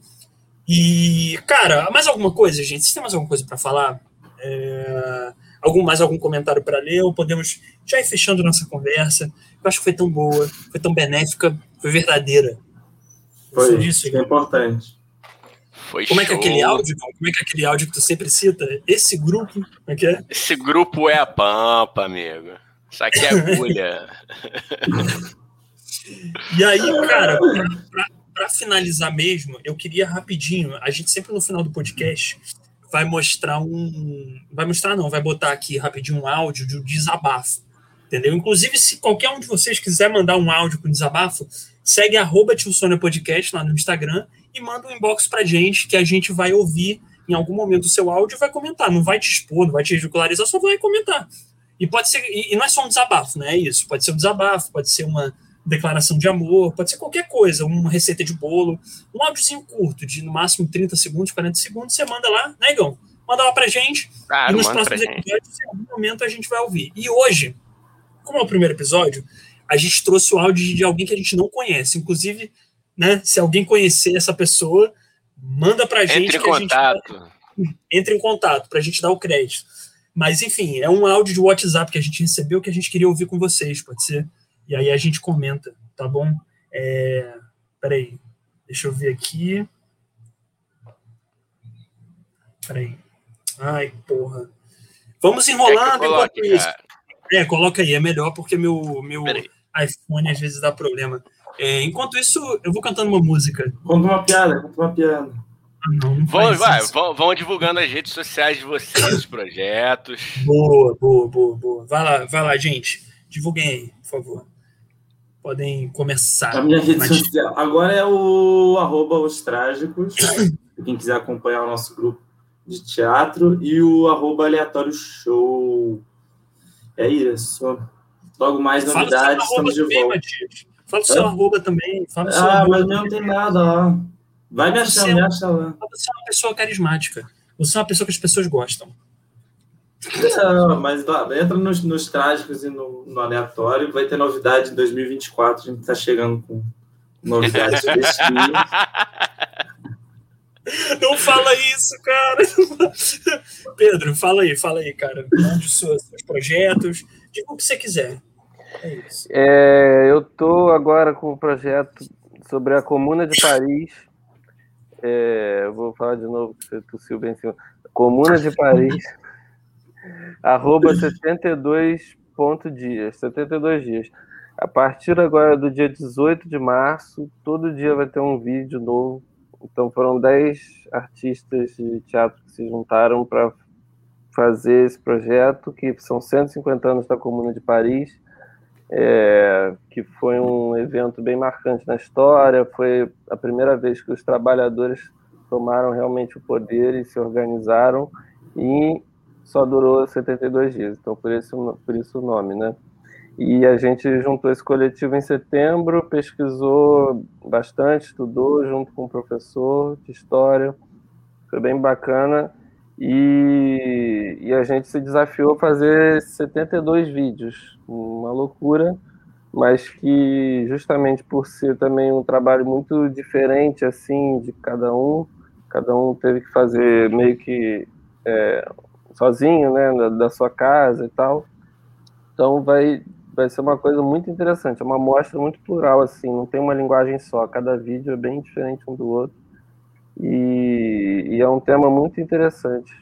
E, cara, mais alguma coisa, gente? Vocês têm mais alguma coisa para falar? É, algum, mais algum comentário para ler? Ou podemos já ir fechando nossa conversa? Eu acho que foi tão boa, foi tão benéfica, foi verdadeira. Foi, isso é importante. Foi como show. é que é aquele áudio? Como é que é aquele áudio que tu sempre cita? Esse grupo, como é que é? Esse grupo é a pampa, amigo. Isso aqui é agulha. e aí, cara, para finalizar mesmo, eu queria rapidinho, a gente sempre no final do podcast vai mostrar um. Vai mostrar, não, vai botar aqui rapidinho um áudio de um desabafo. Entendeu? Inclusive, se qualquer um de vocês quiser mandar um áudio com desabafo, segue arroba Podcast lá no Instagram e manda um inbox pra gente que a gente vai ouvir em algum momento o seu áudio e vai comentar. Não vai te expor, não vai te ridicularizar, só vai comentar. E pode ser, e, não é só um desabafo, né? É isso. Pode ser um desabafo, pode ser uma declaração de amor, pode ser qualquer coisa, uma receita de bolo, um áudiozinho curto, de no máximo 30 segundos, 40 segundos, você manda lá, né, Igão? Manda lá pra gente. Claro, e nos próximos episódios, em algum momento, a gente vai ouvir. E hoje, como é o primeiro episódio, a gente trouxe o áudio de alguém que a gente não conhece. Inclusive, né? Se alguém conhecer essa pessoa, manda para a gente. Entre em contato. Entre em contato para a gente dar o crédito. Mas, enfim, é um áudio de WhatsApp que a gente recebeu que a gente queria ouvir com vocês, pode ser? E aí a gente comenta, tá bom? É... Peraí, deixa eu ver aqui. Peraí. Ai, porra. Vamos enrolando enquanto isso. É, coloca aí, é melhor porque meu, meu iPhone às vezes dá problema. É, enquanto isso, eu vou cantando uma música. Conta uma piada, conta uma piada. Não, não vão, vai, vão, vão, divulgando as redes sociais de vocês, os projetos. Boa, boa, boa, boa. Vai lá, vai lá, gente. Divulguem aí, por favor. Podem começar. A minha rede social agora é o arroba os trágicos. quem quiser acompanhar o nosso grupo de teatro e o arroba aleatório show. É isso. Logo mais novidades, estamos de volta. Matias. Fala o seu arroba também. Fala seu ah, arroba mas não tem nada lá. Vai me achar, me acha lá. Você é uma pessoa carismática. Você é uma pessoa que as pessoas gostam. Não, mas entra nos, nos trágicos e no, no, aleatório. Vai ter novidade em 2024. A gente está chegando com novidades Não Não fala isso, cara. Pedro, fala aí, fala aí, cara. Onde os seus, seus projetos, diga o que você quiser. É isso. É, eu tô agora com um projeto sobre a Comuna de Paris. É, vou falar de novo, você tossiu bem em cima. Comuna de Paris, arroba 72 ponto dias, 72 dias. A partir agora do dia 18 de março, todo dia vai ter um vídeo novo. Então foram 10 artistas de teatro que se juntaram para fazer esse projeto, que são 150 anos da Comuna de Paris, é, que foi um evento bem marcante na história, foi a primeira vez que os trabalhadores tomaram realmente o poder e se organizaram, e só durou 72 dias, então por isso, por isso o nome, né? E a gente juntou esse coletivo em setembro, pesquisou bastante, estudou junto com o professor de história, foi bem bacana. E, e a gente se desafiou a fazer 72 vídeos, uma loucura, mas que justamente por ser também um trabalho muito diferente assim de cada um, cada um teve que fazer meio que é, sozinho, né, da, da sua casa e tal. Então vai vai ser uma coisa muito interessante, é uma amostra muito plural, assim, não tem uma linguagem só, cada vídeo é bem diferente um do outro, e, e é um tema muito interessante,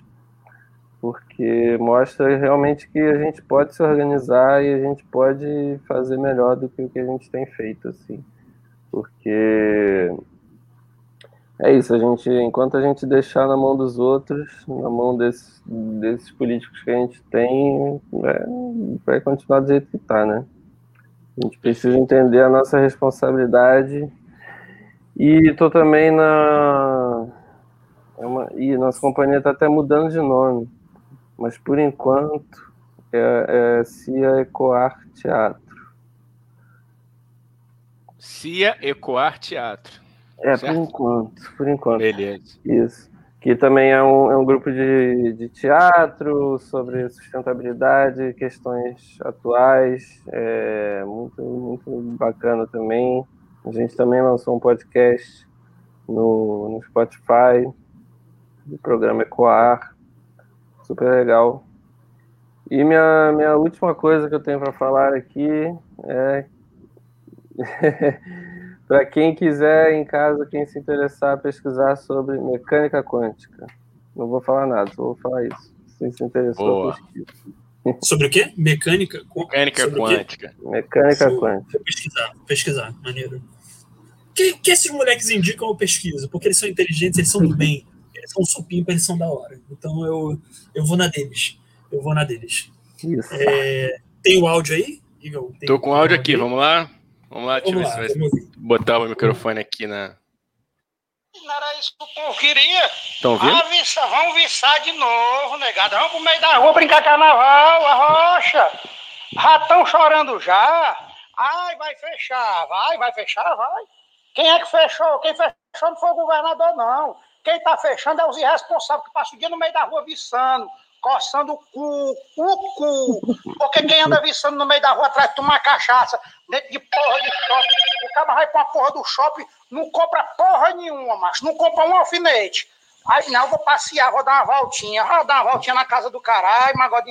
porque mostra realmente que a gente pode se organizar e a gente pode fazer melhor do que o que a gente tem feito, assim, porque é isso, a gente, enquanto a gente deixar na mão dos outros, na mão desses, desses políticos que a gente tem, é, vai continuar do jeito que está, né? A gente precisa entender a nossa responsabilidade. E estou também na. É uma, e nossa companhia está até mudando de nome, mas por enquanto é, é CIA Ecoar Teatro. CIA Ecoar Teatro. É, certo? por enquanto, por enquanto. Beleza. Isso. Que também é um, é um grupo de, de teatro sobre sustentabilidade, questões atuais, é muito, muito bacana também. A gente também lançou um podcast no, no Spotify, do programa Ecoar, super legal. E minha, minha última coisa que eu tenho para falar aqui é Para quem quiser em casa, quem se interessar, pesquisar sobre mecânica quântica. Não vou falar nada, só vou falar isso. Quem se interessou, pesquisa. Sobre o quê? Mecânica? Mecânica sobre quântica. Mecânica Vou quântica. Pesquisar, pesquisar, maneiro. O que, que esses moleques indicam eu pesquiso? Porque eles são inteligentes, eles são do bem. Eles são supimpa, eles são da hora. Então eu, eu vou na deles. Eu vou na deles. Isso. É, tem o áudio aí, Igor? Tô com o áudio aqui, vamos lá? Vamos lá, deixa eu ver se vai botar o microfone aqui na. Não era isso que o povo queria. Estão ouvindo? Ah, viça, vamos viçar de novo, negado. Vamos pro meio da rua brincar carnaval, a rocha. Ratão chorando já. Ai, vai fechar, vai, vai fechar, vai. Quem é que fechou? Quem fechou não foi o governador, não. Quem tá fechando é os irresponsáveis que passam o dia no meio da rua viçando coçando o cu, o cu. Porque quem anda viçando no meio da rua atrás de uma cachaça, dentro de porra de shopping, o cara vai pra porra do shopping, não compra porra nenhuma, mas não compra um alfinete. Aí não, vou passear, vou dar uma voltinha, vou dar uma voltinha na casa do caralho, mas gosto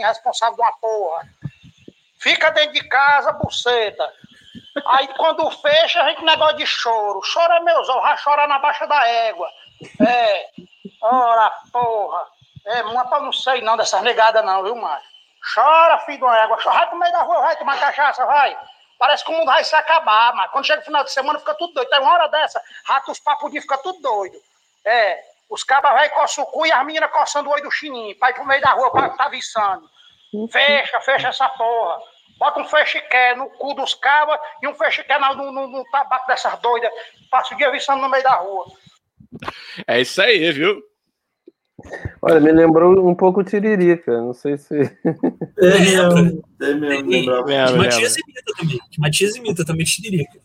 de uma porra. Fica dentro de casa, buceta. Aí quando fecha, a gente negócio de choro. Chora meus olhos, vai chorar na baixa da égua. É, ora porra. É, mas não sei não dessas negadas não, viu, macho? Chora, filho de uma égua. Chora, vai meio da rua, vai tomar cachaça, vai. Parece que o mundo vai se acabar, mas quando chega o final de semana fica tudo doido. Tem uma hora dessa, rato os de fica tudo doido. É, os cabas vai coçam o cu e as meninas coçando o olho do chininho. Vai pro meio da rua, pra tá viçando. Fecha, fecha essa porra. Bota um fechiqué no cu dos cabas e um fechiqué no, no, no, no tabaco dessas doidas. Passa o dia viçando no meio da rua. É isso aí, viu? Olha, me lembrou um pouco Tiririca, não sei se. É mesmo, é mesmo, lembrava. Matias imita também. Matias imita também Tiririca.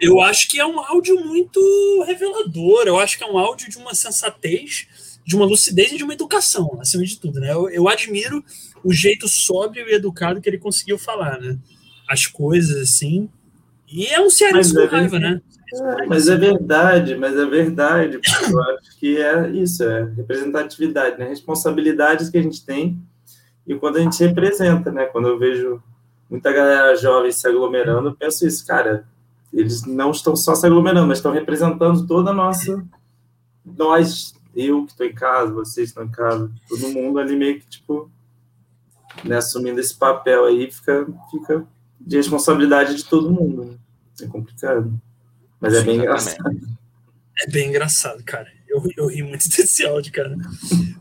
Eu acho que é um áudio muito revelador. Eu acho que é um áudio de uma sensatez, de uma lucidez e de uma educação, acima de tudo. Né? Eu, eu admiro o jeito sóbrio e educado que ele conseguiu falar. Né? As coisas assim E é um cearense com raiva, né? É, mas é verdade, mas é verdade, porque eu acho que é isso, é representatividade, né? Responsabilidades que a gente tem e quando a gente representa, né? Quando eu vejo muita galera jovem se aglomerando, eu penso isso, cara, eles não estão só se aglomerando, mas estão representando toda a nossa. Nós, eu que estou em casa, vocês estão em casa, todo mundo ali meio que, tipo, né, assumindo esse papel aí, fica, fica de responsabilidade de todo mundo. Né? É complicado. Mas é bem engraçado. É bem engraçado, cara. Eu, eu ri muito desse áudio, cara.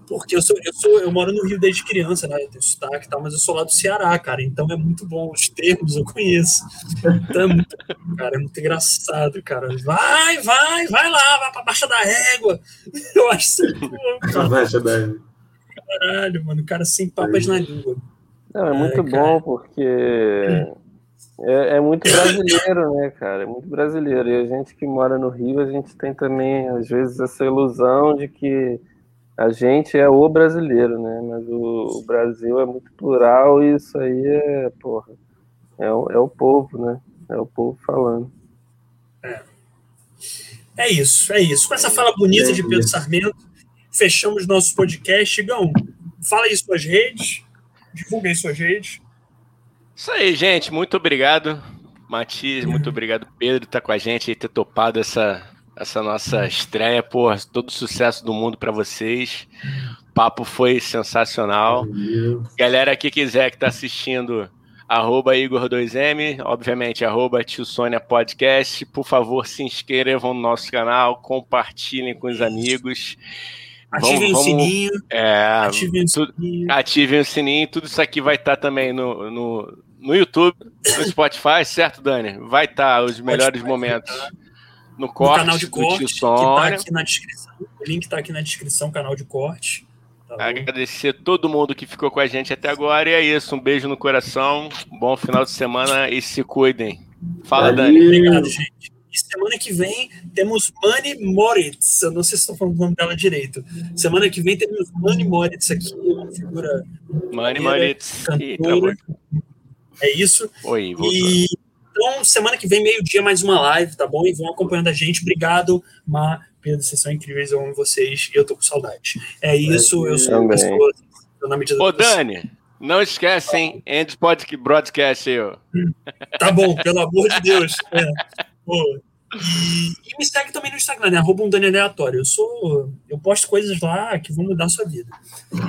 Porque eu sou, eu sou, eu moro no Rio desde criança, né? Eu tenho sotaque e tal, mas eu sou lá do Ceará, cara. Então é muito bom. Os termos eu conheço. Então é muito, cara, é muito engraçado, cara. Vai, vai, vai lá, vai pra Baixa da Régua. Eu acho isso muito bom, Baixa da Régua. Caralho, mano, o cara sem papas na língua. Não, é muito é, bom porque é, é, muito brasileiro, né, cara? É muito brasileiro. E a gente que mora no Rio, a gente tem também, às vezes, essa ilusão de que a gente é o brasileiro, né? Mas o, o Brasil é muito plural e isso aí é, porra, é o, é o povo, né? É o povo falando. É. É isso, é isso. Com essa fala bonita de Pedro Sarmento, fechamos nosso podcast. Gão, fala aí suas redes, divulga aí suas redes. Isso aí, gente. Muito obrigado, Matias. Muito obrigado, Pedro, estar tá com a gente e ter topado essa, essa nossa estreia. Pô, todo sucesso do mundo para vocês. O papo foi sensacional. Galera que quiser que está assistindo, arroba Igor2M, obviamente, arroba Tio Sônia Podcast. Por favor, se inscrevam no nosso canal, compartilhem com os amigos. Ativem vamos, o sininho. É, ativem o sininho. Ativem o sininho. Tudo isso aqui vai estar tá também no, no, no YouTube, no Spotify, certo, Dani? Vai estar tá os melhores Spotify, momentos tá. no corte. No canal de corte, que está aqui na descrição. O link está aqui na descrição, canal de corte. Tá Agradecer todo mundo que ficou com a gente até agora. E é isso. Um beijo no coração. Bom final de semana e se cuidem. Fala, Valeu. Dani. Obrigado, gente. E semana que vem temos Mani Moritz. Eu não sei se estou falando o nome dela direito. Semana que vem temos Mani Moritz aqui, uma figura. Mani Moritz. Cantora. É isso. Oi, voltou. E, então, semana que vem, meio-dia, mais uma live, tá bom? E vão acompanhando a gente. Obrigado, Má. Pedro, vocês são incríveis, eu amo vocês e eu tô com saudade. É isso, eu sou uma pessoa. Na medida Ô, Dani, não esquecem, End Broadcast aí, ó. Tá bom, pelo amor de Deus. É. E, e, me segue também no Instagram, né? Arroba um Dani aleatório. Eu sou. Eu posto coisas lá que vão mudar a sua vida.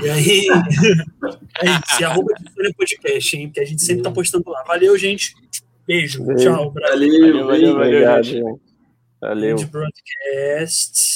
E aí. é isso. E arroba de Podcast, hein? Que a gente sempre tá postando lá. Valeu, gente. Beijo. Tchau. Valeu, valeu, valeu, valeu, valeu, valeu. Broadcast.